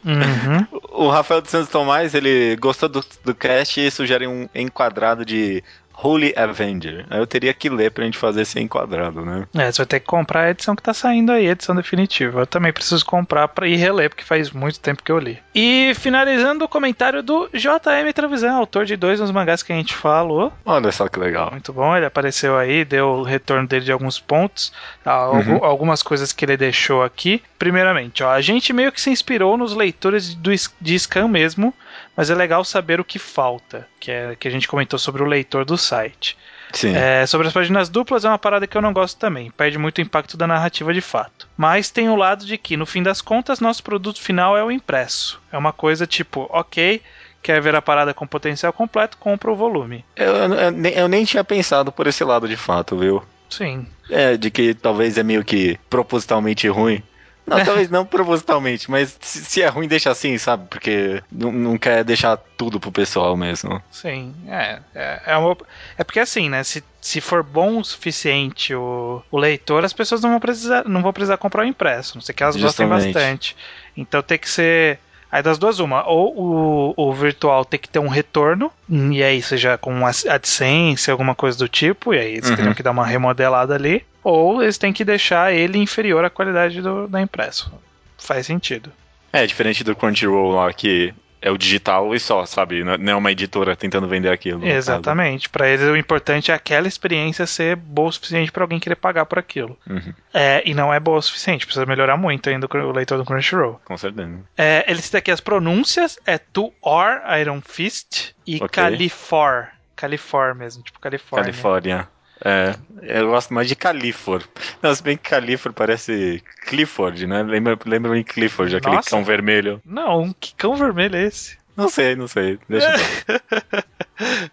Uhum. O Rafael dos Santos Tomás, ele gostou do, do cast e sugere um enquadrado de Holy Avenger. Aí eu teria que ler pra gente fazer esse enquadrado, né? É, você vai ter que comprar a edição que tá saindo aí, a edição definitiva. Eu também preciso comprar pra ir reler, porque faz muito tempo que eu li. E finalizando o comentário do JM Travisan, autor de dois dos mangás que a gente falou. Olha só que legal. Muito bom, ele apareceu aí, deu o retorno dele de alguns pontos, algu- Uhum. algumas coisas que ele deixou aqui. Primeiramente, ó, a gente meio que se inspirou nos leitores do, de Scan mesmo, mas é legal saber o que falta, que é que a gente comentou sobre o leitor do site. Sim. É, sobre as páginas duplas é uma parada que eu não gosto também, perde muito o impacto da narrativa de fato. Mas tem o lado de que, no fim das contas, nosso produto final é o impresso. É uma coisa tipo, ok, quer ver a parada com potencial completo, compra o volume. Eu, eu- eu nem- eu nem tinha pensado por esse lado de fato, viu? Sim, É, de que talvez é meio que propositalmente ruim. Não, talvez não propositalmente, mas se, se é ruim, deixa assim, sabe? Porque não, não quer deixar tudo pro pessoal mesmo. sim. É, é, é, uma- é porque assim, né? Se, se for bom o suficiente o, o leitor, as pessoas não vão precisar, não vão precisar comprar o impresso. Não sei que elas gostem Justamente. bastante. Então tem que ser. Aí das duas, uma, ou o, o virtual tem que ter um retorno, e aí seja com AdSense, alguma coisa do tipo, e aí eles Uhum. teriam que dar uma remodelada ali, ou eles têm que deixar ele inferior à qualidade do, da impresso. Faz sentido. É, diferente do Crunchyroll lá, que é o digital e só, sabe? Não é uma editora tentando vender aquilo. Exatamente. Pra eles o importante é aquela experiência ser boa o suficiente pra alguém querer pagar por aquilo. Uhum, É, e não é boa o suficiente, precisa melhorar muito ainda o leitor do Crunchyroll. com certeza. É, ele cita aqui as pronúncias, é To Or Iron Fist e Ok. Califor. Califor mesmo, tipo Califórnia. Califórnia. É, eu gosto mais de Califor. Não, se bem que Califor parece Clifford, né? Lembra, lembra em Clifford, aquele Nossa. cão vermelho. Não, que cão vermelho é esse? Não sei, não sei. Deixa eu ver.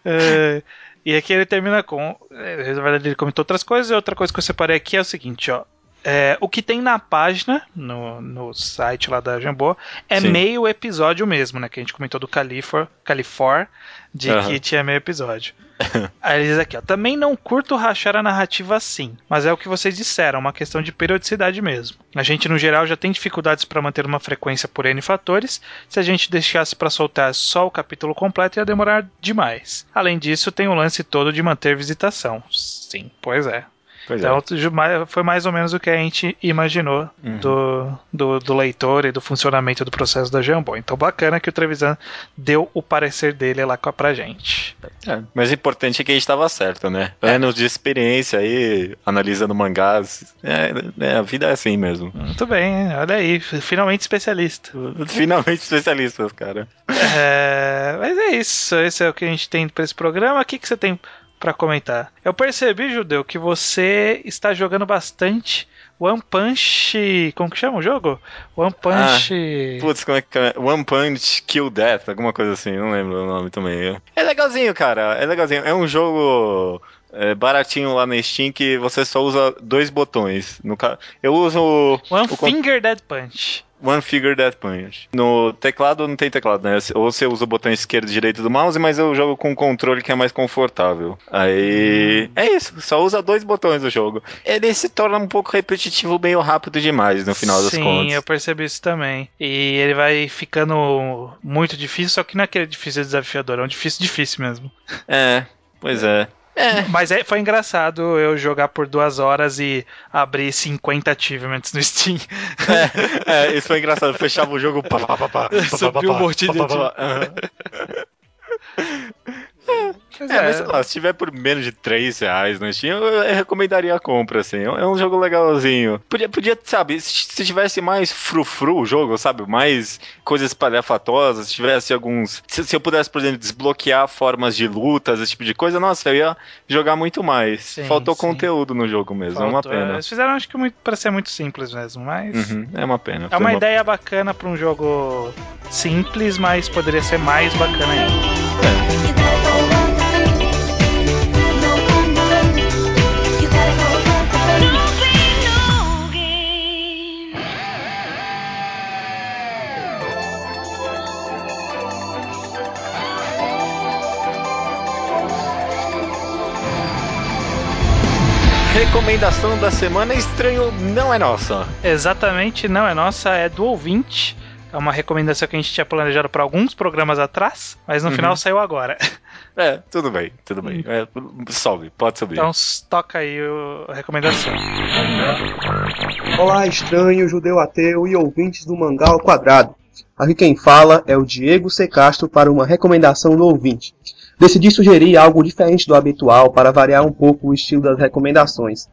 É, e aqui ele termina com. é, Na verdade, ele comentou outras coisas, e outra coisa que eu separei aqui é o seguinte, ó. É, o que tem na página, no, no site lá da Jambô, é Sim. meio episódio mesmo, né? Que a gente comentou do Califor, Califor de Aham. que tinha meio episódio. Aí diz aqui, ó. Também não curto rachar a narrativa assim, mas é o que vocês disseram, uma questão de periodicidade mesmo. A gente, no geral, já tem dificuldades para manter uma frequência por N fatores. Se a gente deixasse para soltar só o capítulo completo, ia demorar demais. Além disso, tem o lance todo de manter visitação. Sim, pois é. Pois é. Então, ma- foi mais ou menos o que a gente imaginou Uhum. do, do, do leitor e do funcionamento do processo da Jambô. Então, bacana que o Trevisan deu o parecer dele lá pra gente. É, mas o importante é que a gente estava certo, né? Anos de experiência aí, analisando mangás. É, é, a vida é assim mesmo. Muito bem, olha aí, finalmente especialista. Finalmente especialistas, cara. É, mas é isso, esse é o que a gente tem pra esse programa. O que, que você tem pra comentar? Eu percebi, Judeu, que você está jogando bastante One Punch. Como que chama o jogo? One Punch. Putz, como é que é? One Punch Kill Death, alguma coisa assim, não lembro o nome também. É legalzinho, cara, é legalzinho. É um jogo é, baratinho lá na Steam que você só usa dois botões. No ca... Eu uso One o Finger Dead Punch. One Figure Death Punch. No teclado não tem teclado, né? Ou você usa o botão esquerdo e direito do mouse, mas eu jogo com um controle que é mais confortável. Aí. É isso, só usa dois botões o jogo. Ele se torna um pouco repetitivo, meio rápido demais no final das Sim, contas. eu percebi isso também. E ele vai ficando muito difícil, só que não é aquele difícil desafiador, é um difícil difícil mesmo. É, pois é. É. Mas é, foi engraçado eu jogar por duas horas e abrir 50 achievements no Steam. É, é, isso foi engraçado. Fechava o jogo. Pá, pá, pá, pá, pá, Subiu pá, um monte pá, de- pá, pá, É, mas sei lá, se tiver por menos de 3 reais no Steam, eu, eu recomendaria a compra, assim. É um jogo legalzinho. Podia, podia sabe, se, se tivesse mais frufru o jogo, sabe? Mais coisas palhafatosas, se tivesse alguns. Se, se eu pudesse, por exemplo, desbloquear formas de lutas, esse tipo de coisa, nossa, eu ia jogar muito mais. Sim, Faltou sim. conteúdo no jogo mesmo, é uma Faltou. pena. Eles fizeram, acho que, muito, pra ser muito simples mesmo, mas. Uhum, é uma pena. É Foi uma ideia bacana pra um jogo simples, mas poderia ser mais bacana ainda. You Recomendação da semana estranho não é nossa. Exatamente, não é nossa, é do ouvinte. É uma recomendação que a gente tinha planejado para alguns programas atrás, mas no Uhum. final saiu agora. É, tudo bem, tudo bem. É, sobe, pode subir. Então toca aí o- a recomendação. Olá, estranho, judeu ateu e ouvintes do Mangá ao Quadrado. Aqui quem fala é o Diego C. Castro para uma recomendação do ouvinte. Decidi sugerir algo diferente do habitual para variar um pouco o estilo das recomendações.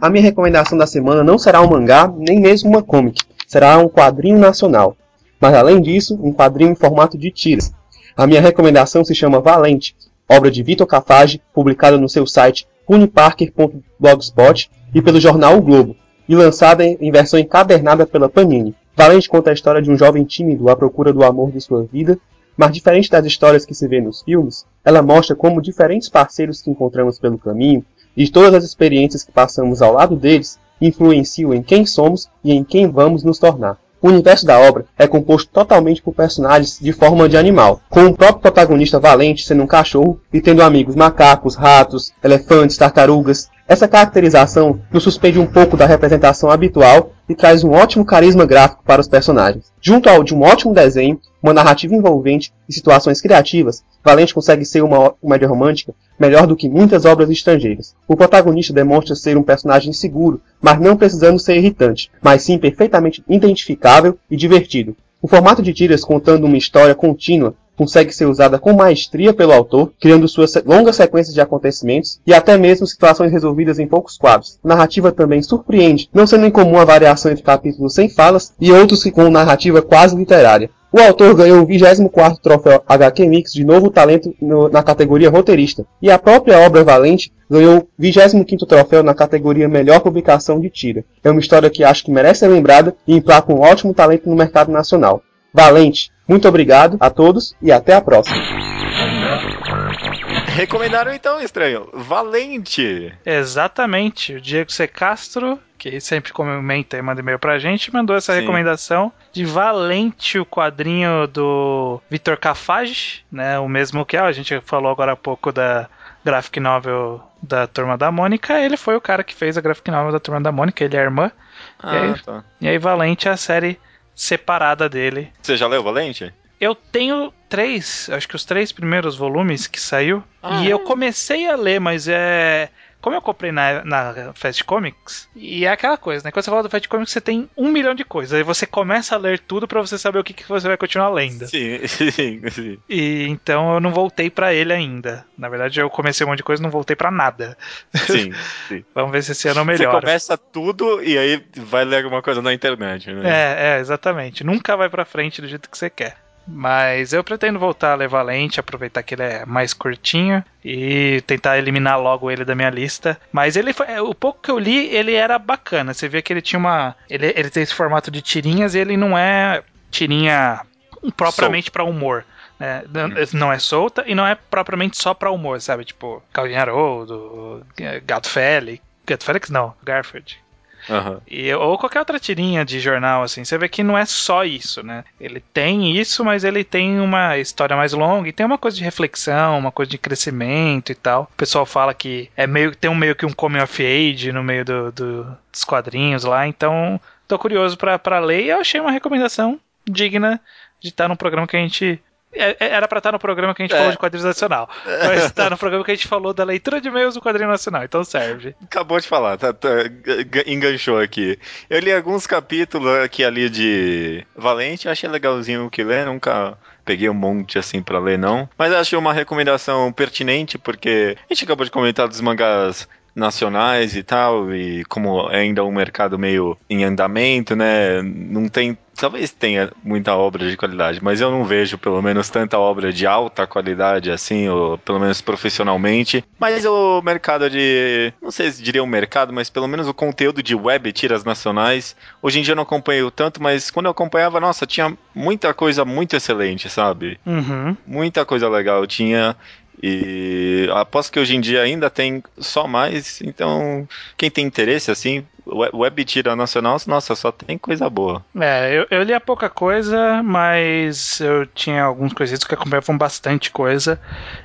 A minha recomendação da semana não será um mangá, nem mesmo uma comic. Será um quadrinho nacional. Mas além disso, um quadrinho em formato de tiras. A minha recomendação se chama Valente, obra de Vitor Cafage, publicada no seu site uniparker.blogspot e pelo jornal O Globo, e lançada em versão encadernada pela Panini. Valente conta a história de um jovem tímido à procura do amor de sua vida, mas diferente das histórias que se vê nos filmes, ela mostra como diferentes parceiros que encontramos pelo caminho e todas as experiências que passamos ao lado deles influenciam em quem somos e em quem vamos nos tornar. O universo da obra é composto totalmente por personagens de forma de animal, com o próprio protagonista Valente sendo um cachorro e tendo amigos macacos, ratos, elefantes, tartarugas. Essa caracterização nos suspende um pouco da representação habitual e traz um ótimo carisma gráfico para os personagens. Junto ao de um ótimo desenho, uma narrativa envolvente e situações criativas, Valente consegue ser uma comédia romântica melhor do que muitas obras estrangeiras. O protagonista demonstra ser um personagem seguro, mas não precisando ser irritante, mas sim perfeitamente identificável e divertido. O formato de tiras contando uma história contínua consegue ser usada com maestria pelo autor, criando suas longas sequências de acontecimentos e até mesmo situações resolvidas em poucos quadros. A narrativa também surpreende, não sendo incomum a variação entre capítulos sem falas e outros que com narrativa quase literária. O autor ganhou o 24º troféu HQ Mix de novo talento no- na categoria roteirista, e a própria obra Valente ganhou o 25º troféu na categoria Melhor Publicação de Tira. É uma história que acho que merece ser lembrada e emplaca um ótimo talento no mercado nacional. Valente, muito obrigado a todos e até a próxima. Recomendaram então, estranho. Valente. Exatamente. O Diego C. Castro, que sempre comenta e manda e-mail pra gente, mandou essa Sim. recomendação de Valente, o quadrinho do Vitor Cafage, né? O mesmo que ó, a gente falou agora há pouco da graphic novel da Turma da Mônica. Ele foi o cara que fez a graphic novel da Turma da Mônica, ele é a irmã. Ah, aí? tá. E aí Valente é a série separada dele. Você já leu Valente? Eu tenho três, acho que os três primeiros volumes que saiu. Ah, e eu comecei a ler, mas é. Como eu comprei na, na Fast Comics, e é aquela coisa, né? Quando você fala do Fast Comics, você tem um milhão de coisas. Aí você começa a ler tudo pra você saber o que, que você vai continuar lendo. Sim, sim, sim. E então eu não voltei pra ele ainda. Na verdade, eu comecei um monte de coisa e não voltei pra nada. Sim, sim. Vamos ver se esse ano Você melhora. começa tudo e aí vai ler alguma coisa na internet, né? É, é, exatamente. Nunca vai pra frente do jeito que você quer. Mas eu pretendo voltar a ler Valente, aproveitar que ele é mais curtinho e tentar eliminar logo ele da minha lista. Mas ele foi, o pouco que eu li, ele era bacana. Você vê que ele tinha uma, ele, ele tem esse formato de tirinhas e ele não é tirinha propriamente pra humor. né? Não- é solta e não é propriamente só pra humor, sabe? Tipo, Calvin Haroldo, Gato Félix. Gato Félix não, Garfield. Aham. E, ou qualquer outra tirinha de jornal, assim, você vê que não é só isso, né? Ele tem isso, mas ele tem uma história mais longa e tem uma coisa de reflexão, uma coisa de crescimento e tal. O pessoal fala que é meio tem um meio que um coming of age no meio do, do- dos quadrinhos lá, então tô curioso pra ler e eu achei uma recomendação digna de estar num programa que a gente. É- é- Era pra estar no programa que a gente É. falou de quadrinhos nacional. Mas tá no programa que a gente falou da leitura de e-mails do quadrinho nacional, então serve. Acabou de falar, tá, tá, enganchou aqui. Eu li alguns capítulos aqui ali de Valente, achei legalzinho o que ler, nunca peguei um monte assim pra ler não. Mas achei uma recomendação pertinente porque a gente acabou de comentar dos mangás nacionais e tal, e como é ainda um mercado meio em andamento, né? Não tem. Talvez tenha muita obra de qualidade, mas eu não vejo pelo menos tanta obra de alta qualidade assim, ou pelo menos profissionalmente. Mas o mercado de. Não sei se diria um mercado, mas pelo menos o conteúdo de web tiras nacionais. Hoje em dia eu não acompanho tanto, mas quando eu acompanhava, nossa, tinha muita coisa muito excelente, sabe? Uhum. Muita coisa legal tinha. E aposto que hoje em dia ainda tem só mais. Então, quem tem interesse, assim, web tira nacional, nossa, só tem coisa boa. É, eu, eu lia pouca coisa, mas eu tinha alguns conhecidos que acompanhavam bastante coisa.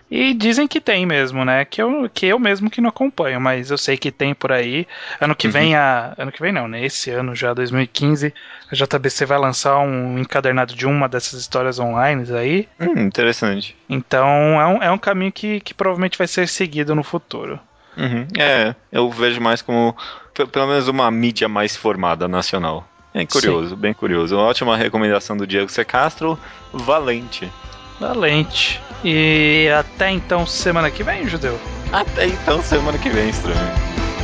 E dizem que tem mesmo, né? Que eu, que eu mesmo que não acompanho, mas eu sei que tem por aí. Ano que vem, a. Ano que vem não, né? Esse ano já, 2015, a JBC vai lançar um encadernado de uma dessas histórias online aí. Hum, interessante. Então é um, é um caminho que, que provavelmente vai ser seguido no futuro. Uhum. É, eu vejo mais como pe- pelo menos uma mídia mais formada nacional. É curioso, bem curioso. Uma ótima recomendação do Diego C. Castro, Valente. Valente. E até então, semana que vem, Judeu. Até então, semana que vem, estranho.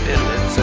Beleza.